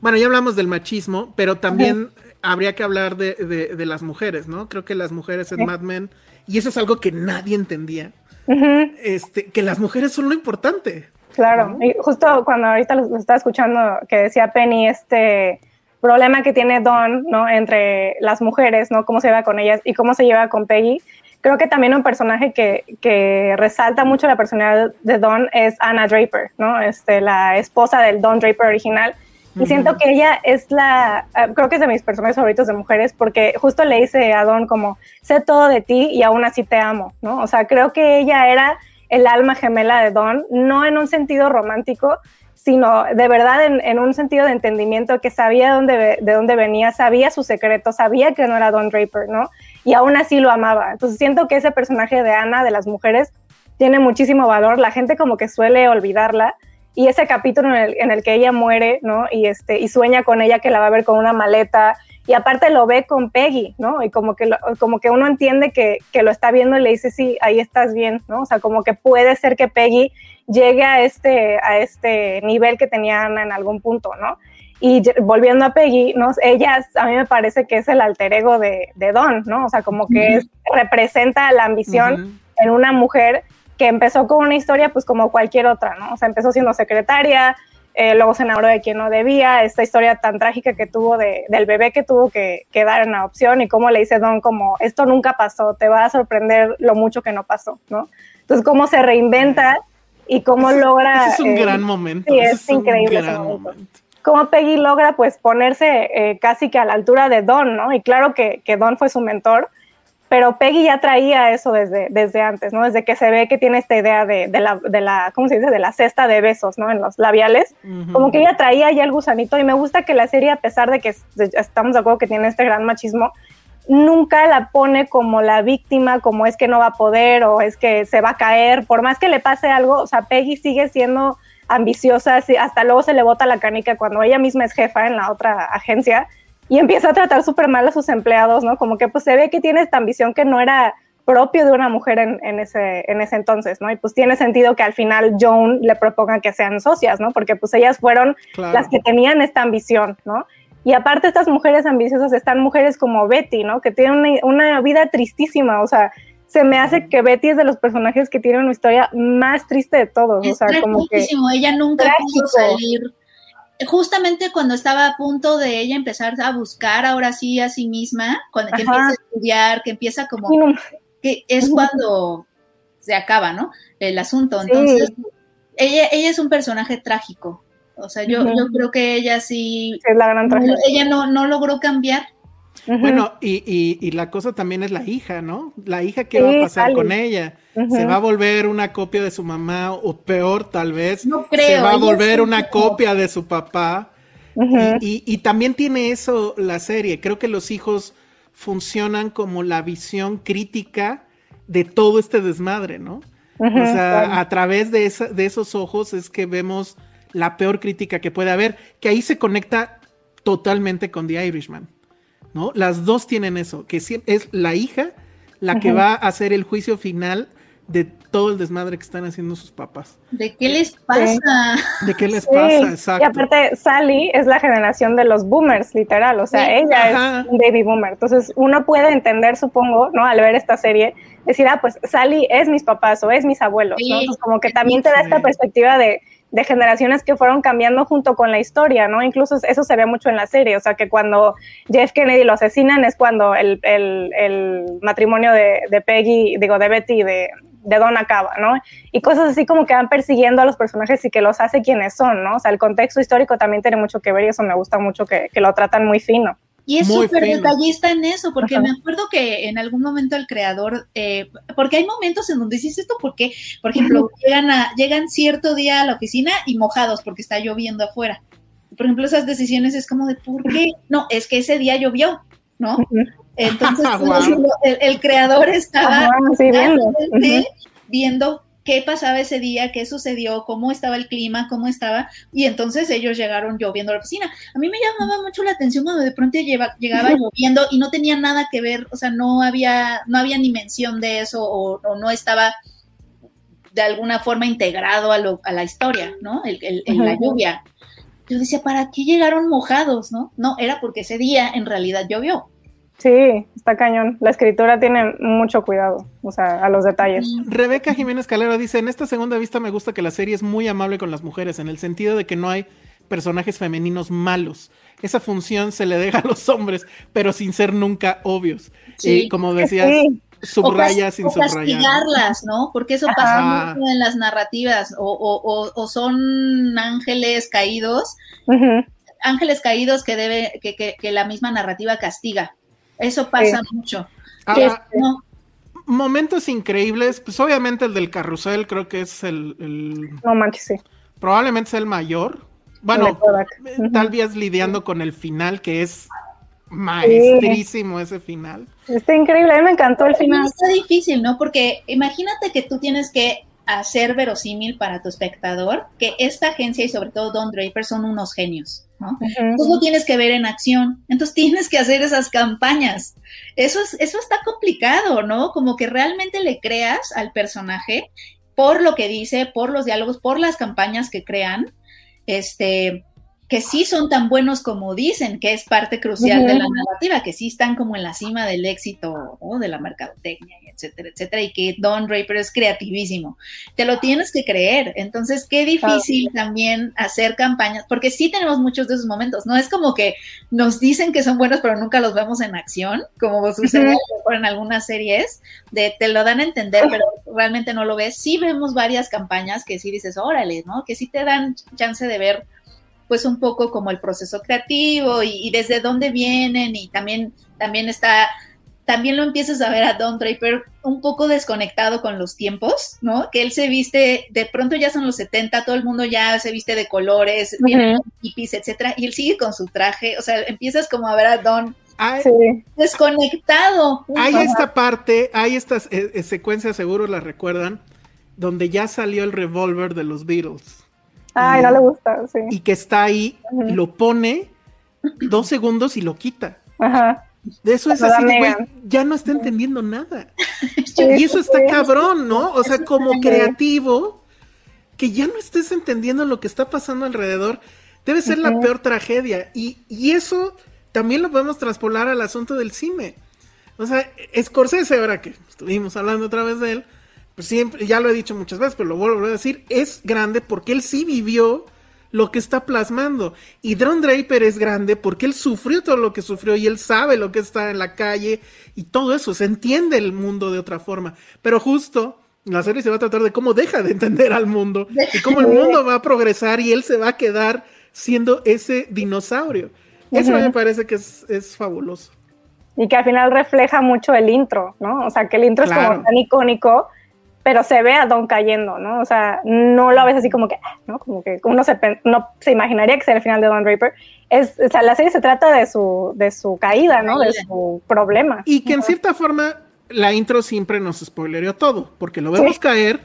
Bueno, ya hablamos del machismo, pero también habría que hablar de, de, las mujeres, ¿no? Creo que las mujeres en Mad Men, y eso es algo que nadie entendía, este, que las mujeres son lo importante. Claro, y justo cuando ahorita lo, estaba escuchando que decía Penny, este problema que tiene Don, ¿no? Entre las mujeres, ¿no? Cómo se lleva con ellas y cómo se lleva con Peggy. Creo que también un personaje que, que resalta mucho la personalidad de Don es Anna Draper, ¿no? Este, la esposa del Don Draper original y siento que ella es la, ah, creo que es de mis personajes favoritos de mujeres, porque justo le dice a Don como, sé todo de ti y aún así te amo, ¿no? O sea, creo que ella era el alma gemela de Don, no en un sentido romántico, sino de verdad en, un sentido de entendimiento que sabía dónde, de dónde venía, sabía su secreto, sabía que no era Don Draper, ¿no? Y aún así lo amaba. Entonces siento que ese personaje de Ana, de las mujeres, tiene muchísimo valor. La gente como que suele olvidarla, y ese capítulo en el, en el, que ella muere, ¿no? Y, este, y sueña con ella que la va a ver con una maleta, y aparte lo ve con Peggy, ¿no? Y como que, como que uno entiende que, que, lo está viendo y le dice, sí, ahí estás bien, ¿no? O sea, como que puede ser que Peggy llegue a este, a este nivel que tenía Ana en algún punto, ¿no? Y volviendo a Peggy, ¿no? ella a mí me parece que es el alter ego de, de Don, ¿no? O sea, como que representa la ambición en una mujer que empezó con una historia pues como cualquier otra, ¿no? O sea, empezó siendo secretaria, eh, luego se enamoró de quien no debía, esta historia tan trágica que tuvo de, del bebé que tuvo que, que, dar en adopción y cómo le dice Don como, esto nunca pasó, te va a sorprender lo mucho que no pasó, ¿no? Entonces, cómo se reinventa y cómo logra... es un eh, gran momento. Sí, es, increíble. Cómo Peggy logra pues ponerse eh, casi que a la altura de Don, ¿no? Y claro que, que Don fue su mentor, pero Peggy ya traía eso desde, desde antes, ¿no? Desde que se ve que tiene esta idea de, de, la, de la, ¿cómo se dice? De la cesta de besos, ¿no? En los labiales. Como que ella traía ya el gusanito y me gusta que la serie, a pesar de que estamos de acuerdo que tiene este gran machismo, nunca la pone como la víctima, como es que no va a poder o es que se va a caer, por más que le pase algo, o sea, Peggy sigue siendo ambiciosa, hasta luego se le bota la canica cuando ella misma es jefa en la otra agencia, y empieza a tratar súper mal a sus empleados, ¿no? Como que pues se ve que tiene esta ambición que no era propio de una mujer en, ese, en ese entonces, ¿no? Y pues tiene sentido que al final Joan le proponga que sean socias, ¿no? Porque pues ellas fueron las que tenían esta ambición, ¿no? Y aparte estas mujeres ambiciosas están mujeres como Betty, ¿no? Que tienen una, vida tristísima, o sea, se me hace que Betty es de los personajes que tienen una historia más triste de todos, o sea, como que... Ella nunca pudo salir justamente cuando estaba a punto de ella empezar a buscar ahora sí a sí misma, cuando empieza a estudiar, que empieza como, que es cuando se acaba, ¿no? El asunto. Entonces, ella, ella es un personaje trágico. O sea, yo, yo creo que ella sí. Es la gran tragedia. Ella no, no logró cambiar. Bueno, y, y, la cosa también es la hija, ¿no? La hija, ¿qué va a pasar con ella? ¿Se va a volver una copia de su mamá o peor tal vez? No creo. ¿Se va a volver una copia de su papá? y, y, también tiene eso la serie. Creo que los hijos funcionan como la visión crítica de todo este desmadre, ¿no? o sea, a través de, esa, de esos ojos es que vemos la peor crítica que puede haber, que ahí se conecta totalmente con The Irishman. ¿No? Las dos tienen eso, que es la hija la que va a hacer el juicio final de todo el desmadre que están haciendo sus papás. ¿De qué les pasa? ¿De qué les pasa? Exacto. Y aparte, Sally es la generación de los boomers, literal, o sea, ella es un baby boomer. Entonces, uno puede entender, supongo, ¿no? Al ver esta serie, decir, ah, pues Sally es mis papás o es mis abuelos, ¿no? Entonces, como que también te da esta perspectiva de de generaciones que fueron cambiando junto con la historia, ¿no? Incluso eso se ve mucho en la serie, o sea, que cuando Jeff Kennedy lo asesinan es cuando el, matrimonio de, Peggy, digo, de Betty y de, Don acaba, ¿no? Y cosas así como que van persiguiendo a los personajes y que los hace quienes son, ¿no? O sea, el contexto histórico también tiene mucho que ver y eso me gusta mucho que, que lo tratan muy fino. Y es súper detallista en eso, porque me acuerdo que en algún momento el creador, eh, porque hay momentos en donde dices esto, porque, por ejemplo, llegan, a, llegan cierto día a la oficina y mojados porque está lloviendo afuera. por ejemplo, esas decisiones es como de, ¿por qué? No, es que ese día llovió, ¿no? Entonces, el, creador estaba viendo qué pasaba ese día, qué sucedió, cómo estaba el clima, cómo estaba, y entonces ellos llegaron lloviendo a la oficina. A mí me llamaba mucho la atención cuando de pronto llegaba lloviendo y no tenía nada que ver, o sea, no había, no había ni mención de eso o, no estaba de alguna forma integrado a, lo, a la historia, ¿no? El, la lluvia. Yo decía, ¿para qué llegaron mojados, no? No, era porque ese día en realidad llovió. Sí, está cañón. La escritura tiene mucho cuidado, o sea, a los detalles. Rebeca Jiménez Calera dice, en esta segunda vista me gusta que la serie es muy amable con las mujeres, en el sentido de que no hay personajes femeninos malos. Esa función se le deja a los hombres, pero sin ser nunca obvios. y como decías, subraya sin subrayar. castigarlas, ¿no? Porque eso pasa mucho en las narrativas, o, son ángeles caídos, ángeles caídos que debe, que, que la misma narrativa castiga. Eso pasa mucho. Momentos increíbles, pues obviamente el del carrusel creo que es el... no manches, sí. Probablemente es el mayor. Bueno, eh, tal vez lidiando con el final que es maestrísimo ese final. Está increíble, a mí me encantó el final. Está difícil, ¿no? Porque imagínate que tú tienes que hacer verosímil para tu espectador que esta agencia y sobre todo Don Draper son unos genios, ¿no? Tú lo tienes que ver en acción, entonces tienes que hacer esas campañas. Eso, es, eso está complicado, ¿no? Como que realmente le creas al personaje por lo que dice, por los diálogos, por las campañas que crean, este, que sí son tan buenos como dicen, que es parte crucial de la narrativa, que sí están como en la cima del éxito o de la mercadotecnia, etcétera, etcétera, y que Don Draper es creativísimo. Te lo tienes que creer. Entonces, qué difícil también hacer campañas, porque sí tenemos muchos de esos momentos. No es como que nos dicen que son buenos, pero nunca los vemos en acción, como sucede en algunas series, de te lo dan a entender, pero realmente no lo ves. Sí vemos varias campañas que sí dices, órale, ¿no? Que sí te dan chance de ver pues un poco como el proceso creativo y, desde dónde vienen y también, también está, también lo empiezas a ver a Don Draper un poco desconectado con los tiempos, ¿no? Que él se viste, de pronto ya son los 70, todo el mundo ya se viste de colores, hippies, etcétera, y él sigue con su traje, o sea, empiezas como a ver a Don desconectado. Hay esta parte, hay estas eh, eh, secuencias, seguro las recuerdan, donde ya salió el revólver de los Beatles. Ay, no le gusta, sí. Y que está ahí, lo pone dos segundos y lo quita. Ajá. De eso es así, güey, ya no está entendiendo nada. y eso está cabrón, ¿no? O sea, como creativo, que ya no estés entendiendo lo que está pasando alrededor, debe ser la peor tragedia. Y, y eso también lo podemos traspolar al asunto del cine. O sea, Scorsese, ahora que estuvimos hablando otra vez de él, pues siempre, ya lo he dicho muchas veces, pero lo vuelvo a decir, es grande porque él sí vivió lo que está plasmando. Y Don Draper es grande porque él sufrió todo lo que sufrió y él sabe lo que está en la calle y todo eso, se entiende el mundo de otra forma. Pero justo la serie se va a tratar de cómo deja de entender al mundo y cómo el mundo va a progresar y él se va a quedar siendo ese dinosaurio. Eso me parece que es, es, fabuloso. Y que al final refleja mucho el intro, ¿no? O sea, que el intro es como tan icónico pero se ve a Don cayendo, ¿no? O sea, no lo ves así como que, ¿no? Como que uno se, no se imaginaría que sea el final de Don Draper. Es, o sea, la serie se trata de su, de su caída, ¿no? De su problema. Y que en cierta forma la intro siempre nos spoilereó todo, porque lo vemos caer,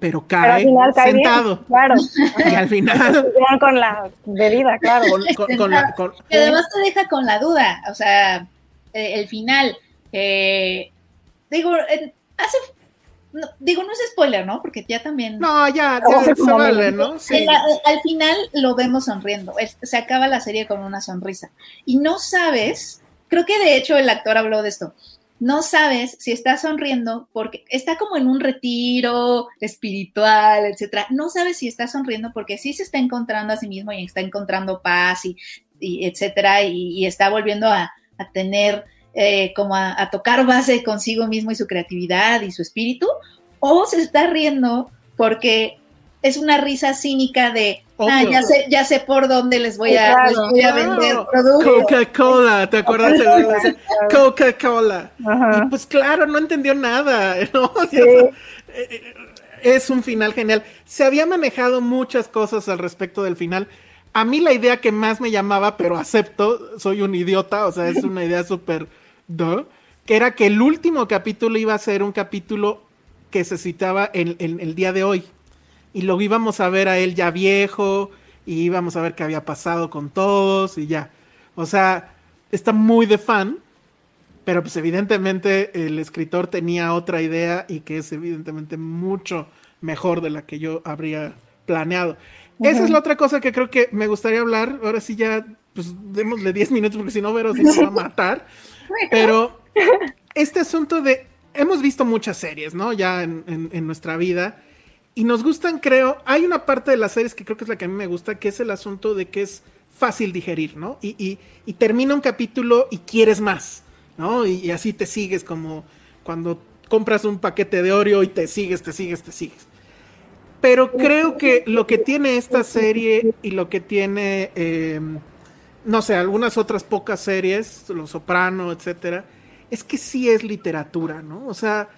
pero cae, sentado. claro. Y al final. con la bebida, claro. Con, además te deja con la duda, o sea, eh, el final. Eh, digo, hace digo, no es spoiler, ¿no? Porque ya también. No, ya, ya se vale, ¿no? Sí. al final lo vemos sonriendo. Se acaba la serie con una sonrisa. Y no sabes, creo que de hecho el actor habló de esto. No sabes si está sonriendo porque está como en un retiro espiritual, etcétera. No sabes si está sonriendo porque sí se está encontrando a sí mismo y está encontrando paz y, etcétera, y, está volviendo a, a tener eh, como a, tocar base consigo mismo y su creatividad y su espíritu, o se está riendo porque es una risa cínica de, ah, ya sé, ya sé por dónde les voy a, vender productos. Coca-Cola, ¿te acuerdas? Coca-Cola. Pues claro, no entendió nada. Es un final genial. Se había manejado muchas cosas al respecto del final, a mí la idea que más me llamaba, pero acepto, soy un idiota, o sea, es una idea súper... que era que el último capítulo iba a ser un capítulo que se citaba en, el día de hoy. Y lo íbamos a ver a él ya viejo, y íbamos a ver qué había pasado con todos, y ya. O sea, está muy de fan, pero pues evidentemente el escritor tenía otra idea y que es evidentemente mucho mejor de la que yo habría planeado. Esa es la otra cosa que creo que me gustaría hablar. Ahora sí ya, pues démosle 10 minutos porque si no, Vero se va a matar. Pero este asunto de... Hemos visto muchas series, ¿no? Ya en, nuestra vida. Y nos gustan, creo... Hay una parte de las series que creo que es la que a mí me gusta, que es el asunto de que es fácil digerir, ¿no? Y, y, termina un capítulo y quieres más, ¿no? Y, y así te sigues como cuando compras un paquete de Oreo y te sigues, te sigues, te sigues. Pero creo que lo que tiene esta serie y lo que tiene, em, no sé, algunas otras pocas series, Los Soprano, etcétera, es que sí es literatura, ¿no? O sea,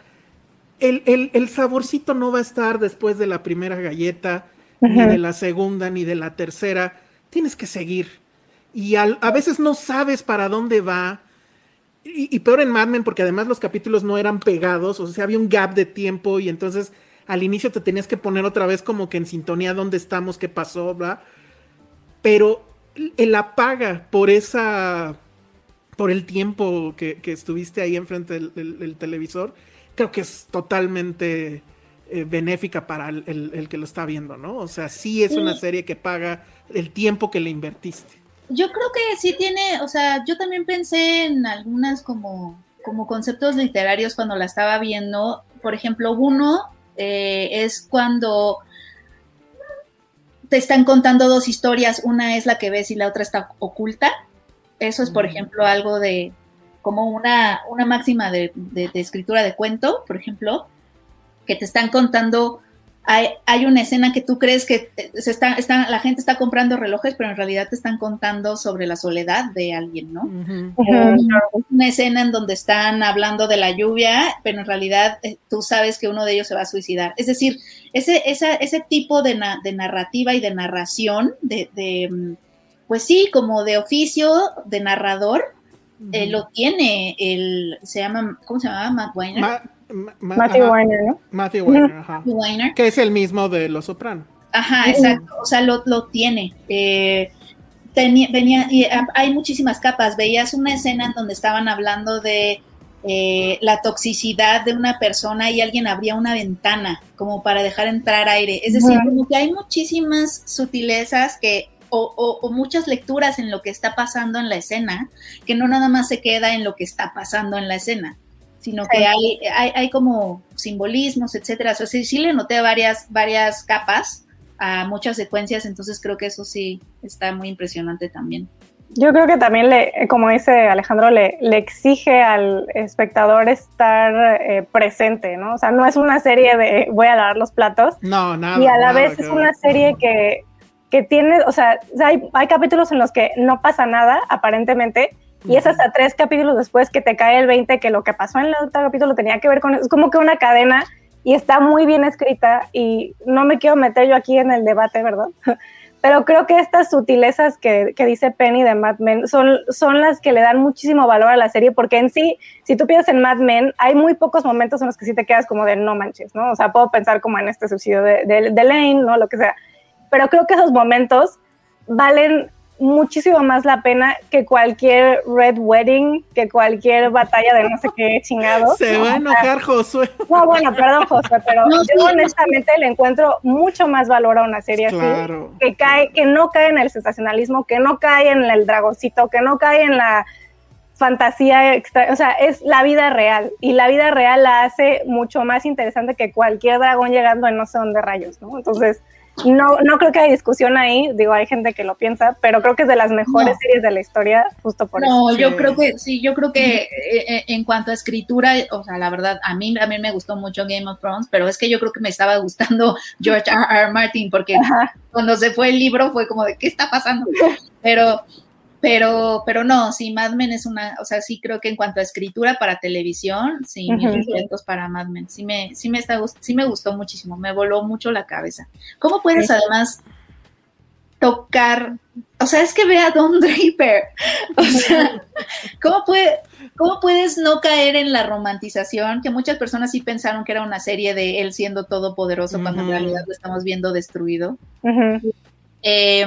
el, el, saborcito no va a estar después de la primera galleta, ni de la segunda, ni de la tercera. Tienes que seguir. Y a veces no sabes para dónde va. Y, y, peor en Mad Men, porque además los capítulos no eran pegados, o sea, había un gap de tiempo y entonces al inicio te tenías que poner otra vez como que en sintonía dónde estamos, qué pasó, bla. Pero el apaga por esa, por el tiempo que, estuviste ahí enfrente del, televisor, creo que es totalmente eh, benéfica para el, que lo está viendo, ¿no? O sea, sí es una serie que paga el tiempo que le invertiste. Yo creo que sí tiene, o sea, yo también pensé en algunas como, como conceptos literarios cuando la estaba viendo. Por ejemplo, uno eh, es cuando te están contando dos historias, una es la que ves y la otra está oculta. Eso es, por ejemplo, algo de como una, una máxima de, de, escritura de cuento, por ejemplo, que te están contando hay, una escena que tú crees que se está, está, la gente está comprando relojes, pero en realidad te están contando sobre la soledad de alguien, ¿no? Una escena en donde están hablando de la lluvia, pero en realidad eh, tú sabes que uno de ellos se va a suicidar. Es decir, ese, ese tipo de, de narrativa y de narración, de, mm, pues sí, como de oficio de narrador, eh, lo tiene el, se llama, ¿cómo se llama? Matt Weiner. Matthew Weiner, ¿no? Matthew Weiner, ajá. Weiner. Que es el mismo de Los Soprano. Ajá, exacto. O sea, lo, lo tiene. Eh, tenía, venía, y hay muchísimas capas. Veías una escena en donde estaban hablando de eh, la toxicidad de una persona y alguien abría una ventana como para dejar entrar aire. Es decir, como que hay muchísimas sutilezas que o, o, muchas lecturas en lo que está pasando en la escena, que no nada más se queda en lo que está pasando en la escena sino que hay, hay, como simbolismos, etcétera. O sea, sí, le noté varias, varias capas a muchas secuencias, entonces creo que eso sí está muy impresionante también. Yo creo que también, le, como dice Alejandro, le, le exige al espectador estar eh, presente, ¿no? O sea, no es una serie de voy a lavar los platos. No, nada. Y a la vez es una serie que, que tiene, o sea, hay, hay capítulos en los que no pasa nada, aparentemente, y es hasta tres capítulos después que te cae el 20 que lo que pasó en el otro capítulo tenía que ver con Es como que una cadena y está muy bien escrita y no me quiero meter yo aquí en el debate, ¿verdad? Pero creo que estas sutilezas que, que, dice Penny de Mad Men son, son las que le dan muchísimo valor a la serie, porque en sí, si tú piensas en Mad Men, hay muy pocos momentos en los que sí te quedas como de no manches, ¿no? O sea, puedo pensar como en este suicidio de, de, de Lane, ¿no? Lo que sea. Pero creo que esos momentos valen muchísimo más la pena que cualquier Red Wedding, que cualquier batalla de no sé qué chingado. Se va a enojar Josué. No, bueno, perdón Josué, pero yo honestamente le encuentro mucho más valor a una serie así, que cae, que no cae en el sensacionalismo, que no cae en el dragoncito, que no cae en la fantasía extra, o sea, es la vida real y la vida real la hace mucho más interesante que cualquier dragón llegando en no sé dónde rayos, ¿no? Entonces, no, no creo que haya discusión ahí, digo, hay gente que lo piensa, pero creo que es de las mejores series de la historia, justo por eso. No, yo creo que, sí, yo creo que eh, eh, en cuanto a escritura, o sea, la verdad, a mí, a mí me gustó mucho Game of Thrones, pero es que yo creo que me estaba gustando George R. R. Martin, porque cuando se fue el libro fue como de, ¿qué está pasando? Pero pero, pero no, sí, Mad Men es una, o sea, sí creo que en cuanto a escritura para televisión, sí, uh para Mad Men. Sí me, sí me está, sí me gustó muchísimo, me voló mucho la cabeza. ¿Cómo puedes además tocar, o sea, es que ve a Don Draper, o sea, ¿cómo, puede, ¿cómo puedes no caer en la romantización? Que muchas personas sí pensaron que era una serie de él siendo todopoderoso cuando en realidad lo estamos viendo destruido. Eh,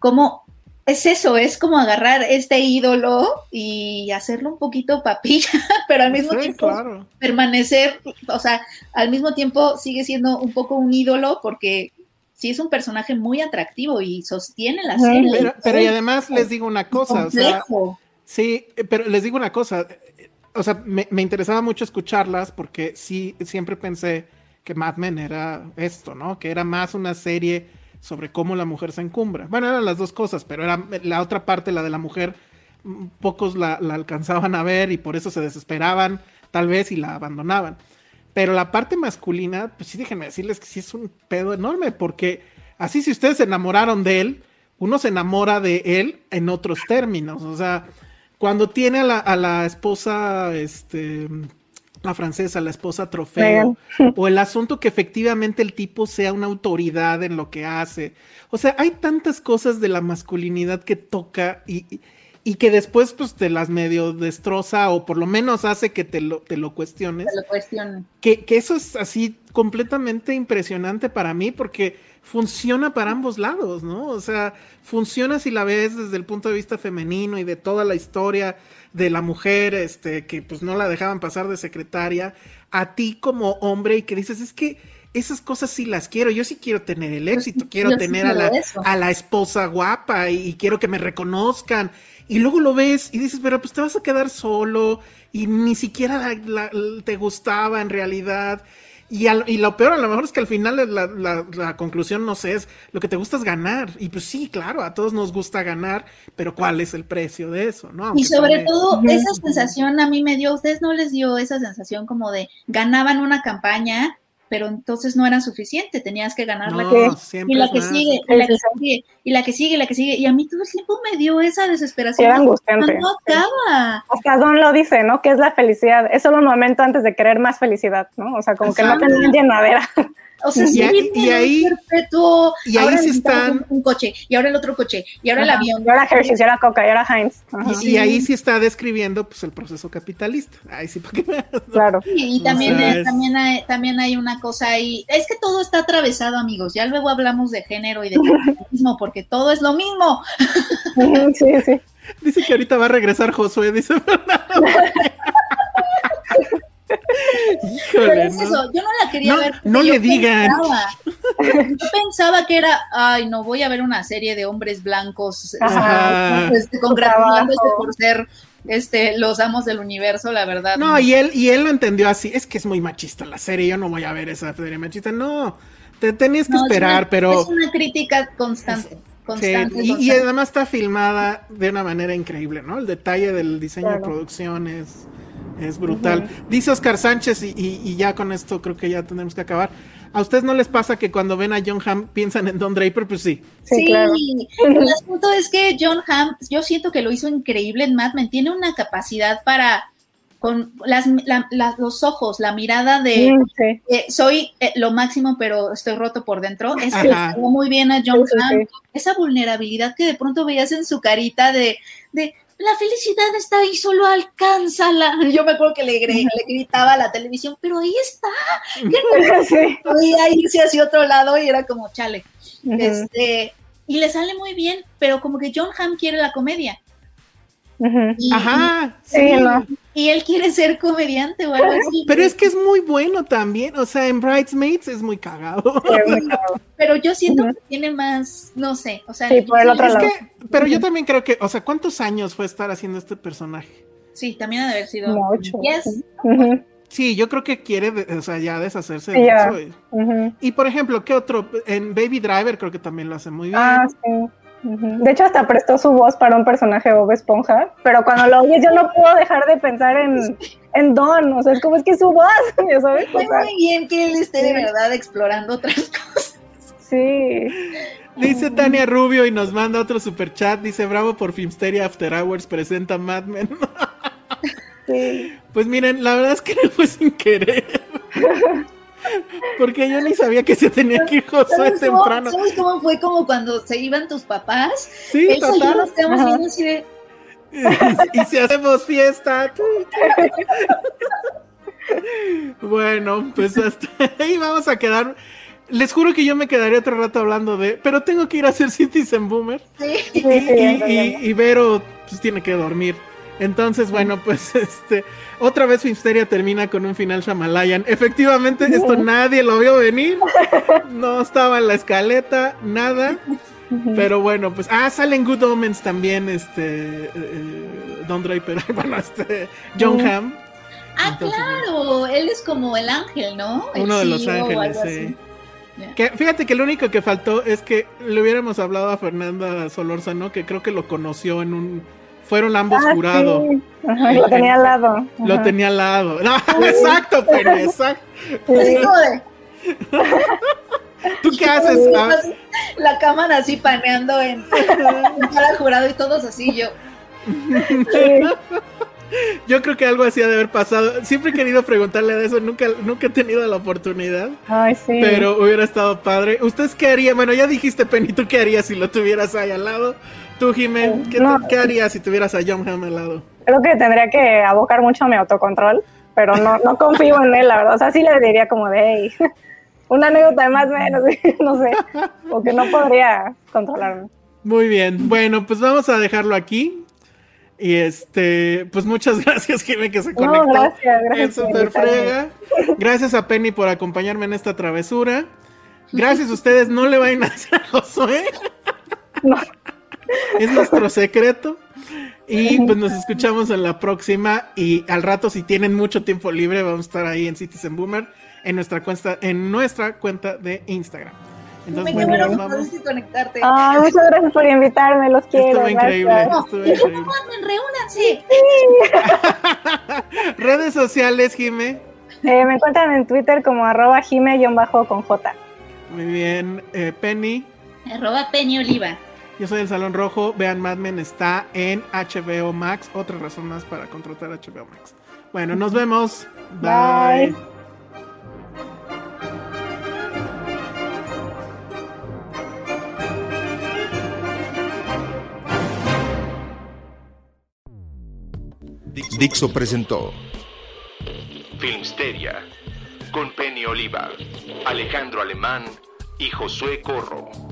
¿Cómo es eso? Es como agarrar este ídolo y hacerlo un poquito papilla, pero al mismo tiempo permanecer, o sea, al mismo tiempo sigue siendo un poco un ídolo porque sí es un personaje muy atractivo y sostiene la serie. Pero, y además les digo una cosa, o sea, sí, pero les digo una cosa, o sea, me, interesaba mucho escucharlas porque sí, siempre pensé que Mad Men era esto, ¿no? Que era más una serie sobre cómo la mujer se encumbra. Bueno, eran las dos cosas, pero era la otra parte, la de la mujer, pocos la, la alcanzaban a ver y por eso se desesperaban, tal vez, y la abandonaban. Pero la parte masculina, pues sí, déjenme decirles que sí es un pedo enorme, porque así si ustedes se enamoraron de él, uno se enamora de él en otros términos. O sea, cuando tiene a la, a la esposa, este, la francesa, la esposa trofeo, o el asunto que efectivamente el tipo sea una autoridad en lo que hace. O sea, hay tantas cosas de la masculinidad que toca y, y que después pues te las medio destroza o por lo menos hace que te lo, te lo cuestiones. Te lo cuestiones. Que, que, eso es así completamente impresionante para mí porque funciona para ambos lados, ¿no? O sea, funciona si la ves desde el punto de vista femenino y de toda la historia de la mujer, este, que pues no la dejaban pasar de secretaria, a ti como hombre y que dices, es que esas cosas sí las quiero. Yo sí quiero tener el éxito, quiero tener a la, a la, esposa guapa y, quiero que me reconozcan y luego lo ves y dices, pero pues te vas a quedar solo y ni siquiera te gustaba en realidad. Y, y, lo peor a lo mejor es que al final la, conclusión, no sé, es lo que te gusta es ganar. Y pues sí, claro, a todos nos gusta ganar, pero ¿cuál es el precio de eso? ¿no? y sobre todo, esa sensación a mí me dio, ¿a ustedes no les dio esa sensación como de ganaban una campaña pero entonces no era suficiente, tenías que ganar la que y la que sigue, y la que sigue, y la que sigue, y la que sigue, y a mí todo el tiempo me dio esa desesperación. Era angustiante. No acaba. Hasta Don lo dice, ¿no? Que es la felicidad, es solo un momento antes de querer más felicidad, ¿no? O sea, como que no tenían llenadera. O sea, y, y ahí, perpetuo. Y ahí sí están. Un coche, y ahora el otro coche, y ahora el avión. Y ahora Hershey's, y ahora Coca, y ahora Heinz. Y, ahí sí está describiendo pues el proceso capitalista. Ahí sí, porque Claro. y también, también, hay, también hay una cosa ahí. Es que todo está atravesado, amigos. Ya luego hablamos de género y de capitalismo, porque todo es lo mismo. sí, sí. Dice que ahorita va a regresar Josué, dice Fernando. Pero es eso, yo no la quería ver. No le digan. yo pensaba que era, ay, no, voy a ver una serie de hombres blancos este, congratulándose por ser este, los amos del universo, la verdad. No, y él, y él lo entendió así, es que es muy machista la serie, yo no voy a ver esa serie machista, no, te tenías que esperar, pero... Es una crítica constante. Constante, y, además está filmada de una manera increíble, ¿no? El detalle del diseño de producción es, brutal. Dice Oscar Sánchez, y, ya con esto creo que ya tenemos que acabar. ¿A ustedes no les pasa que cuando ven a John Hamm piensan en Don Draper? Pues sí. Sí, claro. el asunto es que John Hamm, yo siento que lo hizo increíble en Mad Men. Tiene una capacidad para, con las, los ojos, la mirada de soy eh, lo máximo, pero estoy roto por dentro. Es que muy bien a John Hamm. Esa vulnerabilidad que de pronto veías en su carita de, de la felicidad está ahí, solo alcánzala. Yo me acuerdo que le, le gritaba a la televisión, pero ahí está. Sí. Podía irse hacia otro lado y era como, chale. este, y le sale muy bien, pero como que John Hamm quiere la comedia. Ajá, sí. Y él quiere ser comediante o algo así. Pero es que es muy bueno también. O sea, en Bridesmaids es muy cagado. Pero yo siento que tiene más, no sé. O sea, sí, por el otro lado. pero yo también creo que, o sea, ¿cuántos años fue estar haciendo este personaje? Sí, también ha de haber sido. ocho. Sí, yo creo que quiere, o sea, ya deshacerse de eso. Y por ejemplo, ¿qué otro? En Baby Driver creo que también lo hace muy bien. Ah, sí. De hecho, hasta prestó su voz para un personaje Bob Esponja, pero cuando lo oyes yo no puedo dejar de pensar en, en Don, o sea, es como es que su voz, ya sabes. muy bien que él esté de verdad explorando otras cosas. Sí. Dice Tania Rubio y nos manda otro super chat, dice, bravo por Filmsteria After Hours, presenta Mad Men. sí. Pues miren, la verdad es que no fue sin querer. Porque yo ni sabía que se tenía que ir Josué temprano. ¿Sabes cómo fue como cuando se iban tus papás? Sí, Eso total. viendo así de. y, y si hacemos fiesta. bueno, pues hasta ahí vamos a quedar. Les juro que yo me quedaría otro rato hablando de. Pero tengo que ir a hacer Citizen Boomer. Sí. Y, y- y- y Vero pues, tiene que dormir. Entonces, bueno, pues este. Otra vez Filmsteria termina con un final Shamalayan. Efectivamente, esto nadie lo vio venir. No estaba en la escaleta, nada. Pero bueno, pues. Ah, salen Good Omens también, este. eh, Don Draper. Bueno, este. John Mm. Hamm. Ah, Entonces, claro. Él es como el ángel, ¿no? El Uno de los o ángeles, sí. Que, fíjate que lo único que faltó es que le hubiéramos hablado a Fernanda Solórzano, que creo que lo conoció en un. Fueron ambos Ah, jurados. sí. Ajá, lo tenía al lado. Lo tenía al lado. No, exacto, de. ¿Tú qué haces? La cámara así paneando en, en cada jurado y todos así. Yo. yo creo que algo así ha de haber pasado. Siempre he querido preguntarle de eso, nunca, nunca he tenido la oportunidad. Ay, sí. Pero hubiera estado padre. ¿Ustedes qué harían? Bueno, ya dijiste, Penny, ¿tú qué harías si lo tuvieras ahí al lado? Tú, Jimé, ¿qué, No. qué harías si tuvieras a John Hamm al lado? Creo que tendría que abocar mucho a mi autocontrol, pero no, no confío en él, la verdad. O sea, sí le diría como de, hey, una anécdota de más o menos, no sé, porque no podría controlarme. Muy bien. Bueno, pues vamos a dejarlo aquí. Y este, pues muchas gracias, Jimé, que se No, conectó. gracias, gracias Super. Frega. Gracias a Penny por acompañarme en esta travesura. Gracias a ustedes, no le vayan a hacer a Josué. No. Es nuestro secreto. Y pues nos escuchamos en la próxima. Y al rato, si tienen mucho tiempo libre, vamos a estar ahí en Citizen Boomer en nuestra cuenta, en nuestra cuenta de Instagram. Entonces, bueno, bueno vamos. conectarte. Ay, muchas gracias por invitarme, los quiero. Estuvo increíble. Estuvo increíble. Redes sociales, Jime. Eh, me encuentran en Twitter como arroba jime-bajo con J. Muy bien. Eh, Penny. Arroba Penny Oliva. Yo soy el Salón Rojo. Vean, Mad Men está en HBO Max. Otra razón más para contratar HBO Max. Bueno, nos vemos. Bye. Bye. Dixo presentó Filmsteria con Penny Oliva, Alejandro Alemán y Josué Corro.